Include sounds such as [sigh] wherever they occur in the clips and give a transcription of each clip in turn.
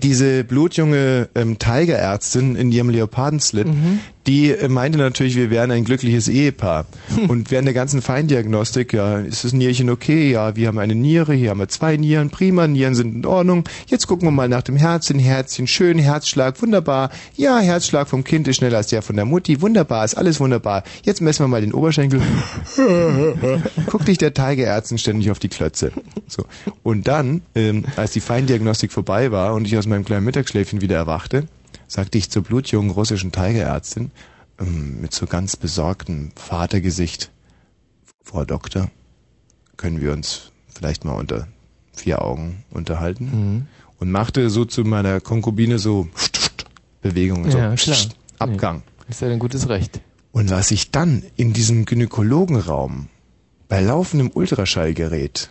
diese blutjunge ähm, Tigerärztin in ihrem Leopardenslit, Mhm. Die meinte natürlich, wir wären ein glückliches Ehepaar. [laughs] Und während der ganzen Feindiagnostik, ja, ist das Nierchen okay? Ja, wir haben eine Niere, hier haben wir zwei Nieren, prima, Nieren sind in Ordnung. Jetzt gucken wir mal nach dem Herzchen, Herzchen, schön, Herzschlag, wunderbar. Ja, Herzschlag vom Kind ist schneller als der von der Mutti, wunderbar, ist alles wunderbar. Jetzt messen wir mal den Oberschenkel. [laughs] Guckt dich der Tigerärztin ständig auf die Klötze. So. Und dann, ähm, als die Feindiagnostik vorbei war und ich aus meinem kleinen Mittagsschläfchen wieder erwachte, sagte ich zur blutjungen russischen Tigerärztin ähm, mit so ganz besorgtem Vatergesicht, Frau Doktor, können wir uns vielleicht mal unter vier Augen unterhalten? Mhm. Und machte so zu meiner Konkubine so Bewegungen, so Ja. Abgang. Ist ja ein gutes Recht. Und was sich dann in diesem Gynäkologenraum bei laufendem Ultraschallgerät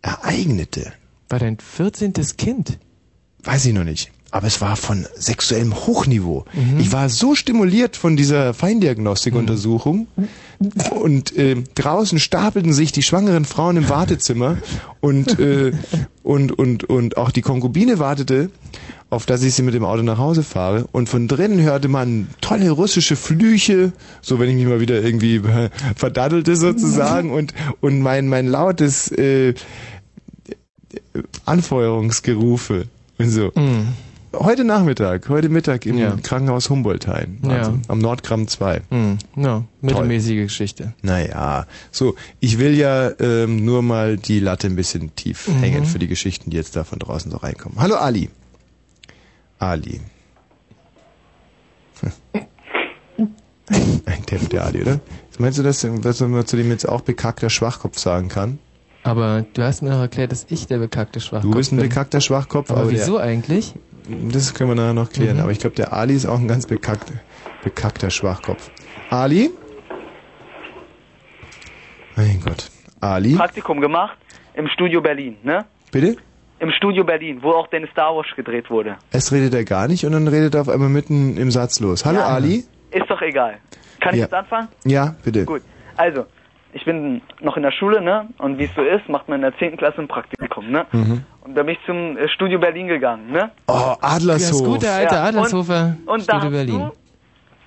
ereignete, War dein 14. Kind? weiß ich noch nicht. Aber es war von sexuellem Hochniveau. Mhm. Ich war so stimuliert von dieser Feindiagnostikuntersuchung und äh, draußen stapelten sich die schwangeren Frauen im Wartezimmer und, äh, und, und, und auch die Konkubine wartete, auf dass ich sie mit dem Auto nach Hause fahre. Und von drinnen hörte man tolle russische Flüche, so wenn ich mich mal wieder irgendwie [laughs] verdaddelte sozusagen und, und mein, mein lautes äh, Anfeuerungsgerufe und so. Heute Nachmittag, heute Mittag im Ja. Krankenhaus Humboldt-Hain. Ja. Wahnsinn. Am Nordgramm 2. Hm, ja, mittelmäßige Geschichte. Naja, so, ich will ja ähm, nur mal die Latte ein bisschen tief Mhm. hängen für die Geschichten, die jetzt da von draußen so reinkommen. Hallo Ali. Ali. Hm. [laughs] Ein Depp, der Ali, oder? Meinst du, dass, dass man zu dem jetzt auch bekackter Schwachkopf sagen kann? Aber du hast mir noch erklärt, dass ich der bekackte Schwachkopf Du bist ein bin. bekackter Schwachkopf, Aber aber wieso eigentlich? Das können wir nachher noch klären. Mhm. Aber ich glaube, der Ali ist auch ein ganz bekackt, bekackter Schwachkopf. Ali? Mein Gott. Ali? Praktikum gemacht im Studio Berlin, ne? Bitte? Im Studio Berlin, wo auch Dennis Star Wars gedreht wurde. Erst redet er gar nicht und dann redet er auf einmal mitten im Satz los. Hallo Ja. Ali? Ist doch egal. Kann ich Ja. jetzt anfangen? Ja, bitte. Gut. Also, ich bin noch in der Schule, ne? Und wie es so ist, macht man in der 10. Klasse ein Praktikum, ne? Mhm. Und da bin ich zum äh, Studio Berlin gegangen, ne? Oh, Adlershof. Das gute alte Adlershofer Und, und da Studio hast Berlin. du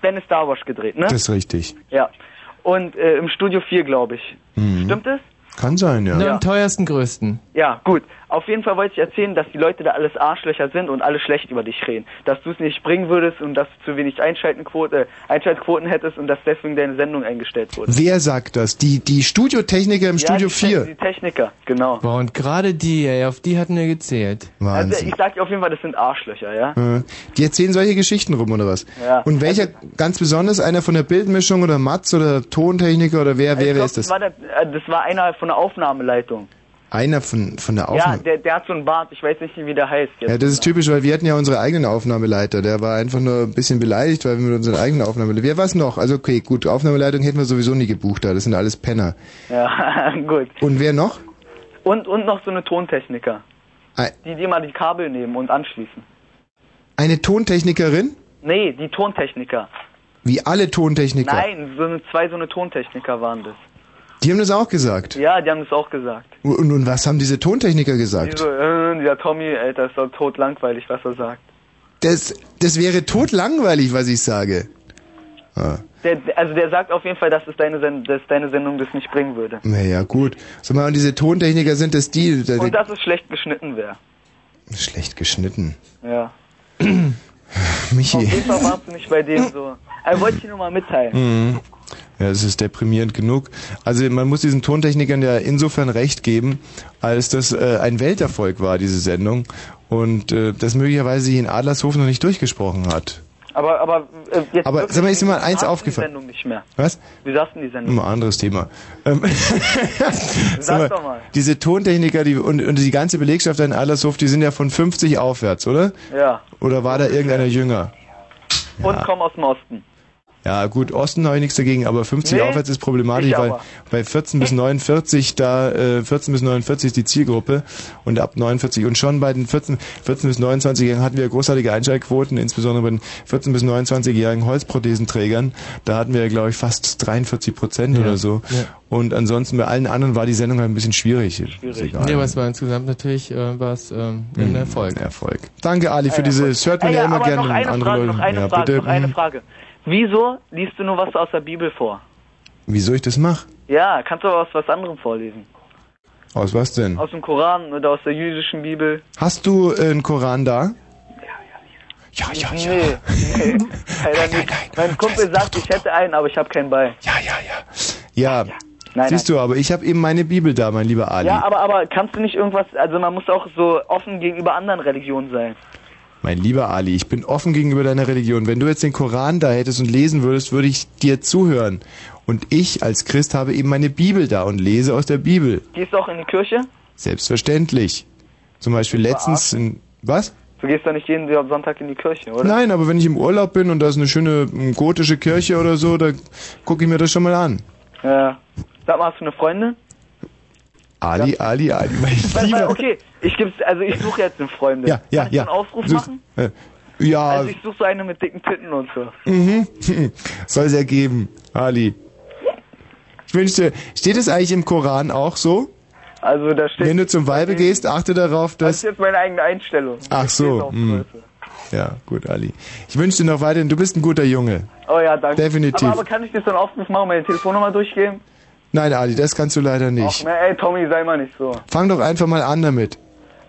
Dennis Star Wars gedreht, ne? Das ist richtig. Ja. Und äh, im Studio 4, glaube ich. Mhm. Stimmt es? Kann sein, ja. Na, am teuersten, größten. Ja, gut. Auf jeden Fall wollte ich erzählen, dass die Leute da alles Arschlöcher sind und alle schlecht über dich reden. Dass du es nicht bringen würdest und dass du zu wenig Einschaltenquote, Einschaltquoten hättest und dass deswegen deine Sendung eingestellt wurde. Wer sagt das? Die, die Studiotechniker im ja, Studio die, 4. Die Techniker, genau. Boah, und gerade die, ey, auf die hatten wir gezählt. Also Wahnsinn. ich sag dir auf jeden Fall, das sind Arschlöcher, ja? Äh, Die erzählen solche Geschichten rum, oder was? Ja. Und welcher ganz besonders? Einer von der Bildmischung oder Matz oder Tontechniker oder wer, wer, ist das? Das war, der, äh, das war einer von der Aufnahmeleitung. Einer von, von der Ja, Aufnahme. der, der hat so einen Bart, ich weiß nicht, wie der heißt jetzt. Ja, das ist typisch, weil wir hatten ja unsere eigenen Aufnahmeleiter. Der war einfach nur ein bisschen beleidigt, weil wir mit unseren eigenen Aufnahmeleiter. Wer was noch? Also okay, gut, Aufnahmeleitung hätten wir sowieso nie gebucht da. Das sind alles Penner. Ja, [laughs] gut. Und wer noch? Und, und noch so eine Tontechniker. Ei- Die, die mal die Kabel nehmen und anschließen. Eine Tontechnikerin? Nee, die Tontechniker. Wie alle Tontechniker. Nein, so eine, zwei so eine Tontechniker waren das. Die haben das auch gesagt. Ja, die haben das auch gesagt. Und, und was haben diese Tontechniker gesagt? so, äh, dieser Tommy, Alter, ist doch tot langweilig, was er sagt. Das, das wäre totlangweilig, was ich sage. Ah. Der, also der sagt auf jeden Fall, dass, es deine, dass deine Sendung das nicht bringen würde. Naja, gut. Sag mal, und diese Tontechniker sind das die, die, Und dass es schlecht geschnitten wäre. schlecht geschnitten. Ja. Michi. [clears throat] Auf jeden Fall warst du nicht bei dem so. Er [clears throat] wollte ich dir nur mal mitteilen. Mhm. Ja, das ist deprimierend genug. Also man muss diesen Tontechnikern ja insofern recht geben, als das äh, ein Welterfolg war, diese Sendung. Und äh, das möglicherweise sich in Adlershof noch nicht durchgesprochen hat. Aber, aber, äh, jetzt Aber sag mal, ist dir mal eins aufgefallen? Die Sendung nicht mehr. Was? Wie sagst du die Sendung? Ein anderes Thema. Ähm, [laughs] Sag sag doch mal. Diese Tontechniker die, und, und die ganze Belegschaft in Adlershof, die sind ja von 50 aufwärts, oder? Ja. Oder war da irgendeiner jünger? Und komm aus dem Osten. Ja, gut, Osten habe ich nichts dagegen, aber 50 Nee, aufwärts ist problematisch, weil bei 14 bis 49, da äh, 14 bis 49 ist die Zielgruppe und ab 49 und schon bei den 14, 14 bis 29-Jährigen hatten wir großartige Einschaltquoten, insbesondere bei den 14 bis 29-jährigen Holzprothesenträgern, da hatten wir, glaube ich, fast 43 Prozent Ja, oder so. ja. Und ansonsten bei allen anderen war die Sendung halt ein bisschen schwierig. Egal. Nee, aber es war insgesamt natürlich äh, war's, ähm, ein Erfolg. Erfolg. Danke, Ali, für diese, das hört man Ey, ja ja, immer gerne noch eine andere Frage, Leute. noch eine ja, Frage, bitte. noch eine Hm. Frage. Wieso liest du nur was aus der Bibel vor? Wieso ich das mache? Ja, kannst du aber aus was anderem vorlesen. Aus was denn? Aus dem Koran oder aus der jüdischen Bibel. Hast du äh, einen Koran da? Ja, ja, ja. Nee, nee, [laughs] leider nicht. Mein Kumpel sagt, ich hätte einen, aber ich habe keinen bei. Ja, ja, ja. Ja, Nein, siehst du, aber ich habe eben meine Bibel da, mein lieber Ali. Ja, aber, aber kannst du nicht irgendwas, also man muss auch so offen gegenüber anderen Religionen sein. Mein lieber Ali, ich bin offen gegenüber deiner Religion. Wenn du jetzt den Koran da hättest und lesen würdest, würde ich dir zuhören. Und ich als Christ habe eben meine Bibel da und lese aus der Bibel. Gehst du auch in die Kirche? Selbstverständlich. Zum Beispiel letztens in... Was? Du gehst doch nicht jeden Sonntag in die Kirche, oder? Nein, aber wenn ich im Urlaub bin und da ist eine schöne gotische Kirche oder so, da gucke ich mir das schon mal an. Ja. Sag mal, hast du eine Freundin? Ali, Ali, Ali, mein lieber... okay, ich gib's, also ich suche jetzt eine Freundin. Ja, ja, Kann ich ja. einen Aufruf So- machen? Äh, ja, Also ich suche so eine mit dicken Titten und so. Mhm. [laughs] Soll es ergeben, Ali. Ich wünschte, steht es eigentlich im Koran auch so? Also da steht. Wenn du zum Weibe gehst, achte darauf, Das dass... ist jetzt meine eigene Einstellung. Ach so, hm. Ja, gut, Ali. Ich wünsche dir noch weiterhin, du bist ein guter Junge. Oh ja, danke. Definitiv. Aber, aber kann ich dir so einen Aufruf machen, meine Telefonnummer durchgeben? Nein, Ali, das kannst du leider Ach, nicht. ne, ey, Tommy, sei mal nicht so. Fang doch einfach mal an damit.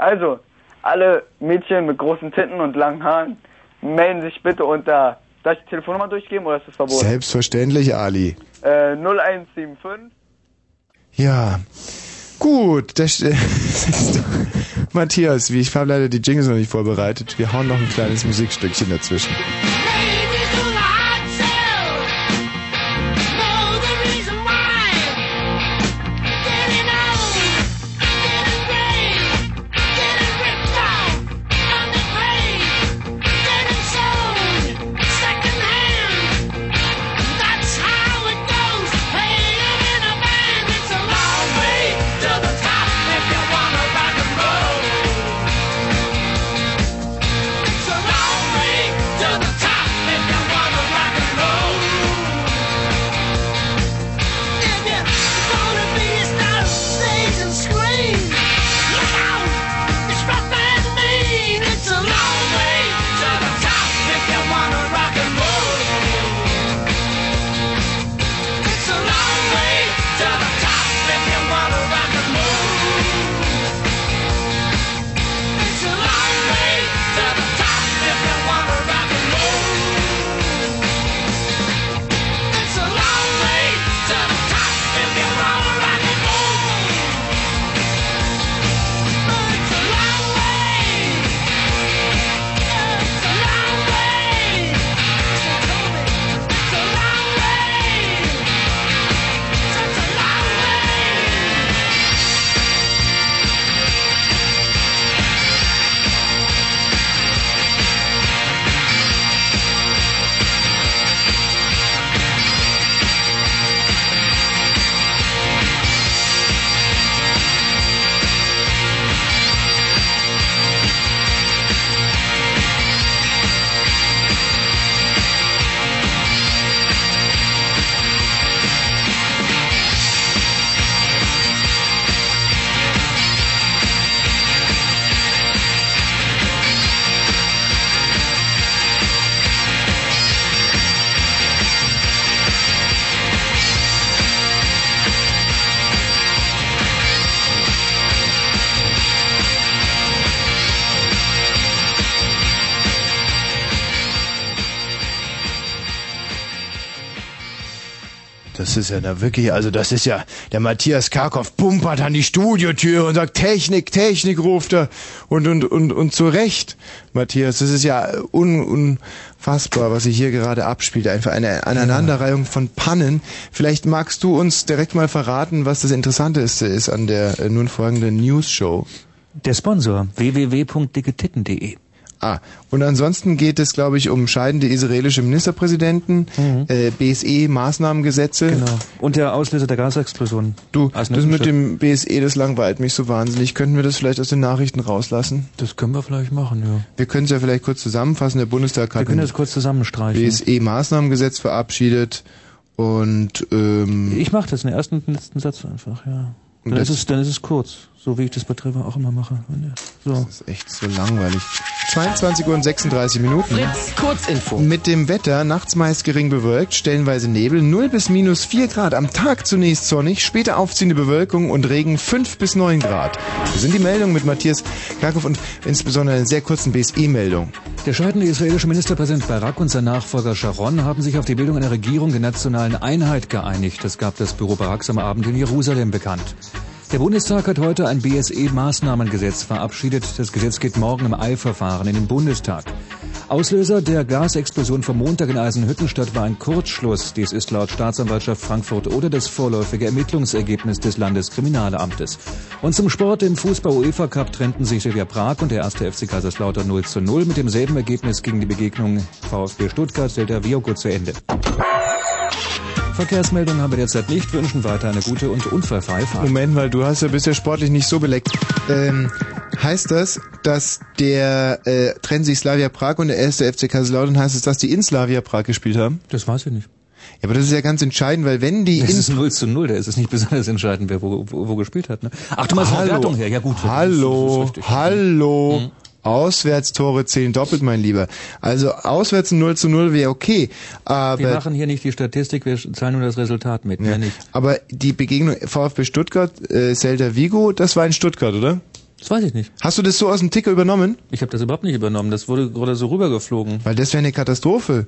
Also, alle Mädchen mit großen Titten und langen Haaren melden sich bitte unter. Darf ich die Telefonnummer durchgeben oder ist das verboten? Selbstverständlich, Ali. Äh, 0175. Ja. Gut, das, äh, [laughs] Matthias, wie ich habe leider die Jingles noch nicht vorbereitet. Wir hauen noch ein kleines Musikstückchen dazwischen. Das ist ja da wirklich, also das ist ja, der Matthias Karkow pumpert an die Studiotür und sagt, Technik, Technik ruft er. Und, und, und, und zu Recht, Matthias, das ist ja un, unfassbar, was sich hier gerade abspielt. Einfach eine Aneinanderreihung von Pannen. Vielleicht magst du uns direkt mal verraten, was das Interessanteste ist an der äh, nun folgenden News-Show. Der Sponsor www.dicketitten.de Ah, und ansonsten geht es, glaube ich, um scheidende israelische Ministerpräsidenten, äh, BSE-Maßnahmengesetze. Mhm. Genau. Und der Auslöser der Gasexplosion. Du, das mit dem BSE, das langweilt mich so wahnsinnig. Könnten wir das vielleicht aus den Nachrichten rauslassen? Das können wir vielleicht machen, ja. Wir können es ja vielleicht kurz zusammenfassen. Der Bundestag Wir hat können ein das kurz zusammenstreichen. BSE-Maßnahmengesetz verabschiedet und ähm, Ich mache das in den ersten und letzten Satz einfach, ja. Dann ist, es, dann ist es kurz, so wie ich das bei Trevor auch immer mache. So. das ist echt so langweilig. 22 Uhr und 36 Minuten. Fritz, Kurzinfo. Mit dem Wetter, nachts meist gering bewölkt, stellenweise Nebel, 0 bis minus 4 Grad. Am Tag zunächst sonnig, später aufziehende Bewölkung und Regen 5 bis 9 Grad. Das sind die Meldungen mit Matthias Krakow und insbesondere einer sehr kurzen BSE-Meldung. Der scheidende israelische Ministerpräsident Barak und sein Nachfolger Sharon haben sich auf die Bildung einer Regierung der nationalen Einheit geeinigt. Das gab das Büro Baraks am Abend in Jerusalem bekannt. Der Bundestag hat heute ein BSE-Maßnahmengesetz verabschiedet. Das Gesetz geht morgen im Eilverfahren in den Bundestag. Auslöser der Gasexplosion vom Montag in Eisenhüttenstadt war ein Kurzschluss. Dies ist laut Staatsanwaltschaft Frankfurt oder das vorläufige Ermittlungsergebnis des Landeskriminalamtes. Und zum Sport im Fußball-UEFA Cup trennten sich Sevilla Prag und der erste FC Kaiserslautern 0 zu 0. Mit demselben Ergebnis ging die Begegnung VfB Stuttgart Celta Vigo zu Ende. Verkehrsmeldungen haben wir derzeit nicht, wünschen weiter eine gute und unfallfreie Fahrt. Moment mal, du hast ja bisher sportlich nicht so beleckt. Ähm, heißt das, dass der äh, trennen sich Slavia Prag und der erste FC Kaiserslautern, heißt es, dass die in Slavia Prag gespielt haben? Das weiß ich nicht. Ja, aber das ist ja ganz entscheidend, weil wenn die Es in ist 0 zu 0, da ist es nicht besonders entscheidend, wer wo, wo, wo gespielt hat. Ne? Ach, du meinst der Wertung her, ja gut. Hallo, das ist richtig. Mhm. hallo. Auswärtstore zählen doppelt, mein Lieber. Also auswärts ein 0 zu 0 wäre okay. Wir Aber, machen hier nicht die Statistik, wir zahlen nur das Resultat mit, mehr nicht. aber die Begegnung VfB Stuttgart, äh, Celta Vigo, das war in Stuttgart, oder? Das weiß ich nicht. Hast du das so aus dem Ticker übernommen? Ich habe das überhaupt nicht übernommen, das wurde gerade so rübergeflogen. Weil das wäre eine Katastrophe.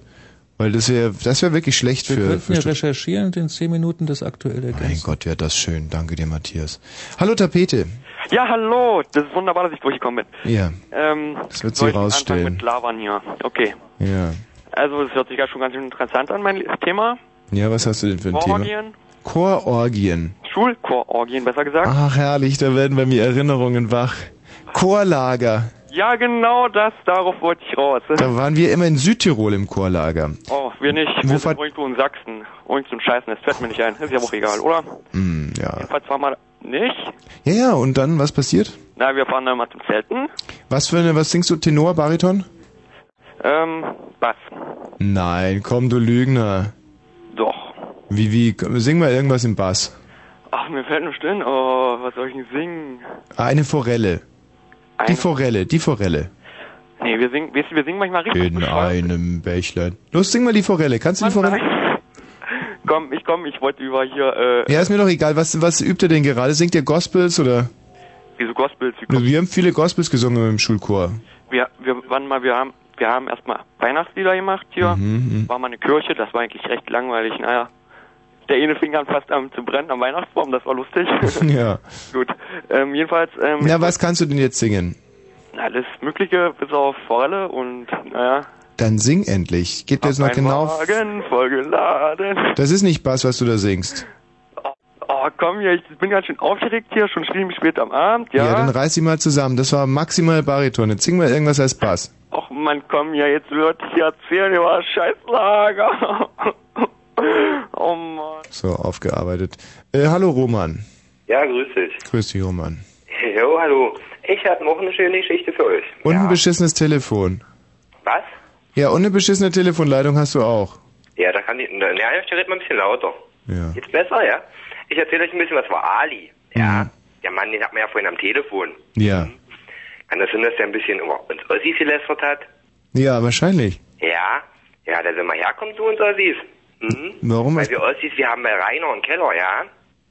Weil das wäre das wäre wirklich schlecht Wir für, könnten für ja recherchieren und in 10 Minuten das aktuelle Mein Ergebnis. Gott, wäre das schön. Danke dir, Matthias. Hallo Tapete. Ja, hallo. Das ist wunderbar, dass ich durchgekommen bin. Ja, Ähm, Das wird sie rausstellen. mit Lavan hier. Okay. ja. Also, es hört sich ja schon ganz schön interessant an, mein Thema. Ja, was hast du denn für ein Thema? Chororgien. Chororgien. Schulchororgien, besser gesagt. Ach, herrlich, da werden bei mir Erinnerungen wach. Chorlager. Ja, genau das, darauf wollte ich raus. Da waren wir immer in Südtirol im Chorlager. Oh, wir nicht. Wo Wir sind irgendwo in Sachsen. Irgend so ein Scheißen, das fällt mir nicht ein. Ist ja auch egal, oder? Hm, ja. Jedenfalls waren wir nicht. Ja, ja, und dann, was passiert? Na, wir fahren dann mal zum Zelten. Was für eine, was singst du, Tenor, Bariton? Ähm, Bass. Nein, komm, du Lügner. Doch. Wie, wie, komm, sing mal irgendwas im Bass. Ach, mir fällt nur still. Oh, was soll ich denn singen? Eine Forelle. Die Eine- Forelle, die Forelle. Nee, wir singen, du, wir singen manchmal richtig In bescheuert. einem Bächlein. Los, sing mal die Forelle. Kannst du die Forelle? Komm, ich komm, ich wollte über hier, äh, Ja, ist mir doch egal. Was, was übt ihr denn gerade? Singt ihr Gospels oder? wieso Gospels, wie Wir haben viele Gospels gesungen im Schulchor. Wir, wir, wann mal, wir haben, wir haben erstmal Weihnachtslieder gemacht hier. Mhm, War mal eine Kirche, das war eigentlich recht langweilig. Naja, der eine fing an fast an zu brennen am Weihnachtsbaum, das war lustig. [laughs] ja. Gut, ähm, jedenfalls, ähm, Na, was kannst du denn jetzt singen? alles Mögliche, bis auf Forelle und, naja. Dann sing endlich. Geht mir jetzt noch ein genau. Wagen vollgeladen. Das ist nicht Bass, was du da singst. Oh, komm hier, ich bin ganz schön aufgeregt hier, schon schlimm spät am Abend, ja. Ja, dann reiß sie mal zusammen. Das war maximal Bariton. Jetzt sing mal irgendwas als Bass. Och man, komm hier, jetzt wird ich erzählen über Scheißlager. [laughs] oh Mann. So, aufgearbeitet. Äh, hallo Roman. Ja, grüß dich. Grüß dich, Roman. Jo, hallo. Ich habe noch eine schöne Geschichte für euch. Und ein ja. beschissenes Telefon. Was? Ja, und eine beschissene Telefonleitung hast du auch. Ja, da kann ich. Na, ja, ich rede mal ein bisschen lauter. Ja. Jetzt besser, ja? Ich erzähle euch ein bisschen was von Ali. Ja. Der Mann, den hat man ja vorhin am Telefon. Ja. Kann das sein, dass der ein bisschen über uns Ossis gelästert hat? Ja, wahrscheinlich. Ja. Ja, dass er mal herkommt zu uns Ossis. Mhm. Warum? Weil wir Ossis, wir haben bei Rainer einen Keller, ja?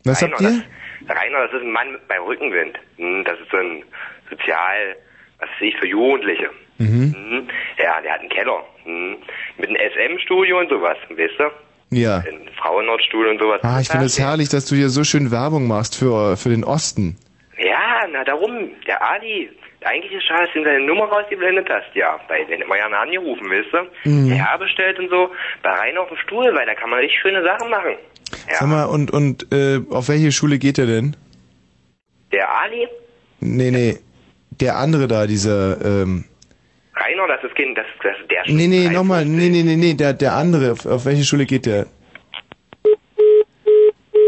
Was Rainer, habt ihr? Das, Rainer, das ist ein Mann bei Rückenwind. Hm, Das ist so ein Sozial, was weiß ich, für Jugendliche. Mhm. Mhm. Ja, der hat einen Keller. Mhm. Mit einem SM-Studio und sowas, weißt du? Ja. Ein Frauenordstudio und sowas. Ah, ich finde es herrlich, dass du hier so schön Werbung machst für, für den Osten. Ja, na darum, der Ali. Eigentlich ist schade, dass du seine Nummer rausgeblendet hast, ja. Weil den wir ja mal angerufen, weißt du? Mhm. Ja, bestellt und so. Bei Rainer auf dem Stuhl, weil da kann man echt schöne Sachen machen. Ja. Sag mal, und, und äh, auf welche Schule geht er denn? Der Ali, Nee, nee. Der andere da, dieser, ähm, Rainer, das ist kein, das, das ist der Nee, nee, nochmal, nee, nee, nee, nee, der, der andere, auf, auf welche Schule geht der?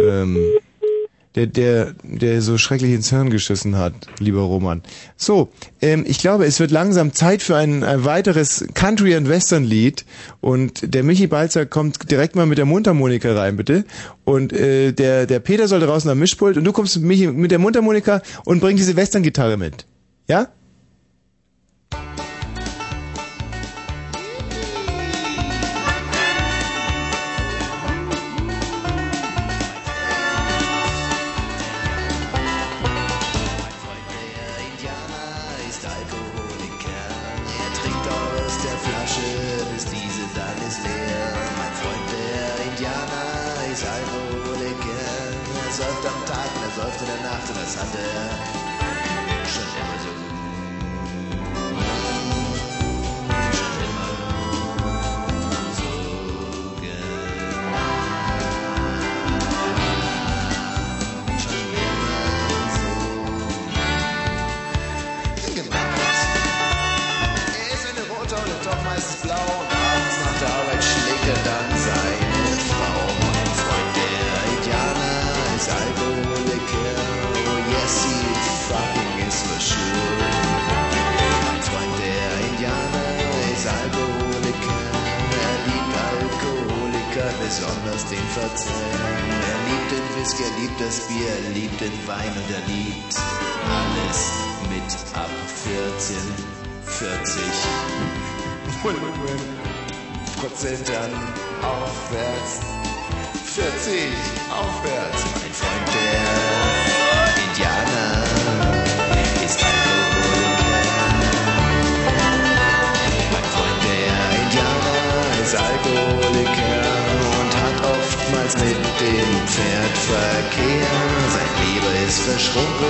Ähm, der, der, der so schrecklich ins Hirn geschissen hat, lieber Roman. So, ähm, ich glaube, es wird langsam Zeit für ein, ein weiteres Country- and Western-Lied und der Michi Balzer kommt direkt mal mit der Mundharmonika rein, bitte. Und äh, der, der Peter soll draußen am Mischpult und du kommst Michi mit der Mundharmonika und bringst diese Western-Gitarre mit. Ja?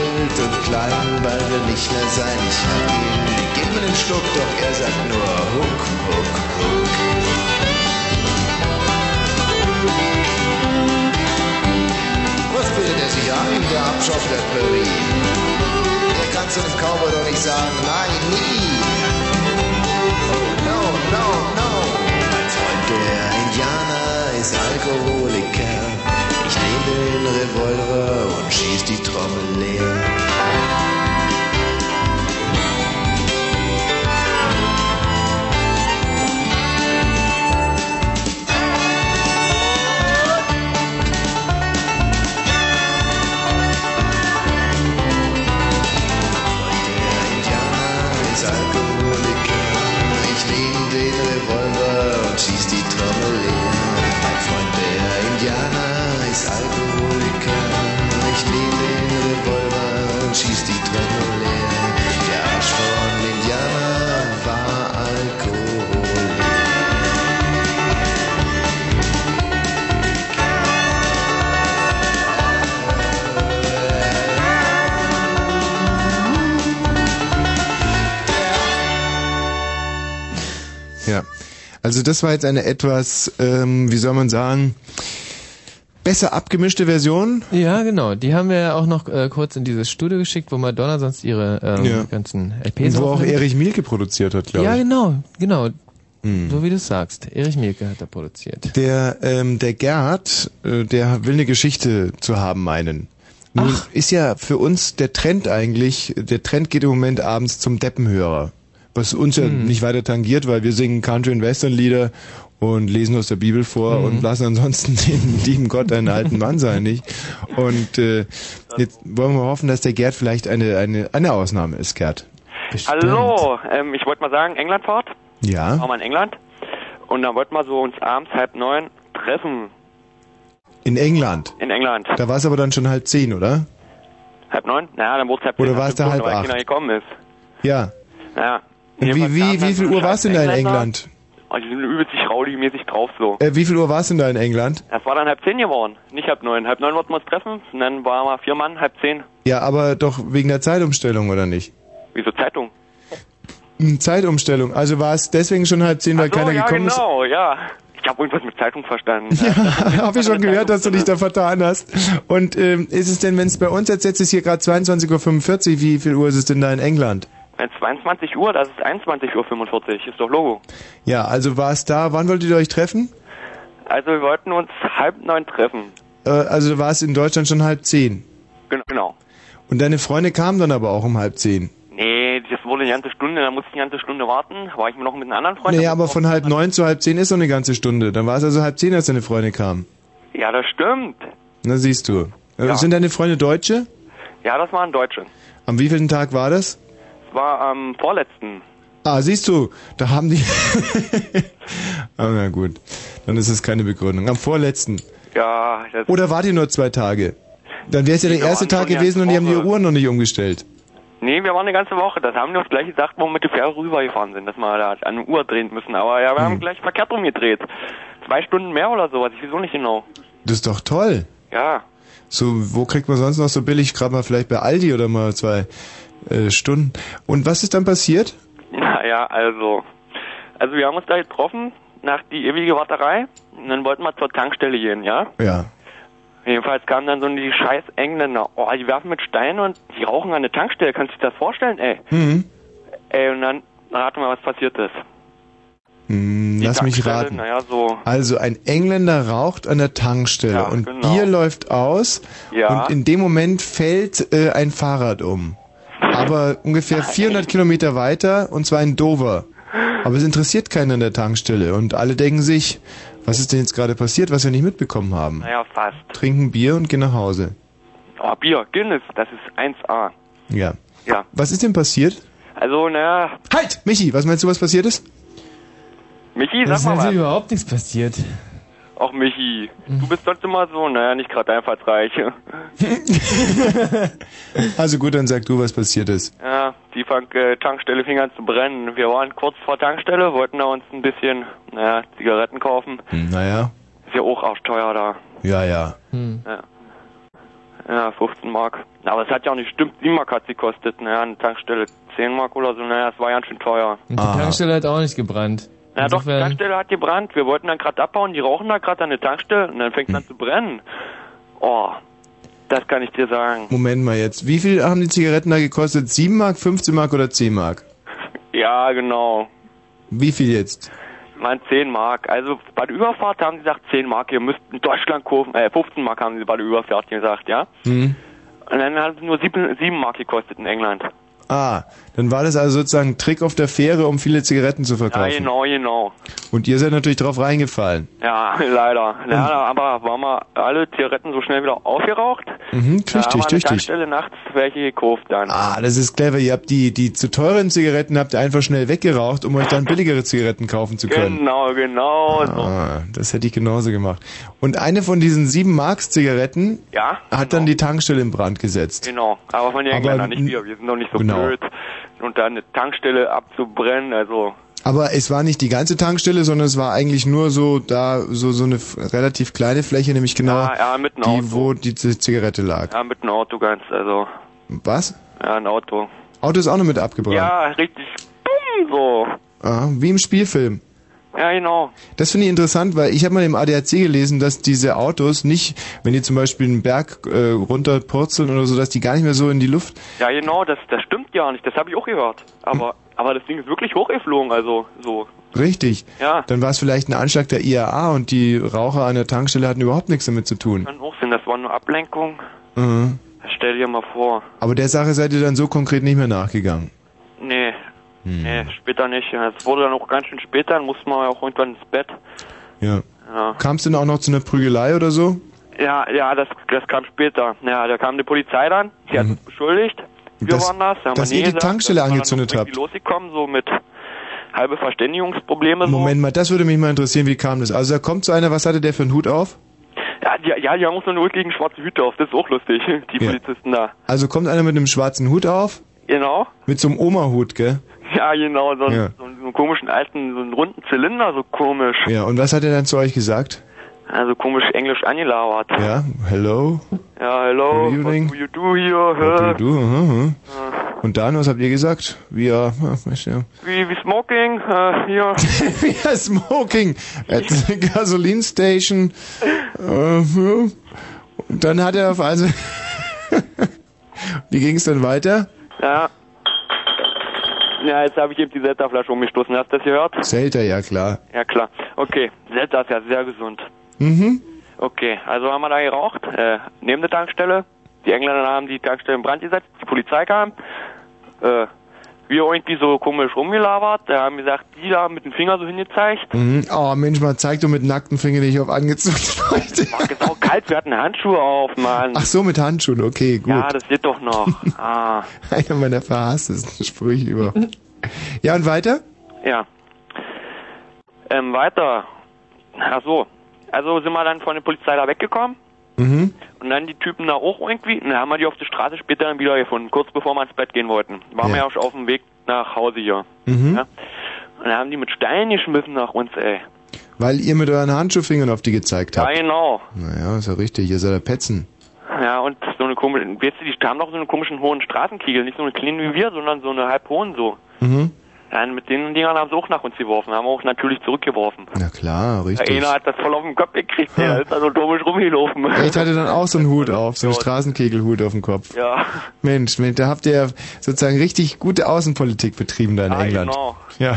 Verschrumpelt und klein, bald will nicht mehr sein. Ich hab ihn, gib mir den Schluck, doch er sagt nur Huck, Huck, Huck. Was bildet er sich ein, der Abschaff der Prärie? Er kann zu einem Cowboy doch nicht sagen, nein, nie. Oh, no, no, no. Mein Freund, der Indianer, ist Alkoholiker. Nehme den Revolver und schieß die Trommel leer. Revolver und schieß die Trommel leer. Mein Freund, der Indianer ist Alkoholiker. Ich nehme den Revolver und schieß die Trommel leer. Der Arsch von Indianer war. Ja. Also das war jetzt eine etwas, ähm, wie soll man sagen, besser abgemischte Version. Ja, genau. Die haben wir ja auch noch äh, kurz in dieses Studio geschickt, wo Madonna sonst ihre ähm, Ja. ganzen LPs Wo auch aufnimmt. Erich Mielke produziert hat, glaube Ja, ich. genau, genau. Hm. So wie du es sagst. Erich Mielke hat da produziert. Der, ähm, der Gerd, äh, der will eine Geschichte zu haben meinen. Nun ist ja für uns der Trend eigentlich, der Trend geht im Moment abends zum Deppenhörer. Was uns ja Hm. nicht weiter tangiert, weil wir singen Country- und Western-Lieder und lesen aus der Bibel vor Mhm. und lassen ansonsten [laughs] den lieben Gott einen alten Mann sein, nicht? Und äh, jetzt wollen wir hoffen, dass der Gerd vielleicht eine, eine, eine Ausnahme ist, Gerd. Hallo, ähm, ich wollte mal sagen, Englandfahrt. Ja. Waren wir in England. Und dann wollten wir so uns abends halb neun treffen In England. in England. Da war es aber dann schon halb zehn, oder? Halb neun? Naja, dann wurde es halb Oder zehn, war es da halb acht? keiner gekommen ist. Ja. Naja. Und wie, wie, wie viel Uhr warst du denn da in England? Oh, die sind übelst rowdy-mäßig drauf so. Äh, wie viel Uhr warst du denn da in England? Das war dann halb zehn geworden, nicht halb neun. Halb neun wollten wir uns treffen und dann waren wir vier Mann, halb zehn. Ja, aber doch wegen der Zeitumstellung, oder nicht? Wieso Zeitung? Hm, Zeitumstellung. Also war es deswegen schon halb zehn, weil so, keiner ja, gekommen genau, ja. Ich habe irgendwas mit Zeitung verstanden. [laughs] ist? [laughs] Habe ich schon gehört, dass du dich da vertan hast. Und ähm, ist es denn, wenn es bei uns jetzt, jetzt ist hier gerade 22.45 Uhr, wie viel Uhr ist es denn da in England? Wenn 22 Uhr, das ist 21.45 Uhr, ist doch Logo. Ja, also war es da, wann wolltet ihr euch treffen? Also wir wollten uns halb neun treffen. Äh, also war es in Deutschland schon halb zehn. Gen- Genau. Und deine Freunde kamen dann aber auch um halb zehn. Nee, das wurde eine ganze Stunde, da musste ich eine ganze Stunde warten. War ich noch mit einem anderen Freund. Naja, aber von halb neun zu halb zehn ist noch eine ganze Stunde. Dann war es also halb zehn, als deine Freunde kamen. Ja, das stimmt. Na siehst du. Äh. Sind deine Freunde Deutsche? Ja, das waren Deutsche. Am wievielten Tag war das? War am vorletzten. Ah, siehst du, da haben die... [laughs] ah, na gut, dann ist es keine Begründung. Am vorletzten. Ja, das Oder wart ihr nur zwei Tage? Dann wäre es ja der Wir erste Tag die gewesen und die haben die. Uhren noch nicht umgestellt. Nee, wir waren eine ganze Woche. Das haben wir uns gleich gesagt, wo wir mit der Fähre rübergefahren sind, dass wir da an eine Uhr drehen müssen. Aber ja, wir Hm. haben gleich verkehrt rumgedreht. Zwei Stunden mehr oder sowas, ich auch nicht genau. Das ist doch toll. Ja, So, wo kriegt man sonst noch so billig? Gerade mal vielleicht bei Aldi oder mal zwei äh, Stunden. Und was ist dann passiert? naja, also. Also wir haben uns da getroffen, nach die ewige Warterei. Und dann wollten wir zur Tankstelle gehen, ja? Ja. Jedenfalls kamen dann so die scheiß Engländer. Oh, die werfen mit Steinen und die rauchen an der Tankstelle. Kannst du dir das vorstellen, ey? Hm. Ey, und dann raten wir, was passiert ist. Hm, lass mich raten. Naja, so. Also ein Engländer raucht an der Tankstelle Ja, und genau. Bier läuft aus Ja. und in dem Moment fällt äh, ein Fahrrad um. Aber ungefähr 400 Kilometer weiter und zwar in Dover. Aber es interessiert keinen an der Tankstelle und alle denken sich, was ist denn jetzt gerade passiert, was wir nicht mitbekommen haben? Naja, fast. Trinken Bier und gehen nach Hause. Oh, Bier, Guinness, das ist 1A. Ja. Ja. Was ist denn passiert? Also, naja, Halt! Michi, was meinst du, was passiert ist? Michi, Es sag ist mal natürlich was. überhaupt nichts passiert. Auch Michi, du bist sonst immer so, naja, nicht gerade einfallsreich. [laughs] Also gut, dann sag du, was passiert ist. Ja, die Fang äh, Tankstelle fing an zu brennen. Wir waren kurz vor Tankstelle, wollten da uns ein bisschen, naja, Zigaretten kaufen. Hm, naja. Ist ja auch arschteuer da. Ja, ja. Ja. Ja, 15 Mark. Aber es hat ja auch nicht stimmt, 7 Mark hat sie gekostet. Naja, eine Tankstelle 10 Mark oder so. Naja, es war ganz schön teuer. Und die Tankstelle hat auch nicht gebrannt. Ja, doch, die Tankstelle hat gebrannt. Wir wollten dann gerade abbauen, die rauchen da gerade an der Tankstelle und dann fängt es an zu brennen. Oh, das kann ich dir sagen. Moment mal jetzt. Wie viel haben die Zigaretten da gekostet? 7 Mark, 15 Mark oder 10 Mark? Ja, genau. Wie viel jetzt? Ich meine 10 Mark. Also bei der Überfahrt haben sie gesagt 10 Mark, ihr müsst in Deutschland kaufen. Äh, 15 Mark haben sie bei der Überfahrt gesagt, ja. Hm? Und dann haben sie nur 7, 7 Mark gekostet in England. Ah, dann war das also sozusagen ein Trick auf der Fähre, um viele Zigaretten zu Ja, verkaufen. genau, genau. Und ihr seid natürlich drauf reingefallen. Ja, leider. Ja, aber waren wir alle Zigaretten so schnell wieder aufgeraucht? Mhm, an der tüchtig. Tankstelle nachts welche gekauft dann. Ah, das ist clever. Ihr habt die, die zu teuren Zigaretten habt ihr einfach schnell weggeraucht, um euch dann billigere Zigaretten kaufen zu können. Genau, genau. So. Ah, das hätte ich genauso gemacht. Und eine von diesen 7 Marks Zigaretten Ja, hat dann die Tankstelle in Brand gesetzt. genau. Aber von den Engländern, nicht wir. Wir sind doch nicht so genau. blöd. Und dann eine Tankstelle abzubrennen, also Aber es war nicht die ganze Tankstelle, sondern es war eigentlich nur so da so so eine relativ kleine Fläche, nämlich genau Ja, ja, die, Auto. wo die Zigarette lag. ja, mit einem Auto ganz, also Was? ja, ein Auto. Auto ist auch noch mit abgebrannt. Ja, richtig. Bumm, so. Ah, wie im Spielfilm. Ja, genau. Das finde ich interessant, weil ich habe mal im ADAC gelesen, dass diese Autos nicht, wenn die zum Beispiel einen Berg äh, runterpurzeln oder so, dass die gar nicht mehr so in die Luft. Ja, genau, das, das stimmt ja nicht. Das habe ich auch gehört. Aber, aber das Ding ist wirklich hochgeflogen, also so. Richtig. Ja. Dann war es vielleicht ein Anschlag der IAA und die Raucher an der Tankstelle hatten überhaupt nichts damit zu tun. Kann auch sein, das war nur Ablenkung. Mhm. Stell dir mal vor. Aber der Sache seid ihr dann so konkret nicht mehr nachgegangen. Nee, Hm. nee, später nicht. Es wurde dann auch ganz schön später, dann mussten wir auch irgendwann ins Bett. Ja. Ja, Kam es denn auch noch zu einer Prügelei oder so? ja, ja das, das kam später. Ja, da kam die Polizei dann, die hat uns beschuldigt. Wir Mhm. Das- waren das. da dass ihr die gesagt, Tankstelle dass angezündet habt. losgekommen, so mit halbe Verständigungsprobleme. So. Moment mal, das würde mich mal interessieren, wie kam das? Also da kommt so einer, was hatte der für einen Hut auf? Ja, die, ja, die haben uns so eine ulkigen schwarze Hüte auf, das ist auch lustig, die Ja. Polizisten da. Also kommt einer mit einem schwarzen Hut auf? Genau. Mit so einem Oma-Hut, gell? [laughs] Ja, genau, so, einen- Ja. einen- so einen komischen alten, so einen runden Zylinder, so komisch. Ja, und was hat er dann zu euch gesagt? Also komisch englisch angelabert. Ja, hello, Ja, hello, Good evening. what do you do here? what do you do? Aha, aha. Und dann, was habt ihr gesagt? Wir, [laughs] ja, Wie, wie smoking? Äh, hier. [laughs] we are smoking at the gasoline station. Ja. Und dann hat er auf also... Wie ging es dann weiter? ja. Ja, jetzt habe ich eben die Zelda-Flasche umgestoßen. Hast du das gehört? Selter, ja klar. Ja, klar. Okay, Zelda ist ja sehr gesund. Mhm. Okay, also haben wir da geraucht, äh, neben der Tankstelle. Die Engländer haben die Tankstelle in Brand gesetzt, die Polizei kam. Äh, wir irgendwie so komisch rumgelabert. Da haben gesagt, die da mit dem Finger so hingezeigt. Mhm. Oh Mensch, mal zeig doch mit nackten Fingern nicht auf angezogene Leute. [laughs] Ach, ist auch kalt, wir hatten Handschuhe auf, Mann. Ach so, mit Handschuhen, okay, gut. Ja, das geht doch noch. [laughs] ah, Einer meiner verhasstesten Sprüche über. Ja, und weiter? ja. Ähm, weiter. Ach so. Also sind wir dann von der Polizei da weggekommen. Mhm. Und dann die Typen da auch irgendwie. Und dann haben wir die auf der Straße später dann wieder gefunden, kurz bevor wir ins Bett gehen wollten. Waren wir ja auch schon auf dem Weg nach Hause hier. Mhm. Ja? Und dann haben die mit Steinen geschmissen nach uns, ey. Weil ihr mit euren Handschuhfingern auf die gezeigt Ja, habt. genau. Naja, ist ja richtig, ihr seid ja Petzen. Ja, und so eine komische, weißt du, die haben doch so einen komischen hohen Straßenkiegel, nicht so eine kleine wie wir, sondern so eine halb hohen so. Mhm. Ja, mit den Dingern haben sie auch nach uns geworfen, haben auch natürlich zurückgeworfen. Na klar, richtig. einer hat das voll auf den Kopf gekriegt, der ist da so komisch rumgelaufen. Ich hatte dann auch so einen Hut auf, so einen Straßenkegelhut auf dem Kopf. Ja, Mensch, Mensch, da habt ihr sozusagen richtig gute Außenpolitik betrieben da in Ja, England. genau. Ja.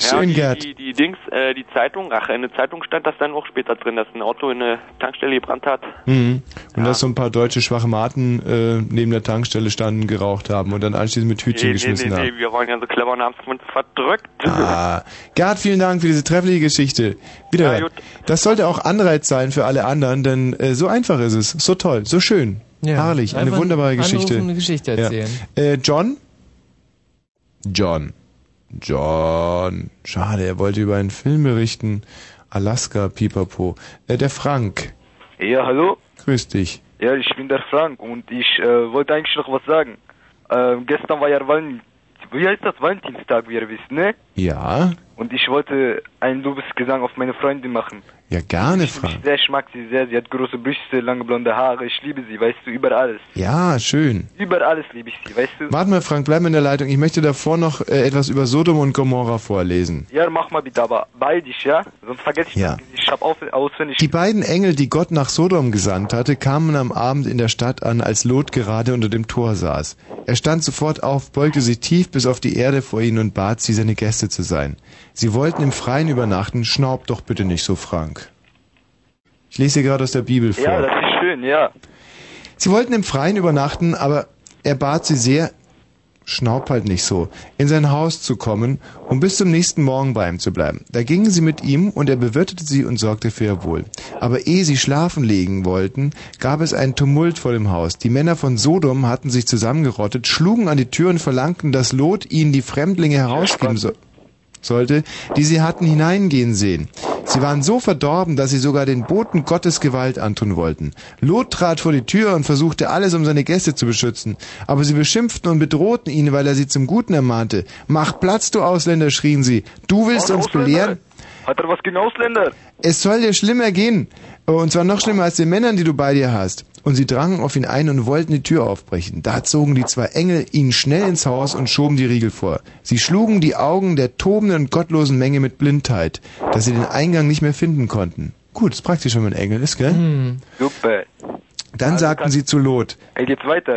Ja Schön, die, Gerd. Die, die Dings, äh, die Zeitung, ach, in der Zeitung stand das dann auch später drin, dass ein Auto in eine Tankstelle gebrannt hat. Mhm. Und dass so ein paar deutsche Schwachmaten äh, neben der Tankstelle standen, geraucht haben und dann anschließend mit Hütchen nee, nee, geschmissen nee, haben. nee, wir waren ja so clever und haben es uns verdrückt. Ah. Gerd, vielen Dank für diese treffliche Geschichte. Wieder. Ja, das sollte auch Anreiz sein für alle anderen, denn äh, so einfach ist es, so toll, so schön, Ja, herrlich, eine wunderbare Geschichte. eine Geschichte erzählen. Ja. Äh, John? John. John. Schade, er wollte über einen Film berichten. Alaska, Pipapo. Äh, der Frank. Ja, hallo? Grüß dich. Ja, ich bin der Frank und ich äh, wollte eigentlich noch was sagen. Ähm, gestern war ja Valentin, wie heißt das? Valentinstag, wie ihr wisst, ne? Ja? Und ich wollte einen Lobesgesang auf meine Freundin machen. Ja, gerne, Ich Frank. ich mag sie sehr. Sie hat große Brüste, lange blonde Haare. Ich liebe sie, weißt du, über alles. Ja, schön. Über alles liebe ich sie, weißt du? Warte mal, Frank, bleib in der Leitung. Ich möchte davor noch äh, etwas über Sodom und Gomorra vorlesen. Ja, mach mal bitte, aber beidig, ja? Sonst vergesse ich Ja. das. Ich hab auf, auswendig. Die beiden Engel, die Gott nach Sodom gesandt hatte, kamen am Abend in der Stadt an, als Lot gerade unter dem Tor saß. Er stand sofort auf, beugte sich tief bis auf die Erde vor ihnen und bat sie, seine Gäste zu sein. Sie wollten im Freien übernachten, schnaub doch bitte nicht so, Frank. Ich lese hier gerade aus der Bibel vor. Ja, das ist schön, ja. Sie wollten im Freien übernachten, aber er bat sie sehr, schnaub halt nicht so, in sein Haus zu kommen, um bis zum nächsten Morgen bei ihm zu bleiben. Da gingen sie mit ihm und er bewirtete sie und sorgte für ihr Wohl. Aber ehe sie schlafen legen wollten, gab es einen Tumult vor dem Haus. Die Männer von Sodom hatten sich zusammengerottet, schlugen an die Tür und verlangten, dass Lot ihnen die Fremdlinge herausgeben soll sollte, die sie hatten hineingehen sehen. Sie waren so verdorben, dass sie sogar den Boten Gottes Gewalt antun wollten. Lot trat vor die Tür und versuchte alles, um seine Gäste zu beschützen. Aber sie beschimpften und bedrohten ihn, weil er sie zum Guten ermahnte. Mach Platz, du Ausländer, schrien sie. Du willst uns belehren? Hat er was gegen Ausländer? Es soll dir schlimmer gehen. Und zwar noch schlimmer als den Männern, die du bei dir hast. Und sie drangen auf ihn ein und wollten die Tür aufbrechen. Da zogen die zwei Engel ihn schnell ins Haus und schoben die Riegel vor. Sie schlugen die Augen der tobenden und gottlosen Menge mit Blindheit, dass sie den Eingang nicht mehr finden konnten. Gut, ist praktisch, wenn man Engel ist, gell? Super. Dann sagten sie zu Lot,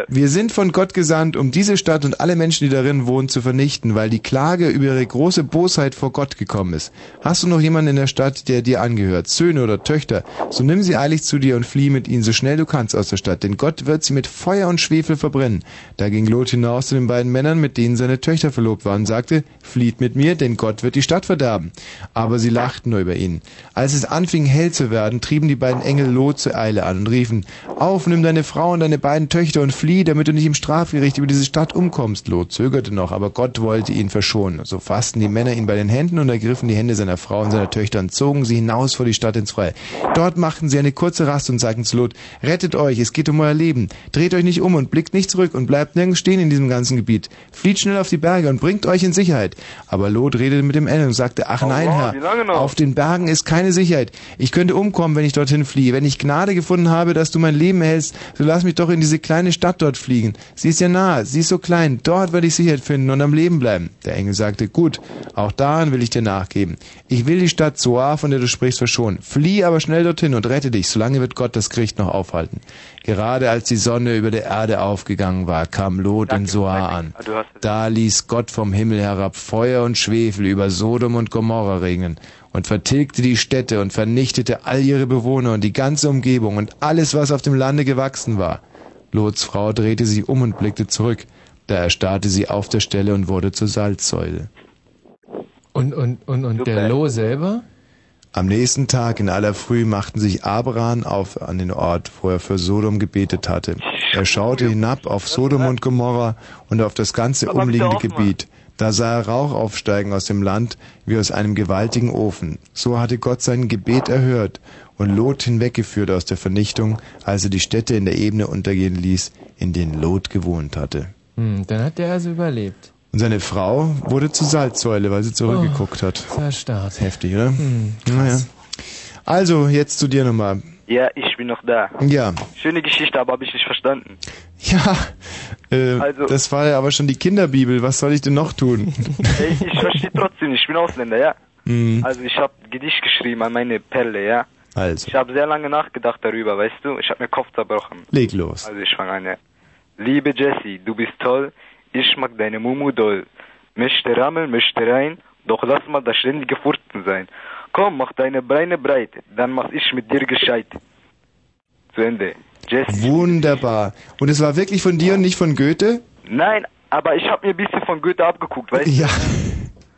wir sind von Gott gesandt, um diese Stadt und alle Menschen, die darin wohnen, zu vernichten, weil die Klage über ihre große Bosheit vor Gott gekommen ist. Hast du noch jemanden in der Stadt, der dir angehört, Söhne oder Töchter, so nimm sie eilig zu dir und flieh mit ihnen so schnell du kannst aus der Stadt, denn Gott wird sie mit Feuer und Schwefel verbrennen. Da ging Lot hinaus zu den beiden Männern, mit denen seine Töchter verlobt waren, und sagte, flieht mit mir, denn Gott wird die Stadt verderben. Aber sie lachten nur über ihn. Als es anfing hell zu werden, trieben die beiden Engel Lot zur Eile an und riefen, auf, nimm deine Frau und deine beiden Töchter und flieh, damit du nicht im Strafgericht über diese Stadt umkommst. Lot zögerte noch, aber Gott wollte ihn verschonen. So fassten die Männer ihn bei den Händen und ergriffen die Hände seiner Frau und seiner Töchter und zogen sie hinaus vor die Stadt ins Freie. Dort machten sie eine kurze Rast und sagten zu Lot, rettet euch, es geht um euer Leben. Dreht euch nicht um und blickt nicht zurück und bleibt nirgends stehen in diesem ganzen Gebiet. Flieht schnell auf die Berge und bringt euch in Sicherheit. Aber Lot redete mit dem Engel und sagte, ach nein, Herr, auf den Bergen ist keine Sicherheit. Ich könnte umkommen, wenn ich dorthin fliehe. Wenn ich Gnade gefunden habe, dass du mein Leben Hältst, so lass mich doch in diese kleine Stadt dort fliegen. Sie ist ja nahe, sie ist so klein, dort werde ich Sicherheit finden und am Leben bleiben. Der Engel sagte, gut, auch daran will ich dir nachgeben. Ich will die Stadt Zoar, von der du sprichst, verschonen. Flieh aber schnell dorthin und rette dich, solange wird Gott das Gericht noch aufhalten. Gerade als die Sonne über der Erde aufgegangen war, kam Lot in Soar an. Da ließ Gott vom Himmel herab Feuer und Schwefel über Sodom und Gomorra regnen und vertilgte die Städte und vernichtete all ihre Bewohner und die ganze Umgebung und alles, was auf dem Lande gewachsen war. Lots Frau drehte sich um und blickte zurück. Da erstarrte sie auf der Stelle und wurde zur Salzsäule. Und, und, und, und der Lo selber? Am nächsten Tag in aller Früh machten sich Abraham auf an den Ort, wo er für Sodom gebetet hatte. Er schaute hinab auf Sodom und Gomorra und auf das ganze umliegende Gebiet. Da sah er Rauch aufsteigen aus dem Land wie aus einem gewaltigen Ofen. So hatte Gott sein Gebet erhört und Lot hinweggeführt aus der Vernichtung, als er die Städte in der Ebene untergehen ließ, in denen Lot gewohnt hatte. Hm, dann hat der also überlebt. Und seine Frau wurde zur Salzsäule, weil sie zurückgeguckt hat. Verstarrt. Heftig, oder? Hm, naja. Also, jetzt zu dir nochmal. Ja, ich bin noch da. Ja. Schöne Geschichte, aber habe ich nicht verstanden. Ja, äh, Also- das war ja aber schon die Kinderbibel. Was soll ich denn noch tun? [laughs] Ich verstehe trotzdem nicht, ich bin Ausländer, ja. Hm, Also ich habe Gedicht geschrieben an meine Perle, ja. also, Ich habe sehr lange nachgedacht darüber, weißt du. Ich habe mir Kopf zerbrochen. leg los. Also ich fange an, ja. Liebe Jessie, du bist toll, ich mag deine Mumu doll. Möchte rammeln, möchte rein, doch lass mal das ständige Furzen sein. Komm, mach deine Beine breit, dann mach ich mit dir gescheit. Zu Ende. Jessie. Wunderbar. Und es war wirklich von dir und nicht von Goethe? Nein, aber ich habe mir ein bisschen von Goethe abgeguckt, weißt du. Ja.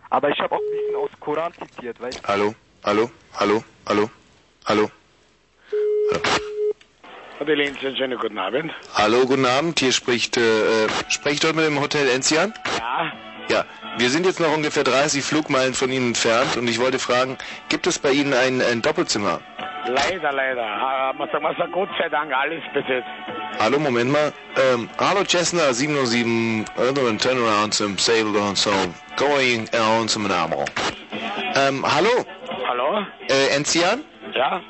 Aber ich habe auch ein bisschen aus Koran zitiert, weißt du. Hallo, hallo, hallo, hallo, hallo. Adeline, schönen guten Abend. Hallo, guten Abend. Hier spricht, äh, äh, spricht dort mit dem Hotel Enzian? Ja, Ja, wir sind jetzt noch ungefähr 30 Flugmeilen von Ihnen entfernt und ich wollte fragen, gibt es bei Ihnen ein, ein Doppelzimmer? Leider, leider. Gott sei Dank alles besetzt. Hallo, Moment mal. Ähm, hallo Cessna 707, uh, turn around some sail down so going around some Namo. Ähm, hallo, Hallo? äh, Enzian? Ja?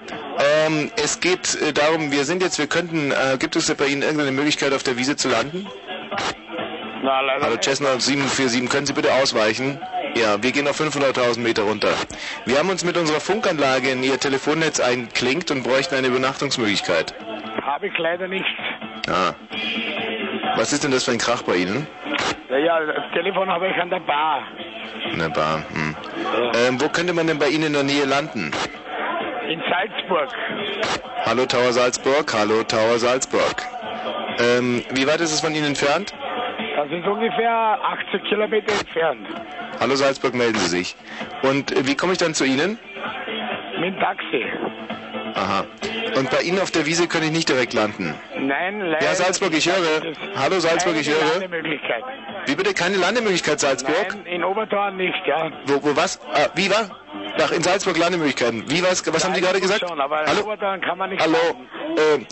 Ähm, es geht äh, darum, wir sind jetzt, wir könnten, äh, gibt es bei Ihnen irgendeine Möglichkeit auf der Wiese zu landen? Na, leider. Hallo Cessna 747, können Sie bitte ausweichen? Ja, wir gehen auf 500.000 Meter runter. Wir haben uns mit unserer Funkanlage in Ihr Telefonnetz eingeklinkt und bräuchten eine Übernachtungsmöglichkeit. Habe ich leider nicht. Ah. Was ist denn das für ein Krach bei Ihnen? Ja, ja, das Telefon habe ich an der Bar. In der Bar. Hm. Ähm, wo könnte man denn bei Ihnen in der Nähe landen? In Salzburg. Hallo Tower Salzburg, hallo Tower Salzburg. Ähm, wie weit ist es von Ihnen entfernt? Das ist ungefähr 80 Kilometer entfernt. Hallo Salzburg, melden Sie sich. Und äh, wie komme ich dann zu Ihnen? Mit dem Taxi. Aha. Und bei Ihnen auf der Wiese kann ich nicht direkt landen. Nein, leider. Ja, Salzburg, ich höre. Hallo Salzburg, ich höre. Keine Möglichkeit. Wie bitte? Keine Landemöglichkeit Salzburg? Nein, in Obertorn nicht, ja. Wo, wo was? Ah, wie war? Ach, in Salzburg Landemöglichkeiten. Wie was? Was haben Sie gerade gesagt? Schon, aber Hallo? Obertorn kann man nicht Hallo? landen. Ähm,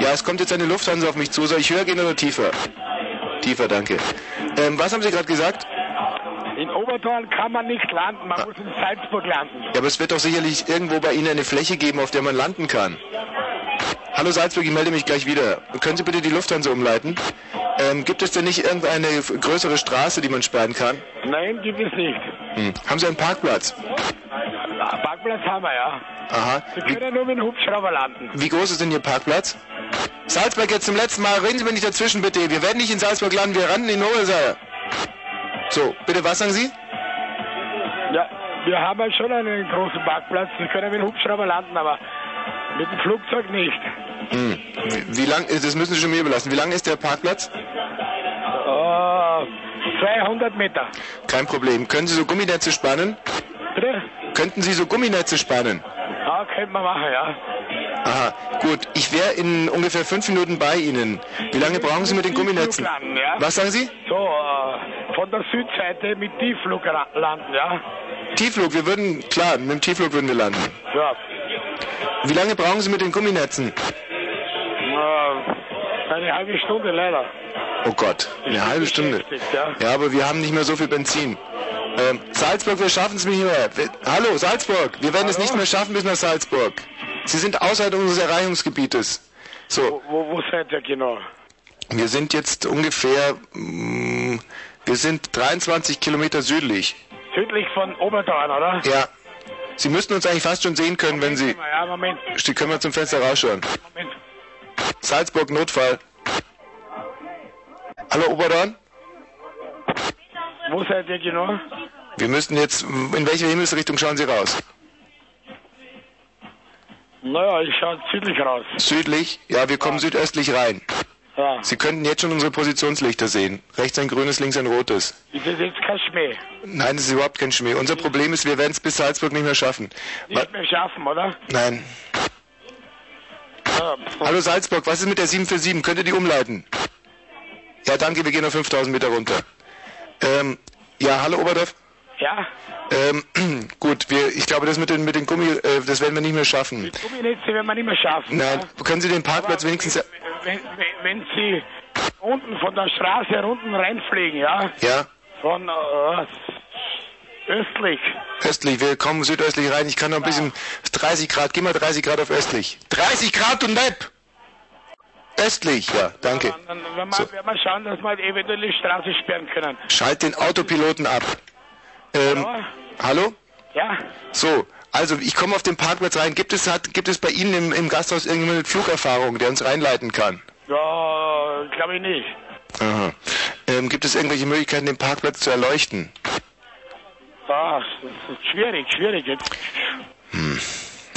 ja, es kommt jetzt eine Lufthansa auf mich zu. Soll ich höher gehen oder tiefer? Tiefer, danke. Ähm, was haben Sie gerade gesagt? In Obertorn kann man nicht landen, man muss in Salzburg landen. Ja, aber es wird doch sicherlich irgendwo bei Ihnen eine Fläche geben, auf der man landen kann. Hallo Salzburg, ich melde mich gleich wieder. Können Sie bitte die Lufthansa umleiten? Ähm, gibt es denn nicht irgendeine größere Straße, die man sperren kann? Nein, gibt es nicht. Hm. Haben Sie einen Parkplatz? Parkplatz haben wir, ja. Aha. Sie können nur mit dem Hubschrauber landen. Wie groß ist denn Ihr Parkplatz? Salzburg jetzt zum letzten Mal. Reden Sie mir nicht dazwischen, bitte. Wir werden nicht in Salzburg landen, wir landen in Obersaal. So, bitte, was sagen Sie? Ja, wir haben ja schon einen großen Parkplatz. Sie können mit dem Hubschrauber landen, aber mit dem Flugzeug nicht. Hm. Wie, wie lang, das müssen Sie schon mir überlassen. Wie lang ist der Parkplatz? Oh, 200 Meter. Kein Problem. Können Sie so Gumminetze spannen? Könnten Sie so Gumminetze spannen? Ja, könnte man machen, ja. Aha, gut. Ich wäre in ungefähr fünf Minuten bei Ihnen. Wie lange brauchen Sie mit den Gumminetzen? Landen, ja. Was sagen Sie? So, äh, von der Südseite mit Tiefflug landen, ja. Tiefflug, wir würden, klar, mit dem Tiefflug würden wir landen. Ja. Wie lange brauchen Sie mit den Gumminetzen? Äh, eine halbe Stunde leider. Oh Gott, eine halbe Stunde. ja. Ja, aber wir haben nicht mehr so viel Benzin. Ähm, Salzburg, wir schaffen es nicht mehr. Wir, hallo, Salzburg, wir werden es nicht mehr schaffen bis nach Salzburg. Sie sind außerhalb unseres Erreichungsgebietes. So, Wo, wo seid ihr genau? wir sind jetzt ungefähr, mm, wir sind 23 Kilometer südlich. Südlich von Oberdorn, oder? Ja. Sie müssten uns eigentlich fast schon sehen können, wenn Sie... Ja, Moment. Sie können wir zum Fenster rausschauen. Moment. Salzburg, Notfall. Hallo, Oberdorn? Wo seid ihr genau? Wir müssten jetzt, in welche Himmelsrichtung schauen Sie raus? Naja, ich schaue südlich raus. Südlich? Ja, wir kommen südöstlich rein. Ja. Sie könnten jetzt schon unsere Positionslichter sehen. Rechts ein grünes, links ein rotes. Ist das jetzt kein Schmäh? Nein, das ist überhaupt kein Schmäh. Unser Problem ist, wir werden es bis Salzburg nicht mehr schaffen. Wa- Nicht mehr schaffen, oder? Nein. Ja. Hallo Salzburg, was ist mit der 747? Könnt ihr die umleiten? Ja, danke, wir gehen auf 5000 Meter runter. Ähm, ja, hallo Oberdorf? Ja? Ähm, [clears throat] gut, wir, ich glaube, das mit den, mit den Gummi, äh, das werden wir nicht mehr schaffen. Gumminetze werden wir nicht mehr schaffen. Nein, ja? können Sie den Parkplatz wenigstens... Wenn, wenn, wenn Sie unten von der Straße unten reinfliegen, ja? Ja, Von äh, östlich. östlich, wir kommen südöstlich rein. Ich kann noch ein bisschen... 30 Grad, geh mal 30 Grad auf östlich. 30 Grad und Nepp! Östlich, ja, danke. Dann werden wir, werden wir schauen, dass wir eventuell die Straße sperren können. Schalt den Autopiloten ab. Ähm, hallo? Ja? So, also ich komme auf den Parkplatz rein. Gibt es, hat, gibt es bei Ihnen im, im Gasthaus irgendjemand mit Flugerfahrung, der uns reinleiten kann? Ja, glaube ich nicht. Aha. Ähm, gibt es irgendwelche Möglichkeiten, den Parkplatz zu erleuchten? Das ist schwierig, schwierig jetzt. Hm,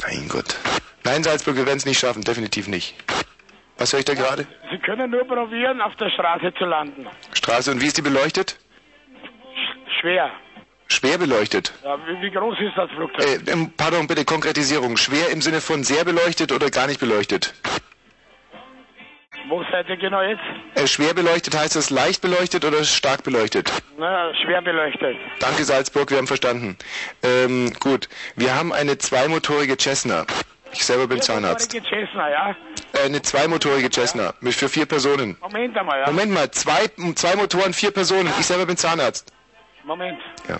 mein Gott. Nein, Salzburg, wir werden es nicht schaffen, definitiv nicht. Was höre ich da gerade? Sie können nur probieren, auf der Straße zu landen. Straße, und wie ist die beleuchtet? Schwer. Schwer beleuchtet. Ja, wie, wie groß ist das Flugzeug? Äh, ähm, pardon, bitte Konkretisierung. Schwer im Sinne von sehr beleuchtet oder gar nicht beleuchtet? Wo seid ihr genau jetzt? Äh, schwer beleuchtet heißt das leicht beleuchtet oder stark beleuchtet? Na, schwer beleuchtet. Danke Salzburg, wir haben verstanden. Ähm, gut, wir haben eine zweimotorige Cessna. Ich selber bin Zahnarzt. Viermotorige Cessna, ja? Äh, eine zweimotorige Cessna mit für vier Personen. Moment einmal, ja? Moment mal, zwei, zwei Motoren, vier Personen. Ich selber bin Zahnarzt. Moment. Ja.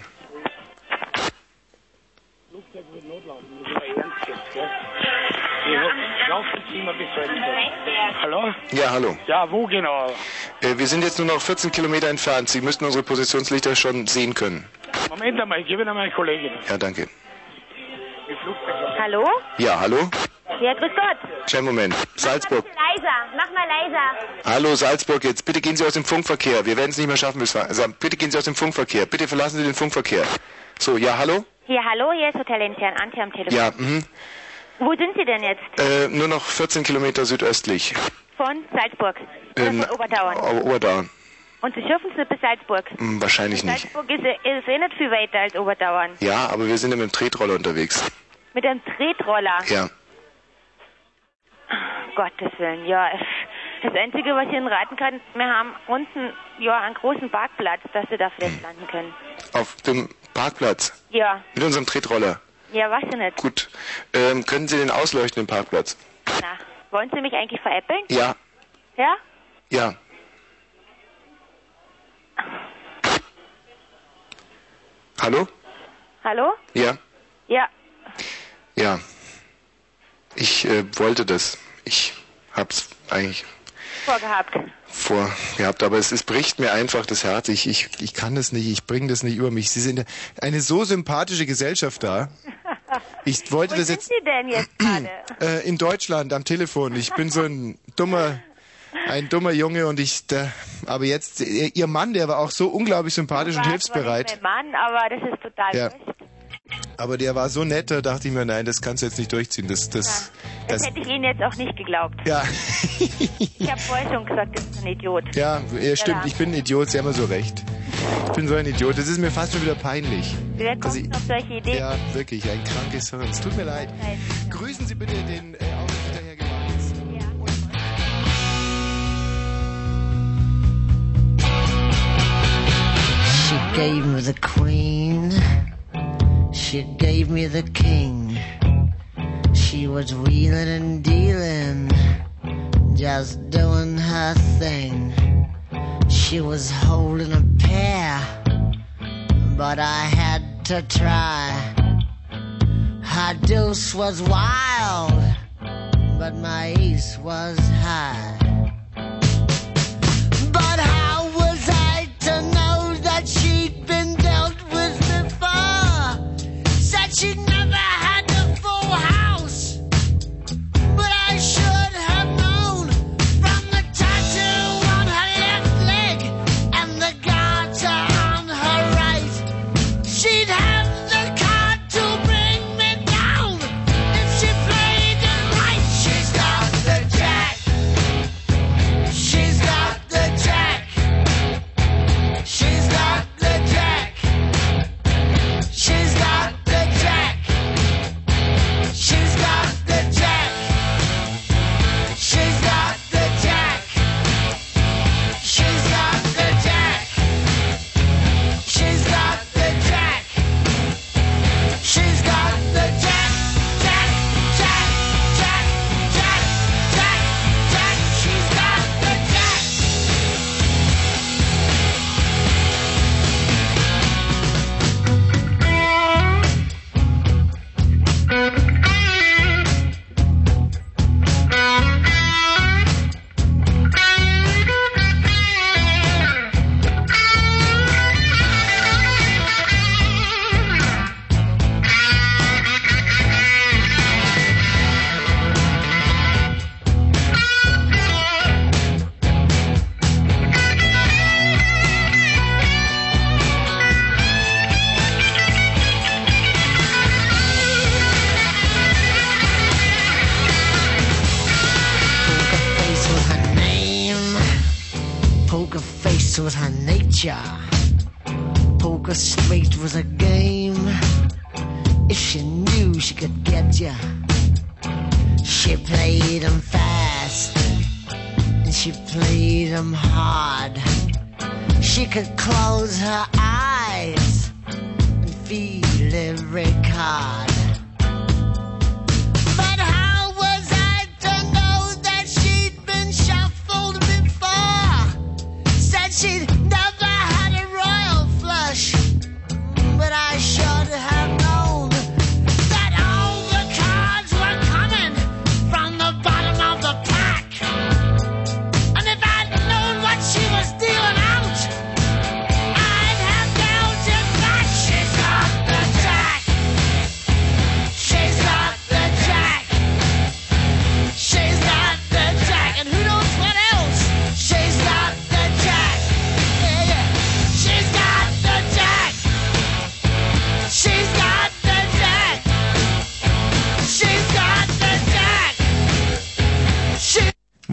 Flugzeug wird notlaufen, ist aber ernst jetzt, gell? Hallo? Ja, hallo. Ja, wo genau? Äh, wir sind jetzt nur noch 14 Kilometer entfernt. Sie müssten unsere Positionslichter schon sehen können. Moment einmal, ich gebe Ihnen meine Kollegin. Ja, danke. Hallo? Ja, hallo? Ja, grüß Gott. Kleinen Moment. Salzburg. Leiser, mach mal leiser. Hallo Salzburg, jetzt bitte gehen Sie aus dem Funkverkehr. Wir werden es nicht mehr schaffen bis also, bitte gehen Sie aus dem Funkverkehr. Bitte verlassen Sie den Funkverkehr. So, ja, hallo? Hier, hallo, hier ist Hotel Intern, Antje am Telefon. Ja, mhm. Wo sind Sie denn jetzt? Äh, nur noch 14 Kilometer südöstlich. Von Salzburg. Ähm, Oberdauern. Oberdauern. Und Sie schaffen es nicht bis Salzburg. Hm, wahrscheinlich nicht. Salzburg ist, ist eh nicht viel weiter als Oberdauern. Ja, aber wir sind ja mit dem Tretroller unterwegs. Mit einem Tretroller. Ja. Gottes Willen, ja. Das Einzige, was ich Ihnen raten kann, wir haben unten ja einen großen Parkplatz, dass Sie da vielleicht landen können. Auf dem Parkplatz. Ja, Mit unserem Tretroller. ja, weiß ich nicht. Gut. Ähm, können Sie den ausleuchten, den Parkplatz? Na, wollen Sie mich eigentlich veräppeln? Ja. Ja? Ja. Hallo? Hallo? Ja. Ja, Ja. Ich äh, wollte das. Ich hab's eigentlich vorgehabt. vorgehabt, aber es, es bricht mir einfach das Herz. Ich, ich, ich kann das nicht, ich bringe das nicht über mich. Sie sind eine so sympathische Gesellschaft da. [laughs] Ich wollte Wo das sind jetzt Sie denn jetzt [clears throat] gerade? äh, in Deutschland am Telefon. Ich bin so ein dummer, ein dummer Junge und ich, da, aber jetzt, Ihr Mann, der war auch so unglaublich sympathisch und hilfsbereit. nicht mein Mann, aber das ist total Ja. Aber der war so nett, da dachte ich mir, nein, das kannst du jetzt nicht durchziehen. Das, das, Das das, hätte ich Ihnen jetzt auch nicht geglaubt. ja, Ich habe vorher schon gesagt, das ist ein Idiot. ja, ja, stimmt, Ja. ich bin ein Idiot, Sie haben ja so recht. Ich bin so ein Idiot, das ist mir fast schon wieder peinlich. Wer kommt ich- auf solche Ideen? Ja, wirklich, ein krankes Hirn. Es tut mir leid. Grüßen Sie bitte den äh, Herr gave me the queen. She gave me the king. She was wheeling and dealing, just doing her thing. She was holding a pair, but I had to try. Her deuce was wild, but my ace was high.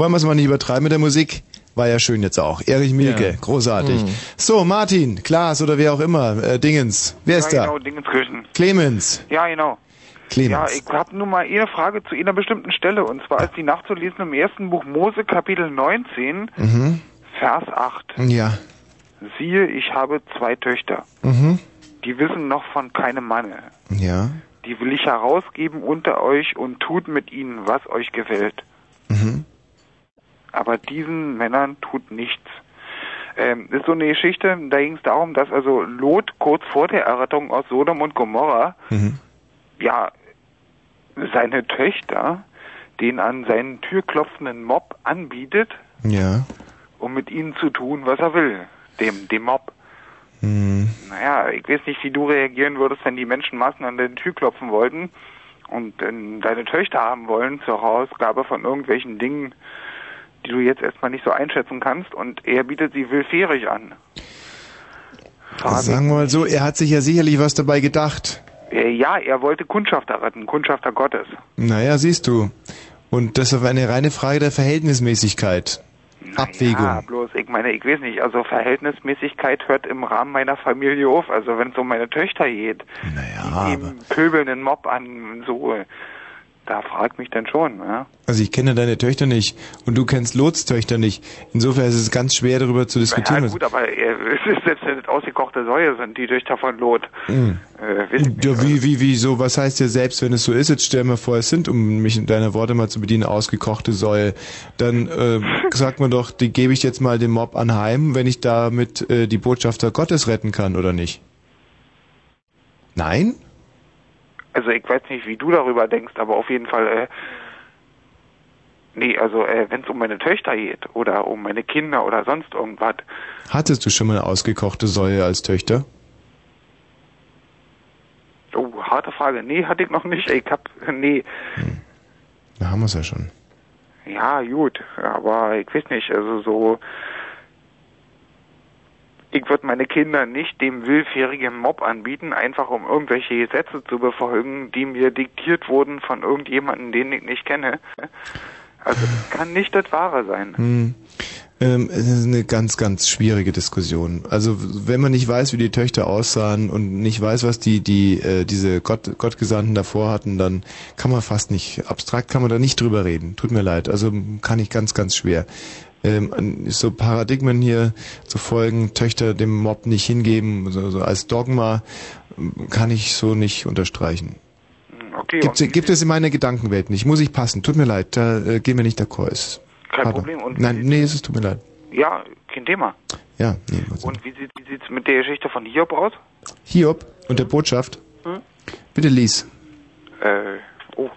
Wollen wir es mal nicht übertreiben mit der Musik? War ja schön jetzt auch. Erich Mielke, Ja. großartig. Mhm. So, Martin, Klaas oder wer auch immer, äh, Dingens. Wer ist ja, da? genau, Dingenskirchen. Clemens. Ja, genau. Clemens. Ja, ich habe nur mal eine Frage zu einer bestimmten Stelle. Und zwar ist die nachzulesen im ersten Buch Mose, Kapitel 19, Mhm. Vers 8. Ja. Siehe, ich habe zwei Töchter. Mhm. Die wissen noch von keinem Manne. Ja. Die will ich herausgeben unter euch und tut mit ihnen, was euch gefällt. Mhm. Aber diesen Männern tut nichts. Ähm, ist so eine Geschichte, da ging es darum, dass also Lot kurz vor der Errettung aus Sodom und Gomorra Mhm. ja seine Töchter den an seinen Tür klopfenden Mob anbietet, Ja. um mit ihnen zu tun, was er will. Dem, dem Mob. Mhm. Naja, ich weiß nicht, wie du reagieren würdest, wenn die Menschen Massen an deine Tür klopfen wollten und ähm, deine Töchter haben wollen zur Herausgabe von irgendwelchen Dingen, die du jetzt erstmal nicht so einschätzen kannst und er bietet sie willfährig an. Sagen wir mal so, er hat sich ja sicherlich was dabei gedacht. Äh, ja, er wollte Kundschafter retten, Kundschafter Gottes. Naja, siehst du. Und das war eine reine Frage der Verhältnismäßigkeit. Abwägung. Ja, bloß, ich meine, ich weiß nicht, also Verhältnismäßigkeit hört im Rahmen meiner Familie auf. Also wenn es um meine Töchter geht, naja, die nehmen pöbelnden Mob an, so, da fragt mich dann schon, ja. Also ich kenne deine Töchter nicht und du kennst Lots Töchter nicht. Insofern ist es ganz schwer darüber zu diskutieren. Ja gut, aber äh, es ist selbst wenn es ausgekochte Säue sind, die Töchter von Lot. Hm. Äh, Ja, wie, wie, wie, so, was heißt ja selbst, wenn es so ist, jetzt stell mir vor, es sind, um mich in deiner Worte mal zu bedienen, ausgekochte Säue, dann äh, sagt man doch, die gebe ich jetzt mal dem Mob anheim, wenn ich damit äh, die Botschafter Gottes retten kann, oder nicht? Nein? Also ich weiß nicht, wie du darüber denkst, aber auf jeden Fall, äh, Nee, also äh, wenn es um meine Töchter geht oder um meine Kinder oder sonst irgendwas. Hattest du schon mal eine ausgekochte Säue als Töchter? Oh, harte Frage. Nee, hatte ich noch nicht. Ich hab, nee. Da haben wir es ja schon. Ja, gut, aber ich weiß nicht, also so. Ich würde meine Kinder nicht dem willfährigen Mob anbieten, einfach um irgendwelche Gesetze zu befolgen, die mir diktiert wurden von irgendjemandem, den ich nicht kenne. Also kann nicht das Wahre sein. Hm. Ähm, es ist eine ganz, ganz schwierige Diskussion. Also wenn man nicht weiß, wie die Töchter aussahen und nicht weiß, was die, die äh, diese Gott, Gottgesandten davor hatten, dann kann man fast nicht, abstrakt kann man da nicht drüber reden. Tut mir leid. Also kann ich ganz, ganz schwer. Ähm, so Paradigmen hier zu folgen, Töchter dem Mob nicht hingeben, so, so als Dogma, kann ich so nicht unterstreichen. Okay, Gibt, gibt es in meiner Gedankenwelt nicht. Muss ich passen. Tut mir leid, da äh, gehen wir nicht d'accord. Ist- Kein Pardon. Problem. Und Nein, nee, es tut mir leid. ja, kein Thema. Ja, nee. Und wie sieht wie sieht's mit der Geschichte von Hiob aus? Hiob und der Botschaft. Hm? Bitte lies. Äh, oh,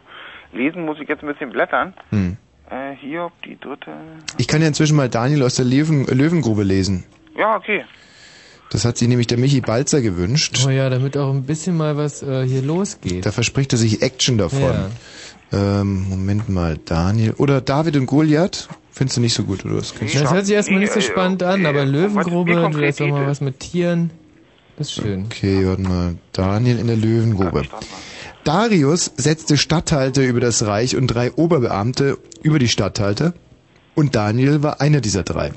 lesen muss ich jetzt ein bisschen blättern. Hm. Äh, Hiob, die dritte. Ich kann ja inzwischen mal Daniel aus der Löwen, Löwengrube lesen. Ja, okay. Das hat sich nämlich der Michi Balzer gewünscht. Oh ja, damit auch ein bisschen mal was äh, hier losgeht. Da verspricht er sich Action davon. Ähm, Moment mal, Daniel. Oder David und Goliath? Findest du nicht so gut, oder was? Das hört sich erstmal nicht so äh, spannend an, aber Löwengrube, du hast auch mal was mit Tieren. Das ist schön. Okay, warte mal. Daniel in der Löwengrube. Darius setzte Statthalter über das Reich und drei Oberbeamte über die Statthalter. Und Daniel war einer dieser drei.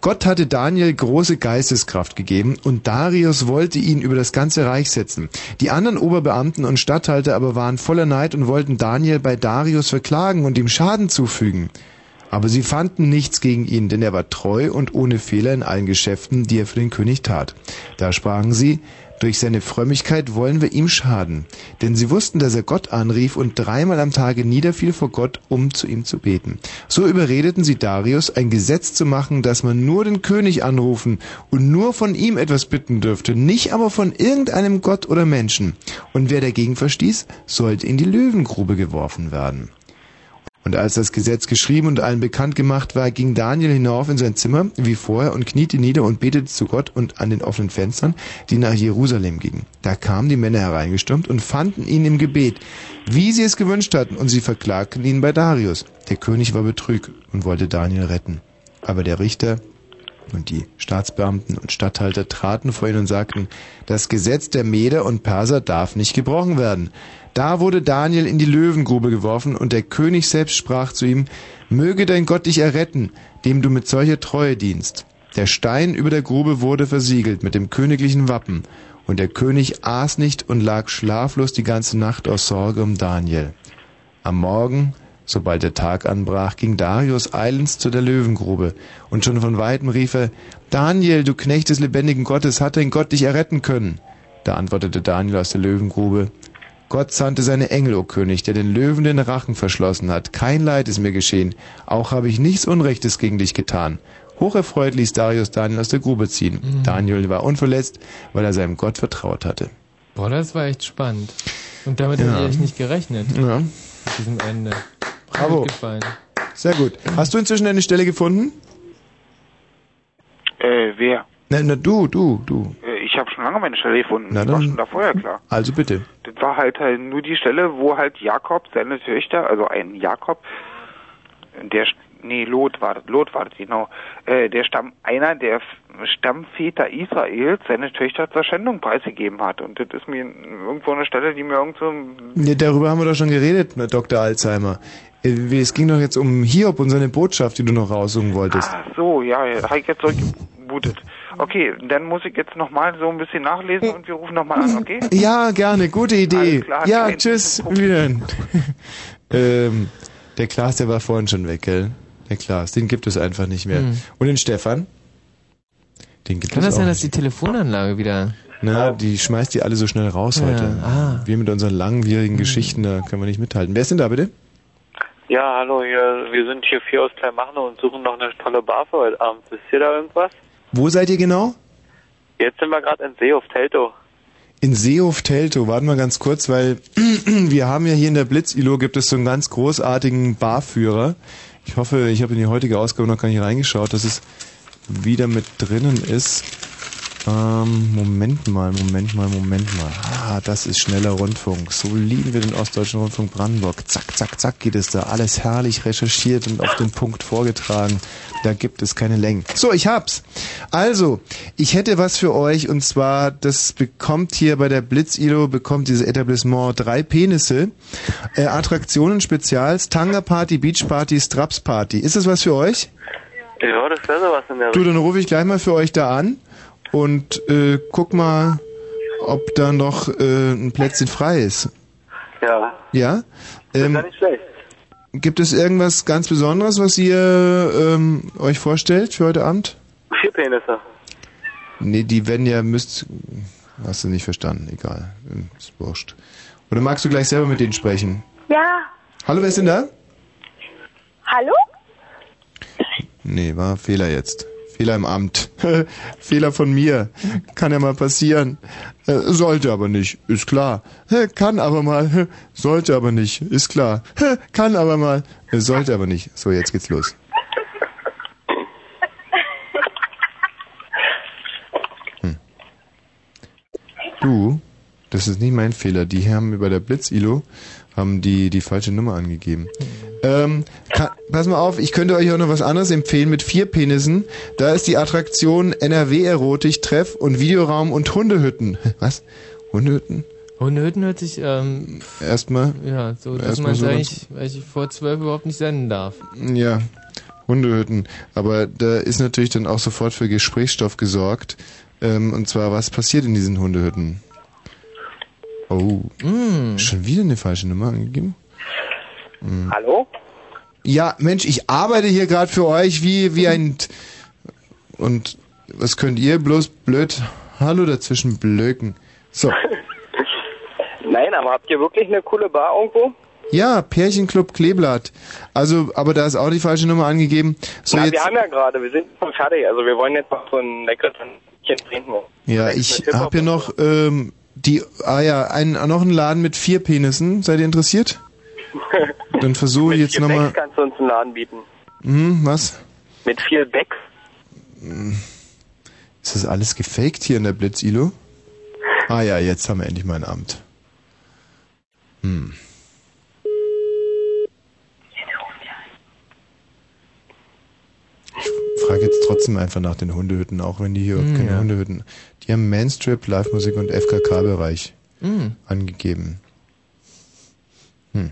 Gott hatte Daniel große Geisteskraft gegeben und Darius wollte ihn über das ganze Reich setzen. Die anderen Oberbeamten und Statthalter aber waren voller Neid und wollten Daniel bei Darius verklagen und ihm Schaden zufügen. Aber sie fanden nichts gegen ihn, denn er war treu und ohne Fehler in allen Geschäften, die er für den König tat. Da sprachen sie, durch seine Frömmigkeit wollen wir ihm schaden. Denn sie wussten, dass er Gott anrief und dreimal am Tage niederfiel vor Gott, um zu ihm zu beten. So überredeten sie Darius, ein Gesetz zu machen, dass man nur den König anrufen und nur von ihm etwas bitten dürfte, nicht aber von irgendeinem Gott oder Menschen. Und wer dagegen verstieß, sollte in die Löwengrube geworfen werden. Und als das Gesetz geschrieben und allen bekannt gemacht war, ging Daniel hinauf in sein Zimmer, wie vorher, und kniete nieder und betete zu Gott und an den offenen Fenstern, die nach Jerusalem gingen. Da kamen die Männer hereingestürmt und fanden ihn im Gebet, wie sie es gewünscht hatten, und sie verklagten ihn bei Darius. Der König war betrügt und wollte Daniel retten. Aber der Richter und die Staatsbeamten und Statthalter traten vor ihn und sagten, das Gesetz der Meder und Perser darf nicht gebrochen werden. Da wurde Daniel in die Löwengrube geworfen und der König selbst sprach zu ihm, möge dein Gott dich erretten, dem du mit solcher Treue dienst. Der Stein über der Grube wurde versiegelt mit dem königlichen Wappen und der König aß nicht und lag schlaflos die ganze Nacht aus Sorge um Daniel. Am Morgen, sobald der Tag anbrach, ging Darius eilends zu der Löwengrube, und schon von weitem rief er, Daniel, du Knecht des lebendigen Gottes, hat dein Gott dich erretten können? Da antwortete Daniel aus der Löwengrube, Gott sandte seine Engel, o König, der den Löwen den Rachen verschlossen hat. Kein Leid ist mir geschehen, auch habe ich nichts Unrechtes gegen dich getan. Hocherfreut ließ Darius Daniel aus der Grube ziehen. Mhm. Daniel war unverletzt, weil er seinem Gott vertraut hatte. Boah, das war echt spannend. Und damit Ja. hätte ich echt nicht gerechnet. Ja. Mit diesem Ende. Bravo. Sehr gut. Hast du inzwischen eine Stelle gefunden? Äh, wer? Nein, na du, du, du. Äh, ich habe schon lange meine Stelle gefunden. Na das war schon da vorher klar. Also bitte. Das war halt halt nur die Stelle, wo halt Jakob seine Töchter, also ein Jakob, der nee Lot war das, Lot war das genau, äh, der Stamm einer der Stammväter Israels seine Töchter zur Schändung preisgegeben hat und das ist mir irgendwo eine Stelle, die mir irgendwo Nee, darüber haben wir doch schon geredet, mit Dr. Alzheimer. Äh, Es ging doch jetzt um Hiob und seine Botschaft, die du noch raussuchen wolltest. Ach so, ja, ja, habe ich jetzt zurückgebootet. Okay, dann muss ich jetzt nochmal so ein bisschen nachlesen und wir rufen nochmal an, okay? [laughs] Ja, gerne, gute Idee. Alles klar, ja, tschüss, wieder. [laughs] ähm, der Klaas, der war vorhin schon weg, gell? Der Klaas, den gibt es einfach nicht mehr. Hm. Und den Stefan? Den gibt Kann es das auch sein, nicht. dass die Telefonanlage wieder... Na, die schmeißt die alle so schnell raus Ja, heute. ah. Wir mit unseren langwierigen Geschichten, da können wir nicht mithalten. Wer ist denn da bitte? Ja, hallo, hier, wir sind hier vier aus Kleinmachnow und suchen noch eine tolle Bar für heute Abend. Wisst ihr da irgendwas? Wo seid ihr genau? Jetzt sind wir gerade in Seehof, Teltow. In Seehof Teltow, warten wir ganz kurz, weil [clears throat] wir haben ja hier in der Blitz-ILO gibt es so einen ganz großartigen Barführer. Ich hoffe, ich habe in die heutige Ausgabe noch gar nicht reingeschaut, dass es wieder mit drinnen ist. Ähm, Moment mal, Moment mal, Moment mal. Ah, das ist schneller Rundfunk. So lieben wir den Ostdeutschen Rundfunk Brandenburg. Zack, zack, zack geht es da. Alles herrlich recherchiert und auf den Punkt vorgetragen. Da gibt es keine Längen. So, ich hab's. Also, ich hätte was für euch und zwar, das bekommt hier bei der Blitz-Ilo, bekommt dieses Etablissement drei Penisse. Äh, Attraktionen Spezials, Tanga Party, Beach Party, Straps Party. Ist das was für euch? Ja, das wäre sowas in der Du, dann rufe ich gleich mal für euch da an und äh, guck mal, ob da noch äh, ein Plätzchen frei ist. Ja, Ja? das ist Ähm, ja nicht schlecht. gibt es irgendwas ganz Besonderes, was ihr ähm, euch vorstellt für heute Abend? Vier Penisse. Nee, die werden ja müsst. Hast du nicht verstanden, egal. Ist wurscht. Oder magst du gleich selber mit denen sprechen? Ja. Hallo, wer ist denn da? Hallo? Nee, war Fehler jetzt. Fehler im Amt. [laughs] Fehler von mir. Kann ja mal passieren. Äh, sollte aber nicht, ist klar. Kann aber mal. Sollte aber nicht, ist klar. Kann aber mal. Äh, Sollte aber nicht. So, jetzt geht's los. Hm. Du, das ist nicht mein Fehler. Die haben über der Blitz-ILO haben die die falsche Nummer angegeben. Ähm, kann, pass mal auf, ich könnte euch auch noch was anderes empfehlen mit vier Penissen. Da ist die Attraktion NRW-Erotik, Treff und Videoraum und Hundehütten. Was? Hundehütten? Hundehütten hört sich, ähm, Erstmal. ja, so, dass man so eigentlich, weil ich vor zwölf überhaupt nicht senden darf. Ja, Hundehütten. Aber da ist natürlich dann auch sofort für Gesprächsstoff gesorgt. Ähm, und zwar, was passiert in diesen Hundehütten? Oh, schon wieder eine falsche Nummer angegeben? Hm. Hallo? Ja, Mensch, ich arbeite hier gerade für euch wie, wie ein... Und was könnt ihr bloß blöd Hallo dazwischen blöken? So, [laughs] Nein, aber habt ihr wirklich eine coole Bar irgendwo? ja, Pärchenclub Kleeblatt. Also, aber da ist auch die falsche Nummer angegeben. So, Na, jetzt... wir haben ja gerade, wir sind schon fertig. Also wir wollen jetzt noch so ein leckeres Händchen trinken. Ja, ich habe hier noch ähm, die, ah ja, ein, noch einen Laden mit vier Penissen. Seid ihr interessiert? [laughs] Dann versuche ich jetzt Vier nochmal. Becks kannst du uns einen Laden bieten. Hm, was? Mit viel Becks? Hm. Ist das alles gefaked hier in der Blitz-Ilo? Ah ja, jetzt haben wir endlich mal ein Amt. Hm. Frage jetzt trotzdem einfach nach den Hundehütten, auch wenn die hier Hm, keine ja. Hundehütten. Die haben Manstrip, Live-Musik und FKK-Bereich Hm. angegeben. Hm.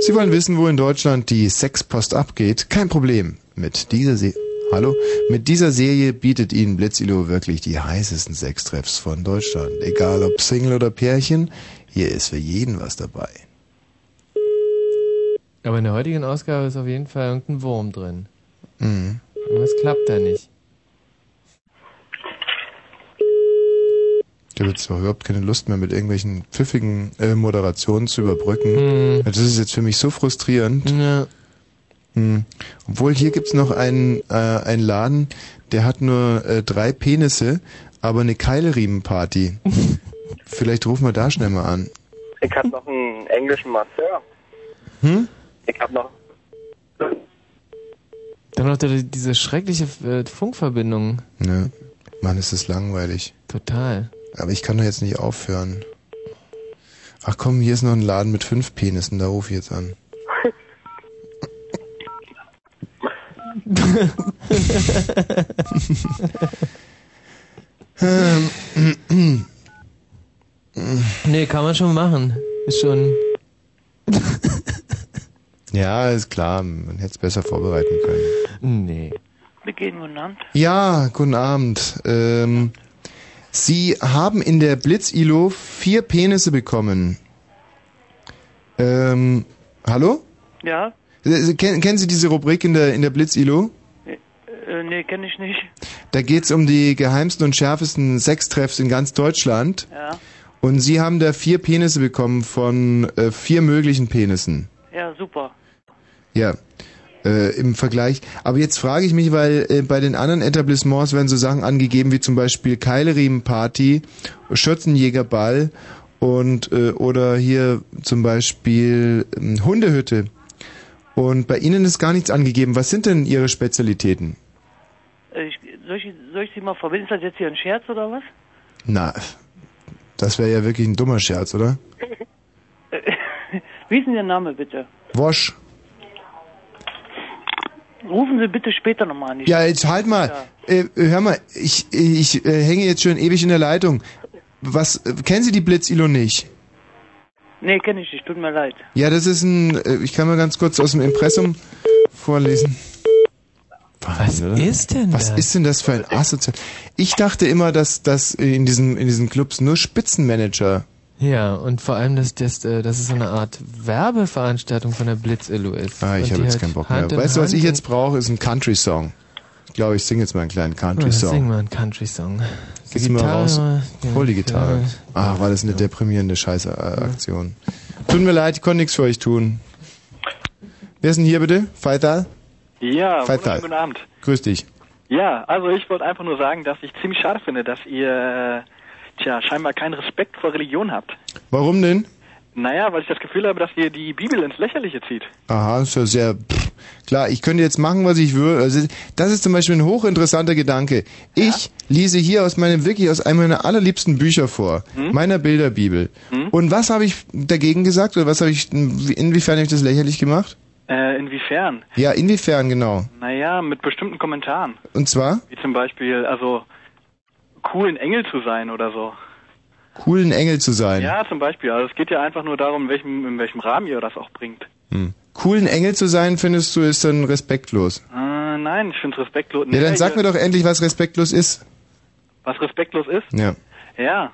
Sie wollen wissen, wo in Deutschland die Sexpost abgeht? Kein Problem. Mit dieser Se Hallo? Mit dieser Serie bietet Ihnen Blitzilo wirklich die heißesten Sextreffs von Deutschland. Egal ob Single oder Pärchen, hier ist für jeden was dabei. Aber in der heutigen Ausgabe ist auf jeden Fall irgendein Wurm drin. Mhm. Irgendwas klappt da nicht. Ich habe jetzt auch überhaupt keine Lust mehr, mit irgendwelchen pfiffigen äh, Moderationen zu überbrücken. Hm. Das ist jetzt für mich so frustrierend. Ja. Hm. Obwohl hier gibt's noch einen, äh, einen Laden, der hat nur äh, drei Penisse, aber eine Keileriemenparty. [laughs] Vielleicht rufen wir da schnell mal an. Ich hab noch einen englischen Masseur. Hm? Ich hab noch... Dann noch die- diese schreckliche äh, Funkverbindung. Ne? Mann, ist das langweilig. Total. Aber ich kann doch jetzt nicht aufhören. Ach komm, hier ist noch ein Laden mit fünf Penissen, da ruf ich jetzt an. [laughs] Nee, kann man schon machen. Ist schon. [laughs] Ja, ist klar, man hätte es besser vorbereiten können. Nee. Begehen guten Abend. Ja, guten Abend. Ähm, Sie haben in der Blitz-ILO vier Penisse bekommen. Ähm, hallo? Ja? Äh, Kennen, kennen Sie diese Rubrik in der, in der Blitz-ILO? Äh, nee, kenne ich nicht. Da geht's um die geheimsten und schärfsten Sextreffs in ganz Deutschland. Ja. Und Sie haben da vier Penisse bekommen von äh, vier möglichen Penissen. Ja, super. Ja, äh, im Vergleich. Aber jetzt frage ich mich, weil äh, bei den anderen Etablissements werden so Sachen angegeben wie zum Beispiel Keileriemenparty, Schürzenjägerball und äh, oder hier zum Beispiel ähm, Hundehütte. Und bei Ihnen ist gar nichts angegeben. Was sind denn Ihre Spezialitäten? Äh, Ich, soll, ich, soll ich Sie mal verbinden? Ist das jetzt hier ein Scherz oder was? Na, das wäre ja wirklich ein dummer Scherz, oder? [laughs] Wie ist denn Ihr Name bitte? Wosch. Rufen Sie bitte später nochmal an. Ich- Ja, jetzt halt mal. Äh, hör mal, ich, ich äh, hänge jetzt schon ewig in der Leitung. Was, äh, kennen Sie die Blitzilo nicht? Nee, kenne ich nicht. Tut mir leid. Ja, das ist ein, äh, ich kann mal ganz kurz aus dem Impressum vorlesen. Was ist denn Was das? ist denn das für ein Asozial? Ich dachte immer, dass, dass in diesen, in diesen Clubs nur Spitzenmanager. Ja, und vor allem, dass, das, äh, dass es so eine Art Werbeveranstaltung von der Blitz-Illu ist. Ah, ich habe jetzt halt keinen Bock mehr. Hand Weißt du, was Hand ich jetzt brauche, ist ein Country-Song. Ich glaube, ich singe jetzt mal einen kleinen Ja, sing Country-Song. mal einen Country-Song. Gehst du mal raus? Hol die Gitarre. Ah, war das eine deprimierende Scheiße-Aktion. Tut mir leid, ich konnte nichts für euch tun. Wer ist denn hier bitte? Feital? Ja, Feital. guten Abend. Grüß dich. Ja, also ich wollte einfach nur sagen, dass ich ziemlich schade finde, dass ihr, äh, tja, scheinbar keinen Respekt vor Religion habt. Warum denn? Naja, weil ich das Gefühl habe, dass ihr die Bibel ins Lächerliche zieht. Aha, ist ja sehr pff, klar. Ich könnte jetzt machen, was ich will. Also das ist zum Beispiel ein hochinteressanter Gedanke. Ich lese hier aus meinem wirklich aus einem meiner allerliebsten Bücher vor, Hm? meiner Bilderbibel. Und was habe ich dagegen gesagt oder was habe ich inwiefern habe ich das lächerlich gemacht? Äh, inwiefern? Ja, inwiefern genau. Naja, mit bestimmten Kommentaren. Und zwar Wie zum Beispiel, also, coolen Engel zu sein oder so. coolen Engel zu sein. Ja, zum Beispiel. Also es geht ja einfach nur darum, in welchem, in welchem Rahmen ihr das auch bringt. Hm. Coolen Engel zu sein, findest du, ist dann respektlos. Äh, nein, ich finde es respektlos. Ja, dann sag mir doch endlich, was respektlos ist. Was respektlos ist? Ja. Ja,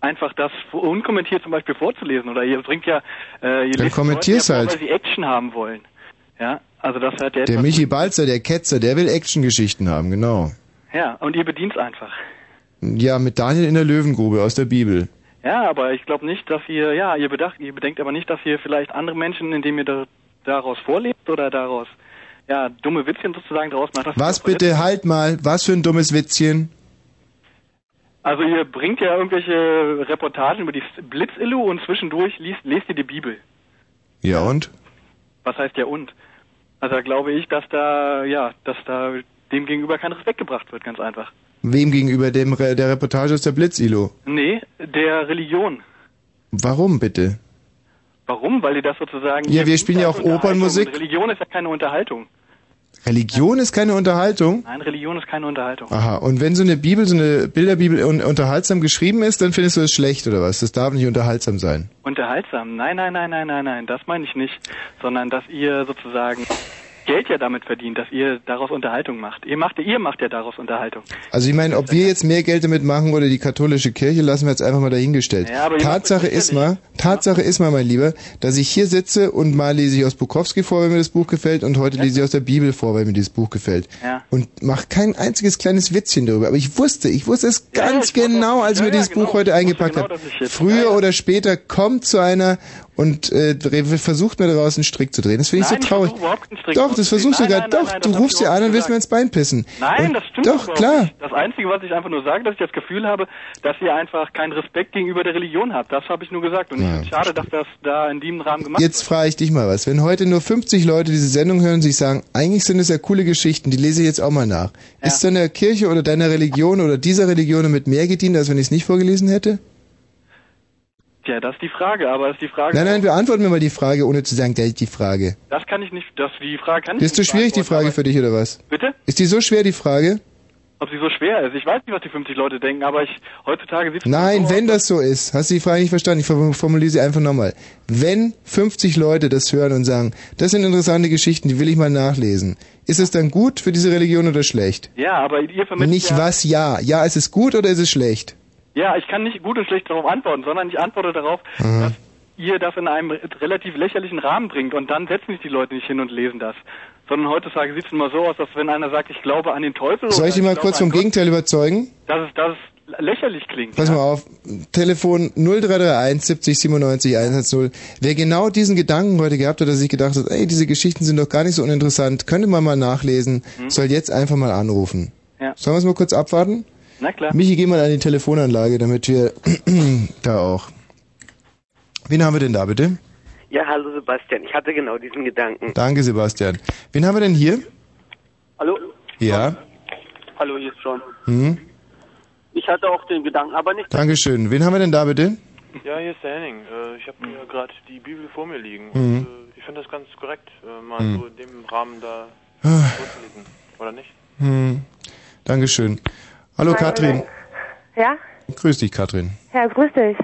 einfach das unkommentiert zum Beispiel vorzulesen. Oder ihr bringt ja, äh, ihr Dann kommentier's Leute ja vor, halt. Weil sie Action haben wollen. Ja, also das hat Der etwas- Michi Balzer, der Ketzer, der will Actiongeschichten haben, genau. Ja, und ihr bedient einfach. Ja, mit Daniel in der Löwengrube aus der Bibel. Ja, aber ich glaube nicht, dass ihr, ja, ihr bedacht, ihr bedenkt aber nicht, dass ihr vielleicht andere Menschen, indem ihr da, daraus vorlebt oder daraus, ja, dumme Witzchen sozusagen daraus macht. Was das verletzt. bitte, halt mal, was für ein dummes Witzchen. Also ihr bringt ja irgendwelche Reportagen über die Blitzillu und zwischendurch liest, lest ihr die Bibel. Ja und? Was heißt ja und? Also da glaube ich, dass da, ja, dass da dem gegenüber kein Respekt gebracht wird, ganz einfach. Wem gegenüber dem Re der Reportage aus der Blitzilo? Nee, der Religion. Warum bitte? Warum? Weil ihr das sozusagen... Ja, wir spielen ja auch. Opernmusik. Religion ist ja keine Unterhaltung. Religion ist keine Unterhaltung? Nein, Religion ist keine Unterhaltung. Aha, und wenn so eine Bibel, so eine Bilderbibel un unterhaltsam geschrieben ist, dann findest du es schlecht oder was? Das darf nicht unterhaltsam sein. Unterhaltsam? Nein, nein, nein, nein, nein, nein, das meine ich nicht. Sondern, dass ihr sozusagen Geld ja damit verdient, dass ihr daraus Unterhaltung macht. Ihr macht, ihr macht ja daraus Unterhaltung. Also ich meine, ob wir jetzt mehr Geld damit machen oder die katholische Kirche, lassen wir jetzt einfach mal dahingestellt. Ja, Tatsache ist mal, Tatsache ist mal, mein Lieber, dass ich hier sitze und mal lese ich aus Bukowski vor, wenn mir das Buch gefällt, und heute lese ich aus der Bibel vor, weil mir dieses Buch gefällt. Ja. Und mach kein einziges kleines Witzchen darüber. Aber ich wusste, ich wusste es Ja, ganz ich genau, als ich ja, mir ja, dieses genau. Buch heute Ich eingepackt genau, habe. ich Früher oder später kommt zu einer und äh, versucht mir daraus einen Strick zu drehen. Das finde ich Nein, so ich traurig. Strick Doch, das versuchst du Nein, nein, Doch, du rufst ich dir an und willst mir ins Bein pissen. Nein, und das stimmt Doch, überhaupt klar. Nicht. Das Einzige, was ich einfach nur sage, dass ich das Gefühl habe, dass ihr einfach keinen Respekt gegenüber der Religion habt. Das habe ich nur gesagt. Und ich Ja. finde es schade, dass das da in diesem Rahmen gemacht Jetzt frage ich dich mal was. Wenn heute nur 50 Leute diese Sendung hören und sich sagen, eigentlich sind es ja coole Geschichten, die lese ich jetzt auch mal nach. Ist deiner Kirche oder deiner Religion oder dieser Religion damit mehr gedient, als wenn ich es nicht vorgelesen hätte? Ja, das ist die Frage, aber ist die Frage. Nein, nein, beantworten wir mal die Frage, ohne zu sagen, der ist die Frage. Das kann ich nicht, das, die Frage kann ich Ist zu nicht schwierig, die Frage für dich, oder was? Bitte? Ist die so schwer, die Frage? Ob sie so schwer ist? Ich weiß nicht, was die 50 Leute denken, aber ich, heutzutage sieht Nein, so wenn das so ist, hast du die Frage nicht verstanden, ich form- formuliere sie einfach nochmal. Wenn 50 Leute das hören und sagen, das sind interessante Geschichten, die will ich mal nachlesen, ist es dann gut für diese Religion oder schlecht? Ja, aber ihr vermittelt Nicht ja, was ja. Ja, ist es gut oder ist es schlecht? Ja, ich kann nicht gut und schlecht darauf antworten, sondern ich antworte darauf, dass ihr das in einem relativ lächerlichen Rahmen bringt und dann setzen sich die Leute nicht hin und lesen das. Sondern heutzutage sieht es immer so aus, dass wenn einer sagt, ich glaube an den Teufel Soll ich dich mal kurz vom Gott, Gegenteil überzeugen? dass es, dass es lächerlich klingt. Pass mal auf, Telefon 0331 70 97 110. Wer genau diesen Gedanken heute gehabt hat, dass sich gedacht hat, ey, diese Geschichten sind doch gar nicht so uninteressant, könnte man mal nachlesen, soll jetzt einfach mal anrufen. Ja. Sollen wir es mal kurz abwarten? Na klar. Michi, geh mal an die Telefonanlage, damit wir [clears throat] da auch. Wen haben wir denn da bitte? Ja, hallo Sebastian. Ich hatte genau diesen Gedanken. Danke, Sebastian. Wen haben wir denn hier? Hallo? Ja. Hallo, hier ist John. Hm. Ich hatte auch den Gedanken, aber nicht. Dankeschön. Wen haben wir denn da bitte? Ja, hier ist der Henning. Äh, ich habe mir gerade die Bibel vor mir liegen. Mhm. Und, äh, ich finde das ganz korrekt, äh, mal Mhm. so in dem Rahmen da Ah. vorzulesen. Oder nicht? Hm. Dankeschön. Hallo Hi, Katrin. Ja? Grüß dich, Katrin. Ja, grüß dich.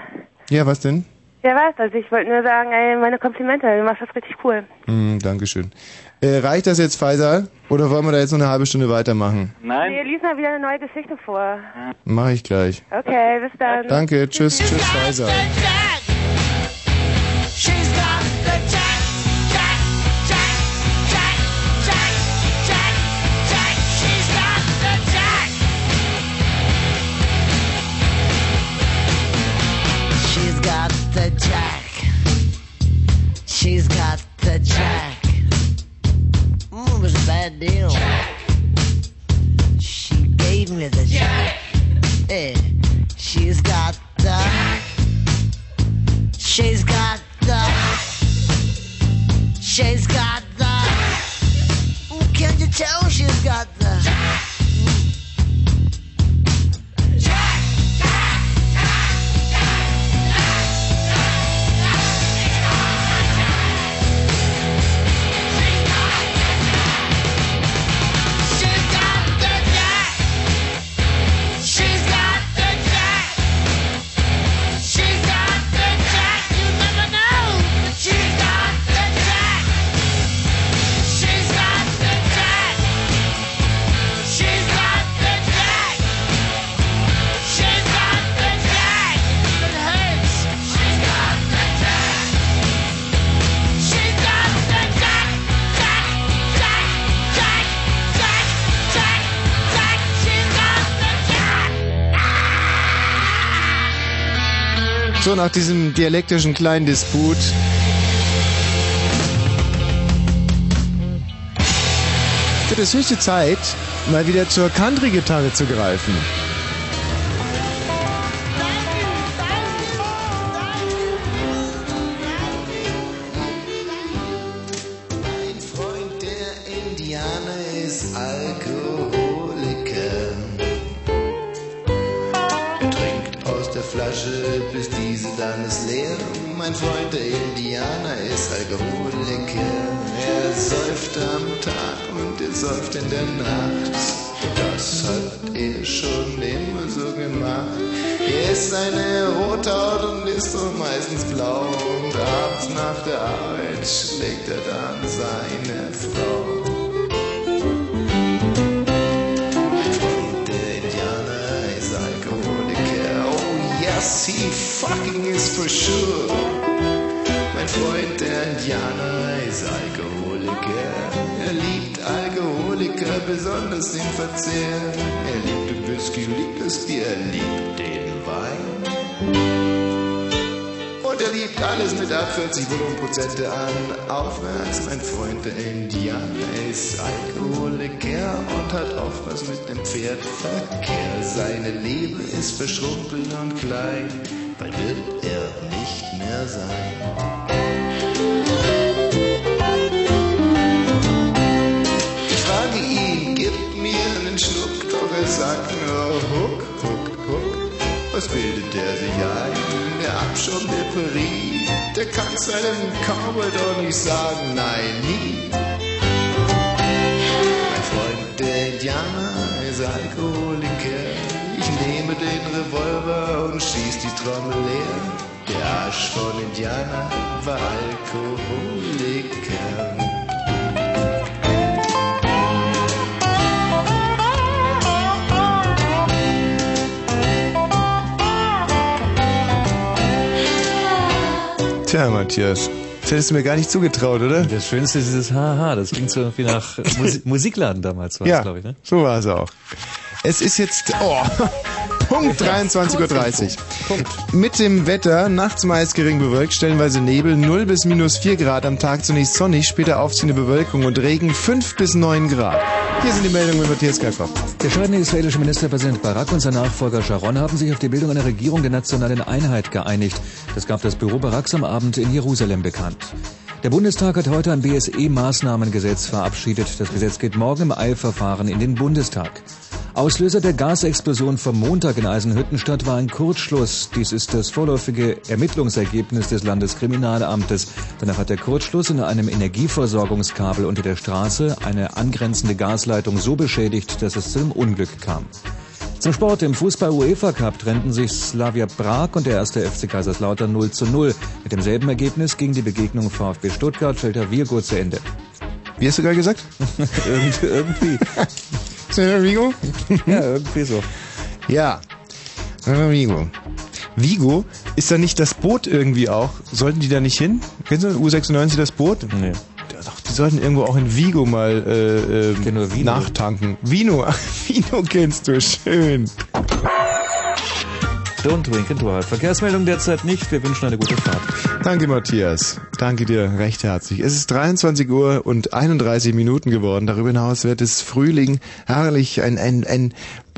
Ja, was denn? Ja, was? Also ich wollte nur sagen, ey, meine Komplimente, du machst das richtig cool. Hm, Dankeschön. Äh, reicht das jetzt, Faisal? Oder wollen wir da jetzt noch eine halbe Stunde weitermachen? Nein. Nee, lies mal wieder eine neue Geschichte vor. Mach ich gleich. Okay, bis dann. Danke, tschüss, tschüss, Faisal. She's got She's got the jack. Mm, it was a bad deal. She gave me the jack. Eh, she's got the. She's got the. She's got the. Can't you tell she's got the. So, nach diesem dialektischen kleinen Disput. Wird es höchste Zeit, mal wieder zur Country-Gitarre zu greifen. Er der Nacht. Das hat er schon immer so gemacht. Er ist eine Rothaut und ist so meistens blau. Und abends nach der Arbeit schlägt er dann seine Frau. Indianer, ist Alkoholiker. Oh yes, he fucking is for sure. Freund, der Indianer, ist Alkoholiker. Er liebt Alkoholiker, besonders den Verzehr. Er liebt den Whisky, liebt das Bier, er liebt den Wein. Und er liebt alles mit ab 40 Volumenprozente an. Aufwärts, mein Freund, der Indianer ist Alkoholiker und hat oft was mit dem Pferd Verkehr. Seine Liebe ist verschrumpelt und klein, bald wird er nicht mehr sein. Mir einen Schluck, doch er sagt nur Huck, Huck, Huck. Was bildet der sich ein? Der Abschaum der Prärie, der kann seinem Cowboy doch nicht sagen, nein, nie. Mein Freund, der Indianer, ist Alkoholiker. Ich nehme den Revolver und schieß die Trommel leer. Der Arsch von Indianer war Alkoholiker. Tja, Matthias, das hättest du mir gar nicht zugetraut, oder? Das Schönste ist dieses Haha, das klingt so wie nach Musi [laughs] Musikladen damals, war ja, glaube ich, ne? so war es auch. Es ist jetzt, oh, [laughs] Punkt 23.30 Uhr. Mit dem Wetter, nachts meist gering bewölkt, stellenweise Nebel, 0 bis minus 4 Grad, am Tag zunächst sonnig, später aufziehende Bewölkung und Regen 5 bis 9 Grad. Hier sind die Meldungen mit Matthias Kerkhoff. Der scheidende israelische Ministerpräsident Barak und sein Nachfolger Sharon haben sich auf die Bildung einer Regierung der nationalen Einheit geeinigt. Das gab das Büro Baraks am Abend in Jerusalem bekannt. Der Bundestag hat heute ein BSE-Maßnahmengesetz verabschiedet. Das Gesetz geht morgen im Eilverfahren in den Bundestag. Auslöser der Gasexplosion vom Montag in Eisenhüttenstadt war ein Kurzschluss. Dies ist das vorläufige Ermittlungsergebnis des Landeskriminalamtes. Danach hat der Kurzschluss in einem Energieversorgungskabel unter der Straße eine angrenzende Gasleitung so beschädigt, dass es zu einem Unglück kam. Zum Sport im Fußball-UEFA Cup trennten sich Slavia Prag und der erste FC Kaiserslautern 0 zu 0. Mit demselben Ergebnis ging die Begegnung VfB Stuttgart Celta Vigo zu Ende. Wie hast du gerade gesagt? [laughs] irgendwie. irgendwie. [laughs] Vigo? [laughs] ja, irgendwie so. Ja. Vigo. Vigo, ist da nicht das Boot irgendwie auch? Sollten die da nicht hin? Kennst du U96 das Boot? Nee. Doch, die sollten irgendwo auch in Vigo mal äh, äh, nachtanken. Vino, [laughs] Vino kennst du, schön. Don't drink and drive. Verkehrsmeldung derzeit nicht. Wir wünschen eine gute Fahrt. Danke, Matthias. Danke dir recht herzlich. Es ist 23 Uhr und 31 Minuten geworden. Darüber hinaus wird es Frühling. Herrlich. Ein, ein, ein,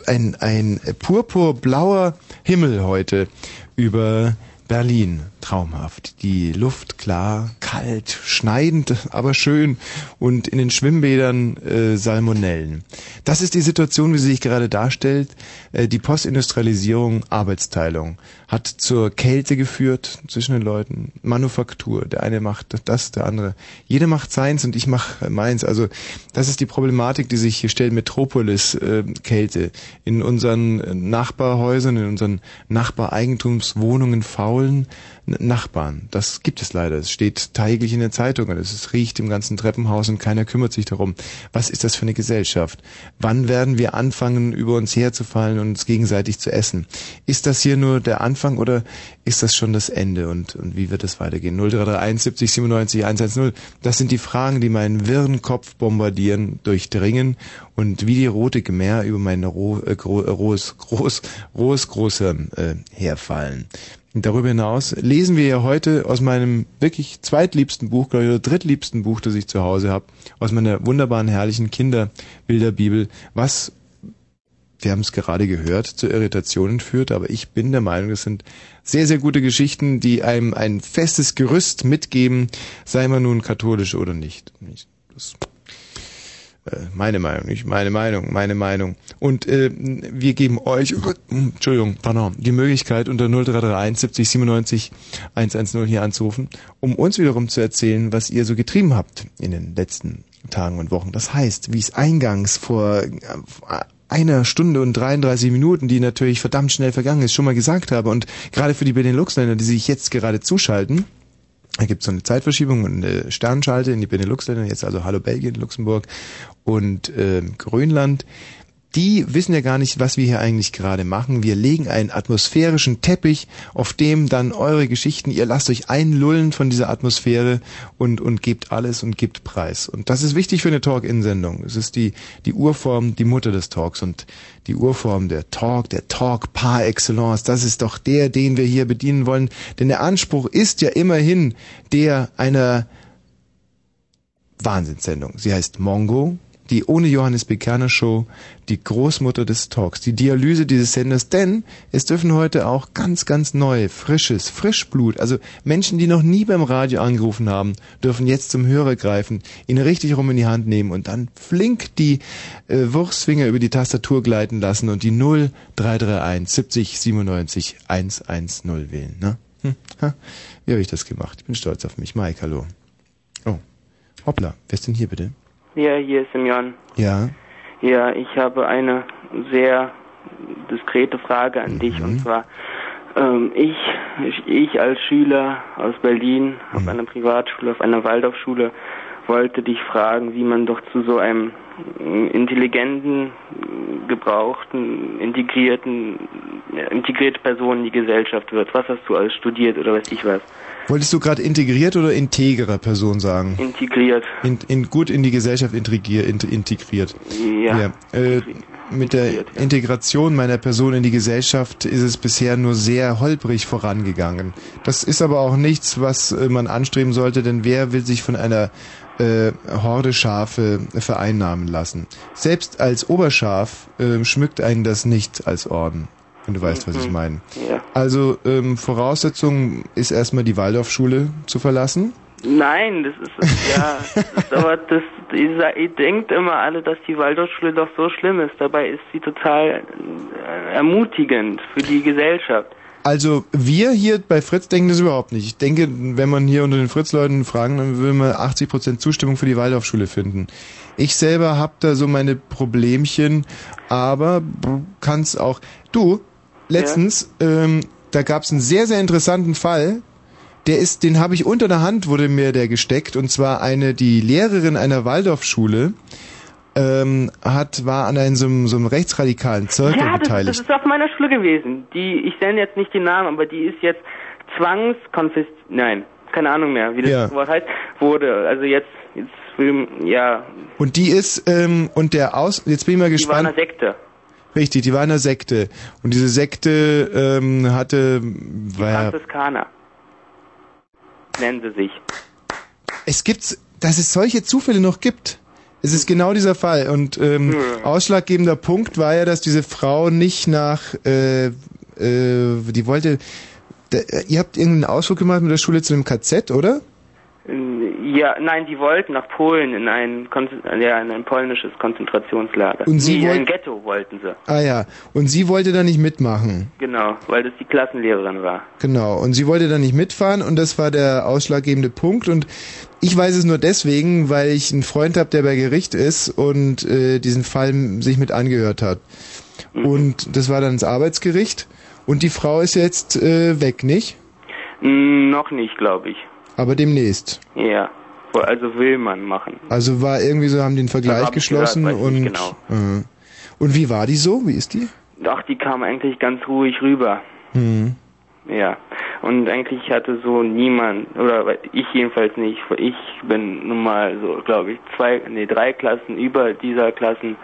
ein, ein purpurblauer Himmel heute über Berlin. Traumhaft. Die Luft klar, kalt, schneidend, aber schön und in den Schwimmbädern äh, Salmonellen. Das ist die Situation, wie sie sich gerade darstellt. Äh, die Postindustrialisierung, Arbeitsteilung hat zur Kälte geführt zwischen den Leuten. Manufaktur, der eine macht das, der andere. Jeder macht seins und ich mache meins. Also das ist die Problematik, die sich hier stellt. Metropolis, äh, Kälte. In unseren Nachbarhäusern, in unseren Nachbareigentumswohnungen faulen Nachbarn. Das gibt es leider. Es steht täglich in den Zeitungen. Es riecht im ganzen Treppenhaus und keiner kümmert sich darum. Was ist das für eine Gesellschaft? Wann werden wir anfangen, über uns herzufallen und uns gegenseitig zu essen? Ist das hier nur der Anfang oder ist das schon das Ende? Und, und wie wird es weitergehen? 0331 70 97 110. Das sind die Fragen, die meinen wirren Kopf bombardieren, durchdringen und wie die rote Gemähr über mein roh, äh, rohes, groß, rohes Großhirn äh, herfallen. Und darüber hinaus lesen wir ja heute aus meinem wirklich zweitliebsten Buch, glaube ich, oder drittliebsten Buch, das ich zu Hause habe, aus meiner wunderbaren, herrlichen Kinderbilderbibel, was, wir haben es gerade gehört, zu Irritationen führt, aber ich bin der Meinung, das sind sehr, sehr gute Geschichten, die einem ein festes Gerüst mitgeben, sei man nun katholisch oder nicht. Das meine Meinung, nicht meine Meinung, meine Meinung. Und äh, wir geben euch, Entschuldigung, pardon, die Möglichkeit unter 0331 70 97 110 hier anzurufen, um uns wiederum zu erzählen, was ihr so getrieben habt in den letzten Tagen und Wochen. Das heißt, wie es eingangs vor äh, einer Stunde und 33 Minuten, die natürlich verdammt schnell vergangen ist, schon mal gesagt habe und gerade für die Benelux-Länder, die sich jetzt gerade zuschalten, da gibt es so eine Zeitverschiebung und eine Sternschalte in die Benelux-Länder, jetzt also Hallo Belgien, Luxemburg und äh, Grönland. Die wissen ja gar nicht, was wir hier eigentlich gerade machen. Wir legen einen atmosphärischen Teppich, auf dem dann eure Geschichten, ihr lasst euch einlullen von dieser Atmosphäre und, und gebt alles und gebt Preis. Und das ist wichtig für eine Talk-In-Sendung. Es ist die, die Urform, die Mutter des Talks und die Urform der Talk, der Talk par excellence. Das ist doch der, den wir hier bedienen wollen. Denn der Anspruch ist ja immerhin der einer Wahnsinnssendung. Sie heißt Mongo, die ohne Johannes Bekerner Show, die Großmutter des Talks, die Dialyse dieses Senders, denn es dürfen heute auch ganz, ganz neue, frisches, Frischblut, also Menschen, die noch nie beim Radio angerufen haben, dürfen jetzt zum Hörer greifen, ihn richtig rum in die Hand nehmen und dann flink die äh, Wurfsfinger über die Tastatur gleiten lassen und die 0331 70 97 110 wählen. Ne? Hm, ha? Wie habe ich das gemacht? Ich bin stolz auf mich. Mike, hallo. Oh, hoppla, wer ist denn hier bitte? Ja, hier ist Semyon. Ja. Ja, ich habe eine sehr diskrete Frage an dich und zwar ähm, ich, ich ich als Schüler aus Berlin auf einer Privatschule, auf einer Waldorfschule wollte dich fragen, wie man doch zu so einem intelligenten, gebrauchten, integrierten, integrierte Person in die Gesellschaft wird. Was hast du alles studiert oder weiß ich was? Wolltest du gerade integriert oder integrer Person sagen? Integriert. In, in, gut in die Gesellschaft integriert. integriert. Ja. Äh, mit der Integration meiner Person in die Gesellschaft ist es bisher nur sehr holprig vorangegangen. Das ist aber auch nichts, was äh, man anstreben sollte, denn wer will sich von einer äh, Horde Schafe vereinnahmen lassen. Selbst als Oberschaf äh, schmückt einen das nicht als Orden. Wenn du weißt, was ich Mhm. meine. Ja. Also ähm, Voraussetzung ist erstmal die Waldorfschule zu verlassen. Nein, das ist [laughs] ja, das ist aber das ihr, ihr denkt immer alle, dass die Waldorfschule doch so schlimm ist. Dabei ist sie total äh, ermutigend für die Gesellschaft. Also wir hier bei Fritz denken das überhaupt nicht. Ich denke, wenn man hier unter den Fritz-Leuten fragen, dann will man 80% Zustimmung für die Waldorfschule finden. Ich selber habe da so meine Problemchen, aber kann es auch. Du, letztens, ähm, da gab es einen sehr, sehr interessanten Fall. Der ist, den habe ich unter der Hand, wurde mir der gesteckt, und zwar eine, die Lehrerin einer Waldorfschule ähm, hat, war an einem so, einem- so einem rechtsradikalen Zirkel ja, das, beteiligt. das ist auf meiner Schule gewesen. Die, ich nenne jetzt nicht den Namen, aber die ist jetzt zwangskonfis... Nein, keine Ahnung mehr, wie das Ja. Wort heißt. Wurde, also jetzt, jetzt ja, Und die ist, ähm, und der Aus, jetzt bin ich mal die war in gespannt. einer Sekte. Richtig, die war in einer Sekte. Und diese Sekte ähm, hatte, war ja, Franziskaner. Nennen sie sich. es gibt, dass es solche Zufälle noch gibt. Es ist genau dieser Fall. Und ähm, Hm. ausschlaggebender Punkt war ja, dass diese Frau nicht nach, äh, äh, die wollte, da, ihr habt irgendeinen Ausflug gemacht mit der Schule zu einem KZ, oder? Ja, nein, die wollten nach Polen in ein, Kon ja, in ein polnisches Konzentrationslager. Und Sie nee, in wollt- ein Ghetto wollten sie. Ah ja. Und sie wollte da nicht mitmachen. Genau, weil das die Klassenlehrerin war. Genau, und sie wollte da nicht mitfahren und das war der ausschlaggebende Punkt und ich weiß es nur deswegen, weil ich einen Freund habe, der bei Gericht ist und äh, diesen Fall sich mit angehört hat. Und das war dann das Arbeitsgericht und die Frau ist jetzt äh, weg, nicht? Mm, noch nicht, glaube ich. Aber demnächst. Ja. Also will man machen. Also war irgendwie so, haben den Vergleich geschlossen gehört, und genau. äh, und wie war die so? Wie ist die? Ach, die kam eigentlich ganz ruhig rüber. Hm. Ja. Und eigentlich hatte so niemand, oder ich jedenfalls nicht, ich bin nun mal so, glaube ich, zwei, nee, drei Klassen über dieser Klassen.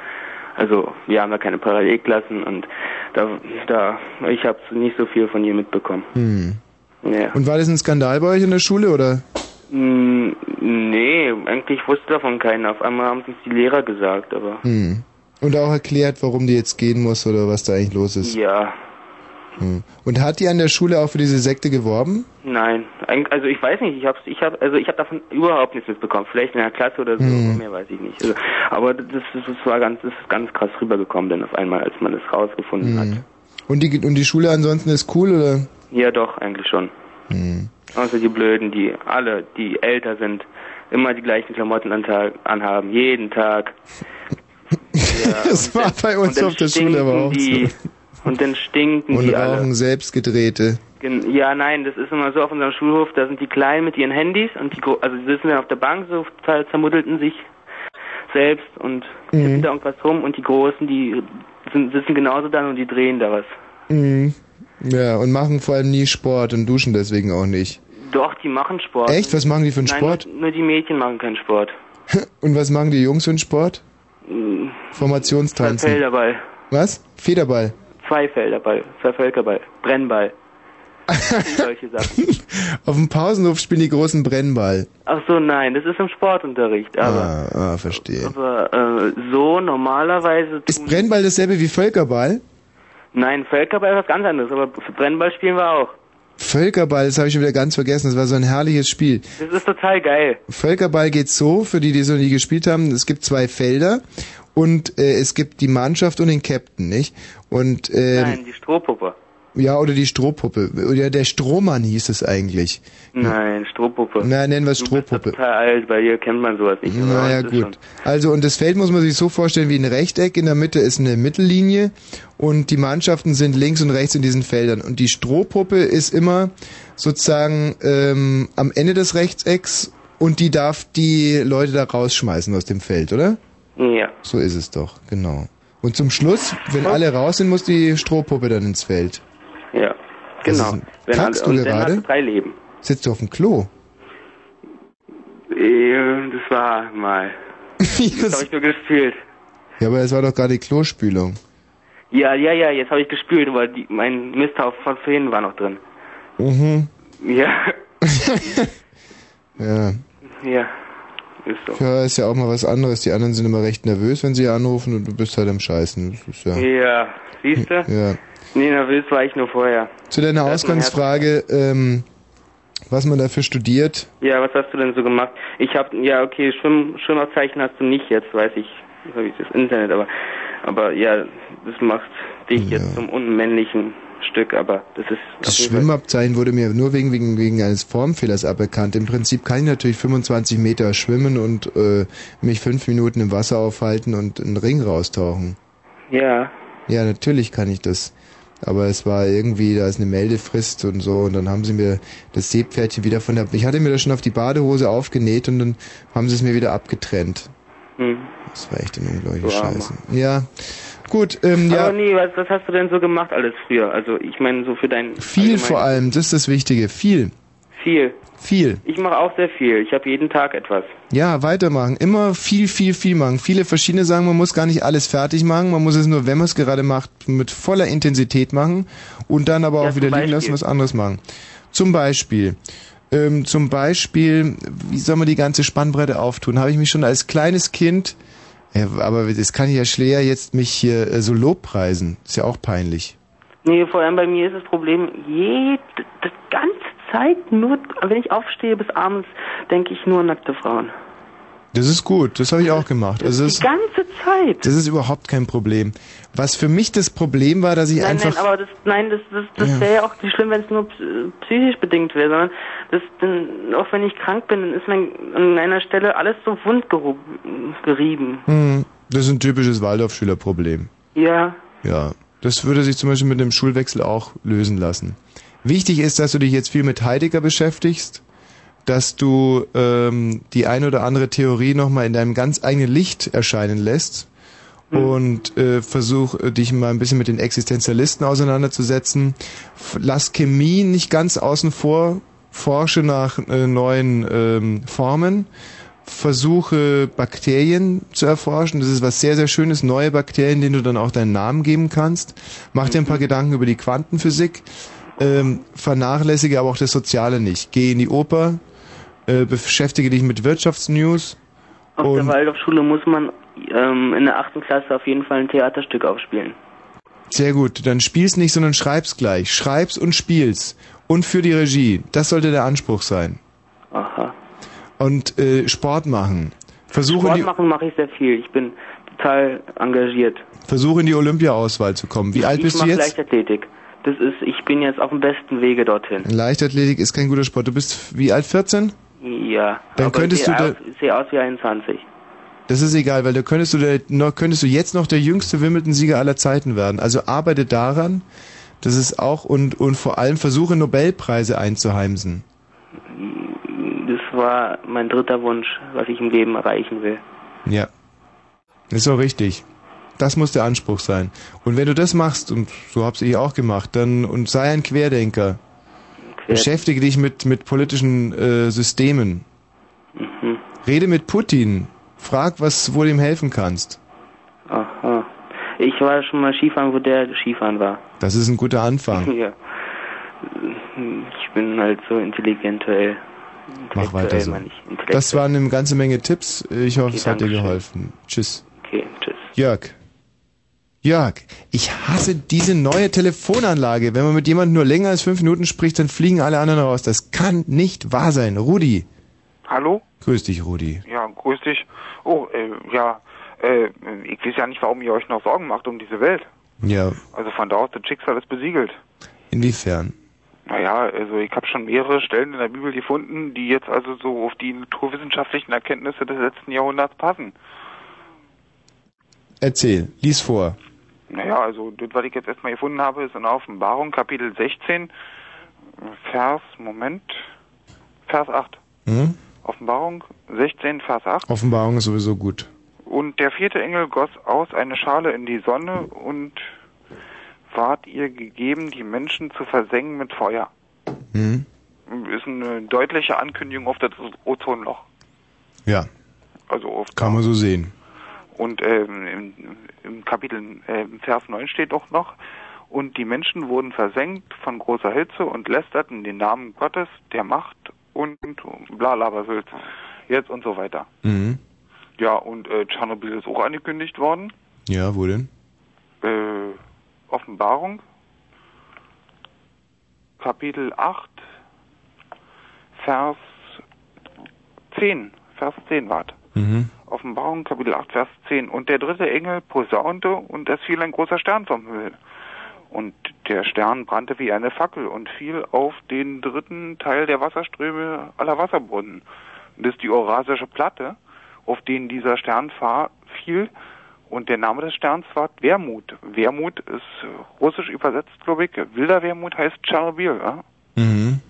Also wir haben da keine Parallelklassen und da, da, ich habe nicht so viel von ihr mitbekommen. Hm. Ja. Und war das ein Skandal bei euch in der Schule oder? Mm, nee, eigentlich wusste davon keiner. Auf einmal haben es uns die Lehrer gesagt, aber Hm. Und auch erklärt, warum die jetzt gehen muss oder was da eigentlich los ist. ja, Hm. Und hat die an der Schule auch für diese Sekte geworben? nein. Eig- Also ich weiß nicht, ich habe ich hab, also ich habe davon überhaupt nichts mitbekommen. Vielleicht in der Klasse oder so, Hm. mehr weiß ich nicht. Also, aber das, das, das war ganz, das ist ganz krass rübergekommen dann auf einmal, als man das rausgefunden hat. Hm. Und die, und die Schule ansonsten ist cool, oder? Ja, doch, eigentlich schon. Hm. Außer die Blöden, die alle, die älter sind, immer die gleichen Klamotten an Tag, anhaben, jeden Tag. [laughs] Ja, Das war bei uns auf der Schule aber auch die, so. Und dann stinken Und die alle. rauchen selbstgedrehte. Gen- Ja, nein, das ist immer so auf unserem Schulhof, da sind die Kleinen mit ihren Handys und die, also die sitzen dann auf der Bank, so zermuddelten sich selbst und Mhm. da irgendwas rum und die Großen, die sind, sitzen genauso dann und die drehen da was. Mhm. Ja, und machen vor allem nie Sport und duschen deswegen auch nicht. Doch, die machen Sport. Echt? Was machen die für einen nein, Sport? Nur, nur die Mädchen machen keinen Sport. [laughs] Und was machen die Jungs für einen Sport? Mhm. Formationstanzen. Felderball, Was? Federball. Zweifelderball, Zweivölkerball, Brennball. [laughs] Solche Sachen. Auf dem Pausenhof spielen die großen Brennball. Ach so, nein, das ist im Sportunterricht, aber, Ah, ah verstehe. aber äh, so normalerweise Ist Brennball dasselbe wie Völkerball? Nein, Völkerball ist was ganz anderes, aber für Brennball spielen wir auch. Völkerball, das habe ich schon wieder ganz vergessen. Das war so ein herrliches Spiel. Das ist total geil. Völkerball geht so, für die, die so nie gespielt haben, es gibt zwei Felder und äh, es gibt die Mannschaft und den Captain, nicht? Und äh, Nein, die Strohpuppe. Ja, oder die Strohpuppe. Oder der Strohmann hieß es eigentlich. Nein, Strohpuppe. Na, nennen wir es Du Strohpuppe. bist total alt, bei dir kennt man sowas nicht. Naja, gut. Also, und das Feld muss man sich so vorstellen wie ein Rechteck. In der Mitte ist eine Mittellinie und die Mannschaften sind links und rechts in diesen Feldern. Und die Strohpuppe ist immer sozusagen ähm, am Ende des Rechtecks und die darf die Leute da rausschmeißen aus dem Feld, oder? Schon. Ja. So ist es doch, genau. Und zum Schluss, wenn alle raus sind, muss die Strohpuppe dann ins Feld. Ja, genau. ist Wenn Kackst du gerade? drei Leben. Sitzt du auf dem Klo? Äh, Das war mal. [laughs] das habe ich nur gespielt. Ja, aber es war doch gerade die Klospülung. Ja, ja, ja, jetzt habe ich gespielt, aber die, mein Misthaufen von vorhin war noch drin. Mhm. Ja, [laughs] Ja. ja. Ist so. Ja, ist ja auch mal was anderes. Die anderen sind immer recht nervös, wenn sie anrufen und du bist halt am Scheißen. Ja. Ja, siehst du? ja. Nee, nervös war ich nur vorher. Zu deiner Das Ausgangsfrage, ähm, was man dafür studiert. Ja, was hast du denn so gemacht? Ich hab, ja, okay, Schwimm, Schwimmerzeichen hast du nicht jetzt, weiß ich, so wie das Internet, aber, aber ja, das macht dich jetzt zum unmännlichen Stück, aber das ist Das Schwimmabzeichen wurde mir nur wegen, wegen, wegen eines Formfehlers aberkannt. Im Prinzip kann ich natürlich 25 Meter schwimmen und äh, mich fünf Minuten im Wasser aufhalten und einen Ring raustauchen. Ja, Ja, natürlich kann ich das. Aber es war irgendwie, da ist eine Meldefrist und so und dann haben sie mir das Seepferdchen wieder von der... Ich hatte mir das schon auf die Badehose aufgenäht und dann haben sie es mir wieder abgetrennt. hm. Das war echt eine unglaubliche Armer. Scheiße. Ja, gut, ähm, ja, Aber nee, was, was hast du denn so gemacht alles früher? Also ich meine so für dein viel vor allem, das ist das Wichtige, viel, viel. Viel. Ich mache auch sehr viel. Ich habe jeden Tag etwas. Ja, weitermachen. Immer viel, viel, viel machen. Viele verschiedene sagen, man muss gar nicht alles fertig machen. Man muss es nur, wenn man es gerade macht, mit voller Intensität machen und dann aber auch zum wieder liegen Beispiel? lassen, was anderes machen. Zum Beispiel, ähm, zum Beispiel, wie soll man die ganze Spannbreite auftun? Habe ich mich schon als kleines Kind, ja, aber das kann ich ja schwer jetzt mich hier äh, so lobpreisen. Ist ja auch peinlich. Nee, vor allem bei mir ist das Problem, jede die ganze Zeit nur, wenn ich aufstehe bis abends, denke ich nur an nackte Frauen. Das ist gut, das habe ich auch gemacht. Also Die ganze Zeit. das ist überhaupt kein Problem. Was für mich das Problem war, dass ich Nein, einfach... nein, aber das, nein, das, das, das Ja. wäre ja auch nicht schlimm, wenn es nur psy- psychisch bedingt wäre, sondern das, dann, auch wenn ich krank bin, dann ist mein, an einer Stelle alles so wund gerieben. Hm, das ist ein typisches Waldorfschülerproblem. Ja, Ja, das würde sich zum Beispiel mit dem Schulwechsel auch lösen lassen. Wichtig ist, dass du dich jetzt viel mit Heidegger beschäftigst, dass du ähm, die ein oder andere Theorie nochmal in deinem ganz eigenen Licht erscheinen lässt und äh, versuch äh, dich mal ein bisschen mit den Existenzialisten auseinanderzusetzen. Lass Chemie nicht ganz außen vor, forsche nach äh, neuen ähm, Formen, versuche Bakterien zu erforschen. Das ist was sehr, sehr Schönes, neue Bakterien, denen du dann auch deinen Namen geben kannst. Mach dir ein paar Gedanken über die Quantenphysik, ähm, vernachlässige aber auch das Soziale nicht. Geh in die Oper, äh, beschäftige dich mit Wirtschaftsnews. auf der Waldorfschule muss man ähm, in der achten Klasse auf jeden Fall ein Theaterstück aufspielen. Sehr gut, dann spiel's nicht, sondern schreib's gleich. Schreib's und spiel's. Und für die Regie. Das sollte der Anspruch sein. Aha. Und äh, Sport machen. Versuche Sport machen mache ich sehr viel. Ich bin total engagiert. versuche in die Olympia-Auswahl zu kommen. Wie alt ich bist du jetzt? Leichtathletik. Das ist, ich bin jetzt auf dem besten Wege dorthin. Leichtathletik ist kein guter Sport. Du bist wie alt? 14? Ja. Dann aber könntest ich du aus, ich sehe aus wie 21. Das ist egal, weil da könntest du, der, noch, könntest du jetzt noch der jüngste Wimbledon-Sieger aller Zeiten werden. Also arbeite daran, dass es auch und, und vor allem versuche Nobelpreise einzuheimsen. Das war mein dritter Wunsch, was ich im Leben erreichen will. Ja. Ist auch richtig. Das muss der Anspruch sein. Und wenn du das machst, und so hab's ich auch gemacht, dann und sei ein Querdenker. Beschäftige dich mit, mit politischen äh, Systemen. Mhm. Rede mit Putin. Frag, was wo du ihm helfen kannst. Aha. Ich war schon mal Skifahren, wo der Skifahren war. Das ist ein guter Anfang. [laughs] Ja. Ich bin halt so intellektuell. Mach weiter so. Das waren eine ganze Menge Tipps. Ich hoffe, es hat dir geholfen. Tschüss. Okay, tschüss. Jörg. Jörg, ich hasse diese neue Telefonanlage. Wenn man mit jemandem nur länger als fünf Minuten spricht, dann fliegen alle anderen raus. Das kann nicht wahr sein. Rudi. Hallo? Grüß dich, Rudi. Ja, grüß dich. Oh, äh, ja, äh, ich weiß ja nicht, warum ihr euch noch Sorgen macht um diese Welt. Ja, Also von da aus, das Schicksal ist besiegelt. inwiefern? Naja, also ich habe schon mehrere Stellen in der Bibel gefunden, die jetzt also so auf die naturwissenschaftlichen Erkenntnisse des letzten Jahrhunderts passen. Erzähl, lies vor. Naja, also das, was ich jetzt erstmal gefunden habe, ist in der Offenbarung, Kapitel 16, Vers, Moment, Vers 8. Hm? Offenbarung 16, Vers 8. Offenbarung ist sowieso gut. Und der vierte Engel goss aus eine Schale in die Sonne und ward ihr gegeben, die Menschen zu versengen mit Feuer. Hm? Ist eine deutliche Ankündigung auf das Ozonloch. Ja, Also auf kann man so sehen. Und ähm, im, im Kapitel äh, im Vers 9 steht auch noch, und die Menschen wurden versenkt von großer Hitze und lästerten den Namen Gottes, der Macht und bla bla was willst. jetzt und so weiter. Mhm. Ja, und äh, Tschernobyl ist auch angekündigt worden. Ja, wo denn? Äh, Offenbarung, Kapitel 8, Vers 10, Vers 10 wart. Mhm. Offenbarung, Kapitel 8, Vers 10. Und der dritte Engel posaunte, und es fiel ein großer Stern vom Himmel. Und der Stern brannte wie eine Fackel und fiel auf den dritten Teil der Wasserströme aller Wasserbrunnen. Und das ist die Eurasische Platte, auf den dieser Stern fiel. Und der Name des Sterns war Wermut. Wermut ist russisch übersetzt, glaube ich. Wilder Wermut heißt Tschernobyl. Ja? Mhm.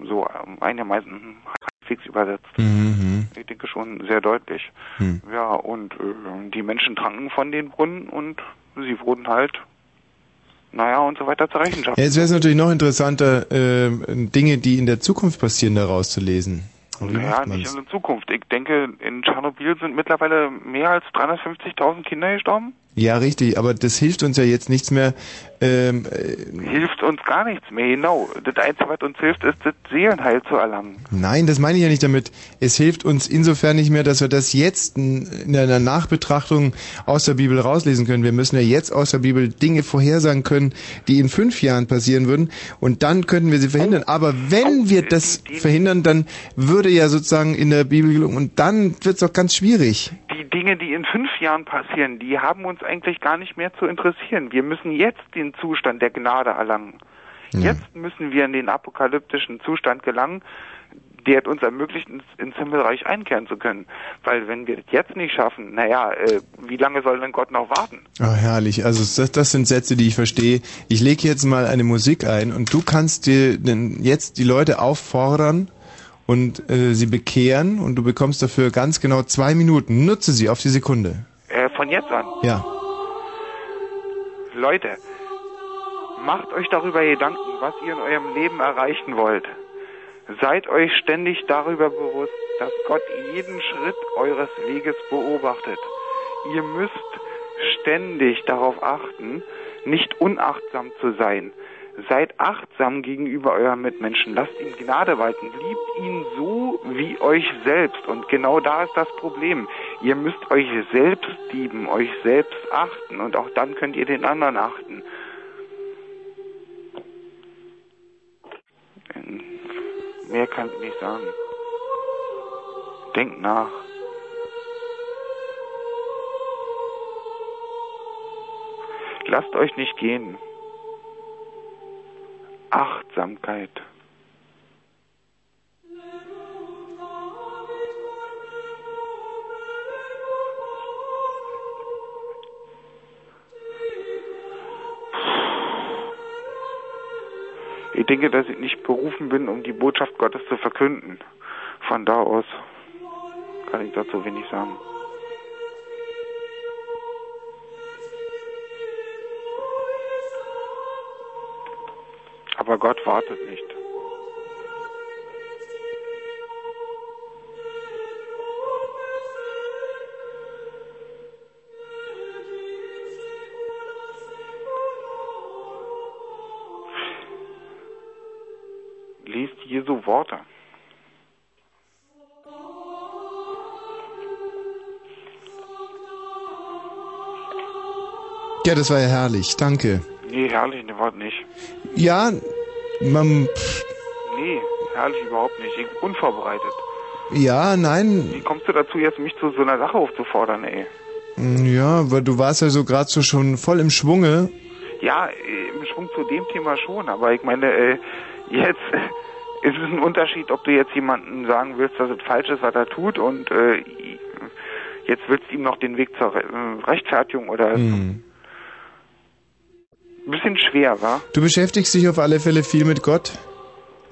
So ähm, einigermaßen halbwegs übersetzt. Mhm. Ich denke schon sehr deutlich. Hm. Ja, und äh, die Menschen tranken von den Brunnen und sie wurden halt, naja, und so weiter zur Rechenschaft. Ja, jetzt wäre es natürlich noch interessanter, ähm, Dinge, die in der Zukunft passieren, daraus zu lesen. Macht nicht in der Zukunft. Ich denke, in Tschernobyl sind mittlerweile mehr als 350.000 Kinder gestorben. Ja, richtig, aber das hilft uns ja jetzt nichts mehr. Ähm, äh, Hilft uns gar nichts mehr, genau. Das Einzige, was uns hilft, ist, das Seelenheil zu erlangen. nein, das meine ich ja nicht damit. Es hilft uns insofern nicht mehr, dass wir das jetzt in in einer Nachbetrachtung aus der Bibel rauslesen können. Wir müssen ja jetzt aus der Bibel Dinge vorhersagen können, die in fünf Jahren passieren würden. Und dann könnten wir sie verhindern. Aber wenn wir das verhindern, dann würde ja sozusagen in der Bibel gelungen. Und dann wird es doch ganz schwierig. Die Dinge, die in fünf Jahren passieren, die haben uns eigentlich gar nicht mehr zu interessieren. Wir müssen jetzt den Zustand der Gnade erlangen. Jetzt müssen wir in den apokalyptischen Zustand gelangen, der uns ermöglicht, ins, ins Himmelreich einkehren zu können. Weil wenn wir das jetzt nicht schaffen, naja, äh, wie lange soll denn Gott noch warten? Ah, herrlich. Also das, das sind Sätze, die ich verstehe. Ich lege jetzt mal eine Musik ein und du kannst dir denn jetzt die Leute auffordern und äh, sie bekehren und du bekommst dafür ganz genau zwei Minuten. Nutze sie auf die Sekunde. Äh, von jetzt an. Ja. Leute, macht euch darüber Gedanken, was ihr in eurem Leben erreichen wollt. Seid euch ständig darüber bewusst, dass Gott jeden Schritt eures Weges beobachtet. Ihr müsst ständig darauf achten, nicht unachtsam zu sein. Seid achtsam gegenüber euren Mitmenschen. Lasst ihm Gnade walten. Liebt ihn so wie euch selbst. Und genau da ist das Problem. Ihr müsst euch selbst lieben, euch selbst achten. Und auch dann könnt ihr den anderen achten. Mehr kann ich nicht sagen. Denkt nach. Lasst euch nicht gehen. Achtsamkeit. Ich denke, dass ich nicht berufen bin, um die Botschaft Gottes zu verkünden. Von da aus kann ich dazu wenig sagen. Aber Gott wartet nicht. Liest Jesu Worte. Ja, das war ja herrlich. Danke. Nee, herrlich, ne, Wort nicht. Ja, man, Nee, herrlich überhaupt nicht. Ich bin unvorbereitet. ja, nein, Wie kommst du dazu, jetzt mich zu so einer Sache aufzufordern, ey? ja, weil du warst ja so gerade so schon voll im Schwunge. Ja, äh, im Schwung zu dem Thema schon, aber ich meine, äh, jetzt [laughs] ist es ein Unterschied, ob du jetzt jemandem sagen willst, dass es falsch ist, was er tut und äh, jetzt willst du ihm noch den Weg zur Re äh, Rechtfertigung oder Hm. Ein bisschen schwer, wa? Du beschäftigst dich auf alle Fälle viel mit Gott.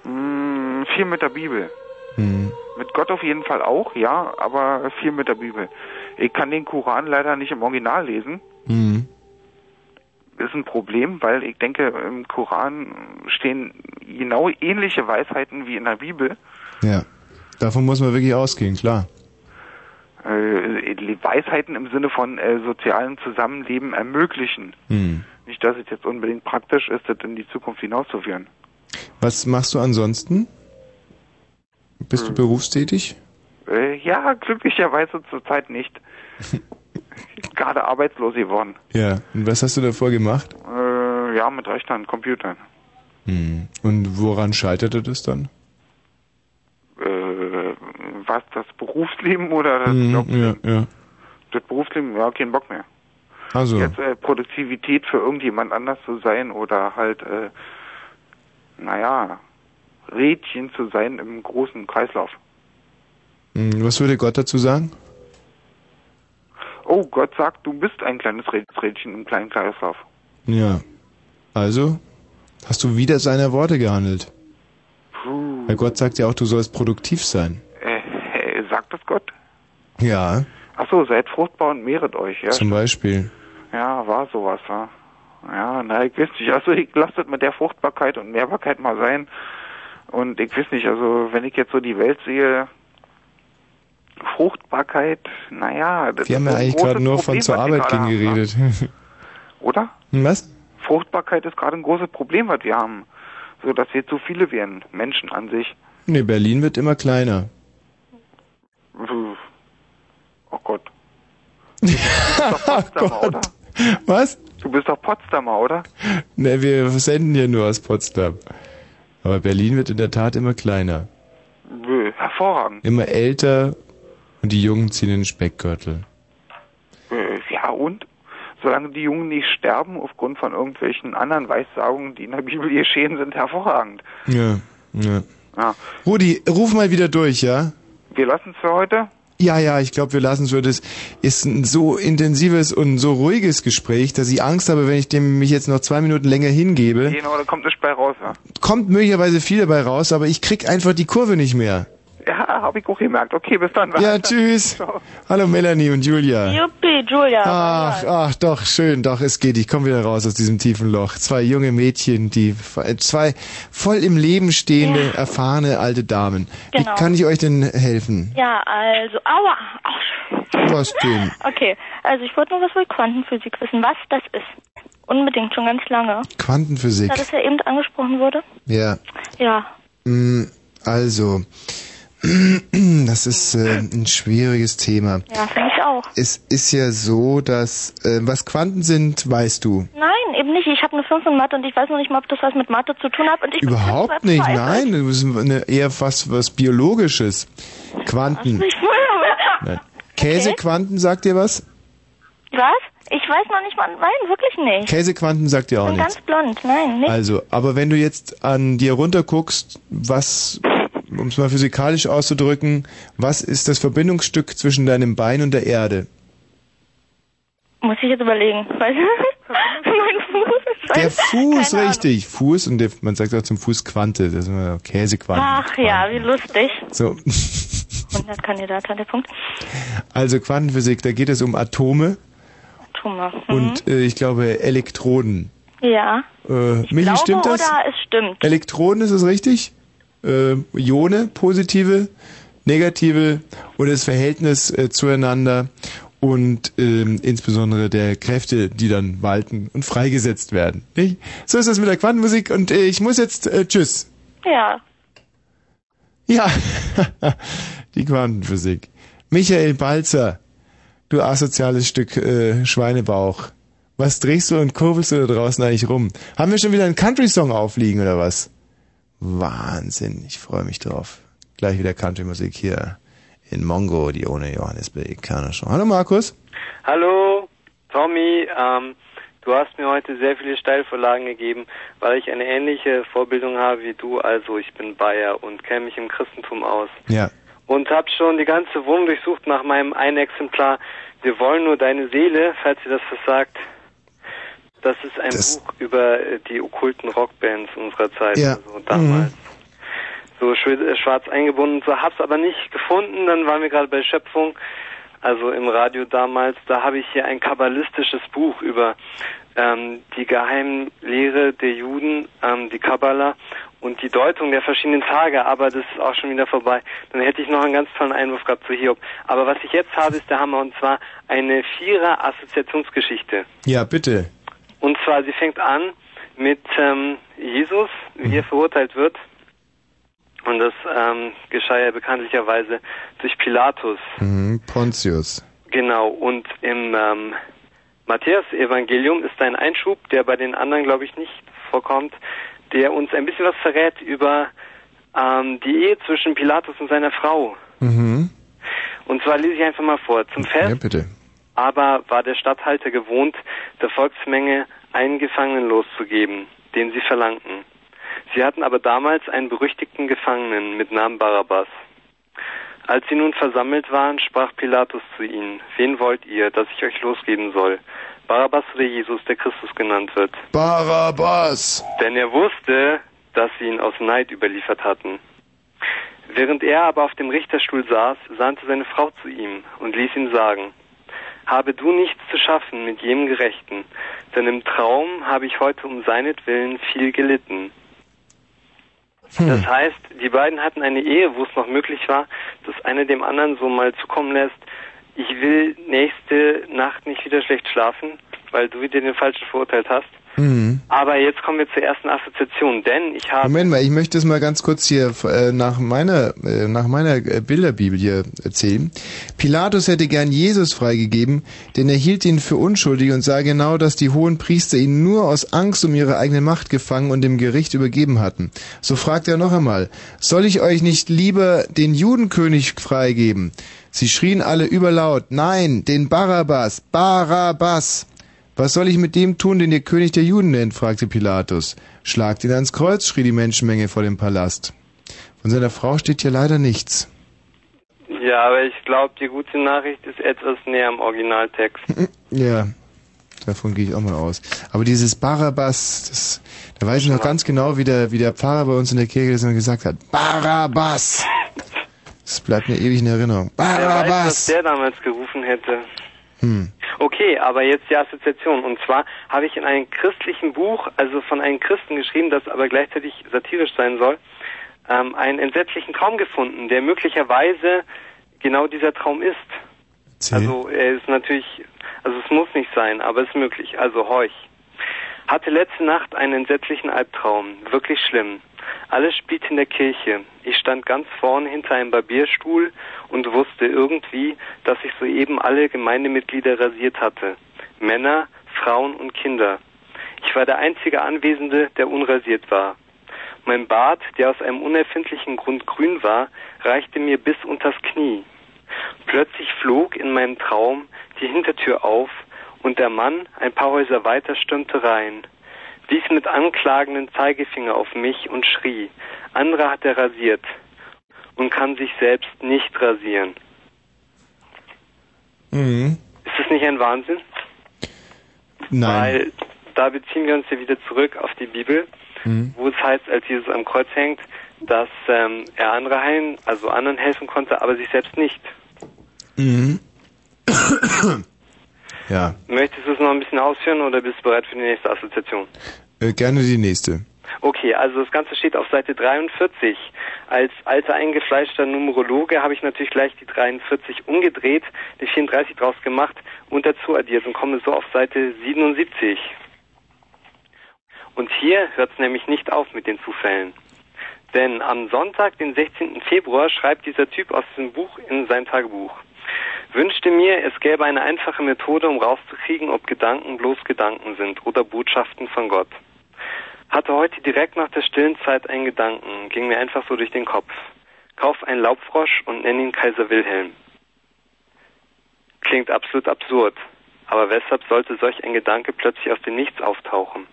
Mm, viel mit der Bibel. Hm. Mit Gott auf jeden Fall auch, ja, aber viel mit der Bibel. Ich kann den Koran leider nicht im Original lesen. Hm. ist ein Problem, weil ich denke, im Koran stehen genau ähnliche Weisheiten wie in der Bibel. Ja, davon muss man wirklich ausgehen, klar. Äh, Weisheiten im Sinne von äh, sozialem Zusammenleben ermöglichen. Hm. Nicht, dass es jetzt unbedingt praktisch ist, das in die Zukunft hinauszuführen. Was machst du ansonsten? Bist du berufstätig? Äh, ja, glücklicherweise zurzeit nicht. [laughs] Gerade arbeitslos geworden. Ja. Und was hast du davor gemacht? Äh, ja, mit Rechnern, Computern. Hm. Und woran scheiterte das dann? Äh, was, das Berufsleben oder das Hm, Job? ja, ja. Das Berufsleben, ja, kein Bock mehr. Also. Jetzt äh, Produktivität für irgendjemand anders zu sein oder halt, äh, naja, Rädchen zu sein im großen Kreislauf. Hm, Was würde Gott dazu sagen? Oh, Gott sagt, du bist ein kleines Rä- Rädchen im kleinen Kreislauf. Ja. Also, hast du wieder seiner Worte gehandelt? Puh. Weil Gott sagt ja auch, du sollst produktiv sein. Äh, sagt das Gott? Ja, Ach so, seid fruchtbar und mehret euch, ja? zum Beispiel. Ja, war sowas, ja. Ja, na, ich weiß nicht, also ich lasse das mit der Fruchtbarkeit und Mehrbarkeit mal sein. Und ich weiß nicht, also wenn ich jetzt so die Welt sehe, Fruchtbarkeit, naja, das Wir haben ist ja eigentlich gerade nur von Problem, zur was wir Arbeit gehen haben, geredet. ne? [laughs] Oder? Was? Fruchtbarkeit ist gerade ein großes Problem, was wir haben. So, dass wir zu viele werden, Menschen an sich. Nee, Berlin wird immer kleiner. Oh Gott. [laughs] Du bist doch Potsdamer, oder? [laughs] Was? Du bist doch Potsdamer, oder? Ne, wir senden hier nur aus Potsdam. Aber Berlin wird in der Tat immer kleiner. Bö, Hervorragend. Immer älter und die Jungen ziehen den Speckgürtel. Äh, Ja, und? Solange die Jungen nicht sterben aufgrund von irgendwelchen anderen Weissagungen, die in der Bibel geschehen sind, hervorragend. Ja, ja. Ja. Rudi, ruf mal wieder durch, ja? Wir lassen es für heute. Ja, ja, ich glaube, wir lassen es das ist ein so intensives und so ruhiges Gespräch, dass ich Angst habe, wenn ich dem mich jetzt noch zwei Minuten länger hingebe, Genau, da kommt nicht bei raus. Ja, kommt möglicherweise viel dabei raus, aber ich krieg einfach die Kurve nicht mehr. Ja habe ich auch gemerkt. Okay, bis dann. Ja, [laughs] tschüss. Hallo Melanie und Julia. Juppie, Julia. Ach, ach, doch, schön, doch, es geht. Ich komme wieder raus aus diesem tiefen Loch. Zwei junge Mädchen, die, zwei voll im Leben stehende, erfahrene alte Damen. Genau. Wie kann ich euch denn helfen? Ja, also, aua. Ach, Was denn? [laughs] Okay, also ich wollte nur was über Quantenphysik wissen, was das ist. Unbedingt, schon ganz lange. Quantenphysik. Da das ja eben angesprochen wurde. Ja. Ja, Mm, Also, [clears throat] das ist äh, ein schwieriges Thema. ja, finde ich auch. Es ist ja so, dass, äh, was Quanten sind, weißt du. Nein, eben nicht. Ich habe eine 5 in Mathe und ich weiß noch nicht mal, ob das was mit Mathe zu tun hat. Und ich Überhaupt nicht, verzweifelt. nein, das ist eine, eher fast was Biologisches. Quanten. Nein. Käsequanten sagt dir was? Was? Ich weiß noch nicht mal. Nein, wirklich nicht. Käsequanten sagt dir Ich auch bin nichts. ganz blond. Nein, nicht. Also, aber wenn du jetzt an dir runterguckst, was, um es mal physikalisch auszudrücken, was ist das Verbindungsstück zwischen deinem Bein und der Erde? Muss ich jetzt überlegen. [laughs] Mein Fuß. Der Fuß, keine Ahnung. richtig. Fuß und der, man sagt auch zum Fuß Quante, das ist immer Käsequanten. Ach ja, wie lustig. So, 100 Kandidat hat der Punkt. also Quantenphysik, da geht es um Atome Atome. Mhm. und äh, ich glaube Elektroden. Ja. Äh, Michi, Glaube stimmt das? oder es stimmt? Elektroden, ist es richtig? Äh, Ione, positive, negative und das Verhältnis äh, zueinander und ähm, insbesondere der Kräfte, die dann walten und freigesetzt werden. Nicht? So ist das mit der Quantenmusik und äh, ich muss jetzt äh, tschüss. Ja. Ja, [laughs] die Quantenphysik. Michael Balzer, du asoziales Stück äh, Schweinebauch. Was drehst du und kurbelst du da draußen eigentlich rum? Haben wir schon wieder einen Country-Song aufliegen oder was? Wahnsinn, ich freue mich drauf. Gleich wieder Country-Musik hier in Mongo, die ohne Johannes B. Kerner schon. Hallo Markus. Hallo, Tommy. Ähm, du hast mir heute sehr viele Steilvorlagen gegeben, weil ich eine ähnliche Vorbildung habe wie du. Also ich bin Bayer und kenne mich im Christentum aus. Ja. Und habe schon die ganze Wohnung durchsucht nach meinem einen Exemplar. Wir wollen nur deine Seele, falls ihr das versagt. Das ist ein Buch über äh, die okkulten Rockbands unserer Zeit, Ja. also damals. So schw- äh, schwarz eingebunden, so hab's aber nicht gefunden. Dann waren wir gerade bei Schöpfung, also im Radio damals. Da habe ich hier ein kabbalistisches Buch über ähm, die Geheimlehre der Juden, ähm, die Kabbala und die Deutung der verschiedenen Tage. Aber das ist auch schon wieder vorbei. Dann hätte ich noch einen ganz tollen Einwurf gehabt zu Hiob. Aber was ich jetzt habe, ist der Hammer und zwar eine Vierer-Assoziationsgeschichte. Ja, bitte. Und zwar, sie fängt an mit ähm, Jesus, wie er verurteilt wird. Und das ähm, geschah ja bekanntlicherweise durch Pilatus. Mhm. Pontius. Genau, und im ähm, Matthäus-Evangelium ist ein Einschub, der bei den anderen, glaube ich, nicht vorkommt, der uns ein bisschen was verrät über ähm, die Ehe zwischen Pilatus und seiner Frau. Mhm. Und zwar lese ich einfach mal vor. Zum Fest Ja, bitte. aber war der Statthalter gewohnt, der Volksmenge einen Gefangenen loszugeben, den sie verlangten. Sie hatten aber damals einen berüchtigten Gefangenen mit Namen Barabbas. Als sie nun versammelt waren, sprach Pilatus zu ihnen, wen wollt ihr, dass ich euch losgeben soll? Barabbas oder Jesus, der Christus genannt wird? Barabbas! Denn er wusste, dass sie ihn aus Neid überliefert hatten. Während er aber auf dem Richterstuhl saß, sandte seine Frau zu ihm und ließ ihn sagen, habe du nichts zu schaffen mit jedem Gerechten, denn im Traum habe ich heute um seinetwillen viel gelitten. Das heißt, die beiden hatten eine Ehe, wo es noch möglich war, dass einer dem anderen so mal zukommen lässt, ich will nächste Nacht nicht wieder schlecht schlafen, weil du wieder den Falschen verurteilt hast. Mhm. Aber jetzt kommen wir zur ersten Assoziation, denn ich habe... Moment mal, ich möchte es mal ganz kurz hier äh, nach meiner äh, nach meiner äh, Bilderbibel hier erzählen. Pilatus hätte gern Jesus freigegeben, denn er hielt ihn für unschuldig und sah genau, dass die hohen Priester ihn nur aus Angst um ihre eigene Macht gefangen und dem Gericht übergeben hatten. So fragt er noch einmal: Soll ich euch nicht lieber den Judenkönig freigeben? Sie schrien alle überlaut: Nein, den Barabbas, Barabbas! Was soll ich mit dem tun, den ihr König der Juden nennt? fragte Pilatus. Schlagt ihn ans Kreuz, schrie die Menschenmenge vor dem Palast. Von seiner Frau steht hier leider nichts. Ja, aber ich glaube, die gute Nachricht ist etwas näher am Originaltext. [laughs] Ja, davon gehe ich auch mal aus. Aber dieses Barabbas, das, da weiß ich noch ganz genau, wie der, wie der Pfarrer bei uns in der Kirche das immer gesagt hat. Barabbas! Das bleibt mir ewig in Erinnerung. Wer weiß, was Barabbas! der damals gerufen hätte. Hm. Okay, aber jetzt die Assoziation. Und zwar habe ich in einem christlichen Buch, also von einem Christen geschrieben, das aber gleichzeitig satirisch sein soll, ähm, einen entsetzlichen Traum gefunden, der möglicherweise genau dieser Traum ist. Also er ist natürlich, also es muss nicht sein, aber es ist möglich. Also horch. Hatte letzte Nacht einen entsetzlichen Albtraum, wirklich schlimm. Alles spielte in der Kirche. Ich stand ganz vorne hinter einem Barbierstuhl und wusste irgendwie, dass ich soeben alle Gemeindemitglieder rasiert hatte. Männer, Frauen und Kinder. Ich war der einzige Anwesende, der unrasiert war. Mein Bart, der aus einem unerfindlichen Grund grün war, reichte mir bis unters Knie. Plötzlich flog in meinem Traum die Hintertür auf und der Mann ein paar Häuser weiter stürmte rein, wies mit anklagenden Zeigefinger auf mich und schrie, andere hat er rasiert und kann sich selbst nicht rasieren. Mhm. Ist das nicht ein Wahnsinn? Nein. Weil da beziehen wir uns ja wieder zurück auf die Bibel, Mhm. wo es heißt, als Jesus am Kreuz hängt, dass ähm, er andere heilen, also anderen helfen konnte, aber sich selbst nicht. Mhm. Ja, Möchtest du es noch ein bisschen ausführen oder bist du bereit für die nächste Assoziation? äh, gerne die nächste. Okay, also das Ganze steht auf Seite 43. Als alter eingefleischter Numerologe habe ich natürlich gleich die 43 umgedreht, die 34 draus gemacht und dazu addiert und komme so auf Seite 77. Und hier hört es nämlich nicht auf mit den Zufällen. Denn am Sonntag, den 16. Februar, schreibt dieser Typ aus diesem Buch in sein Tagebuch. Wünschte mir, es gäbe eine einfache Methode, um rauszukriegen, ob Gedanken bloß Gedanken sind oder Botschaften von Gott. Hatte heute direkt nach der stillen Zeit einen Gedanken, ging mir einfach so durch den Kopf. Kauf einen Laubfrosch und nenn ihn Kaiser Wilhelm. Klingt absolut absurd, aber weshalb sollte solch ein Gedanke plötzlich aus dem Nichts auftauchen?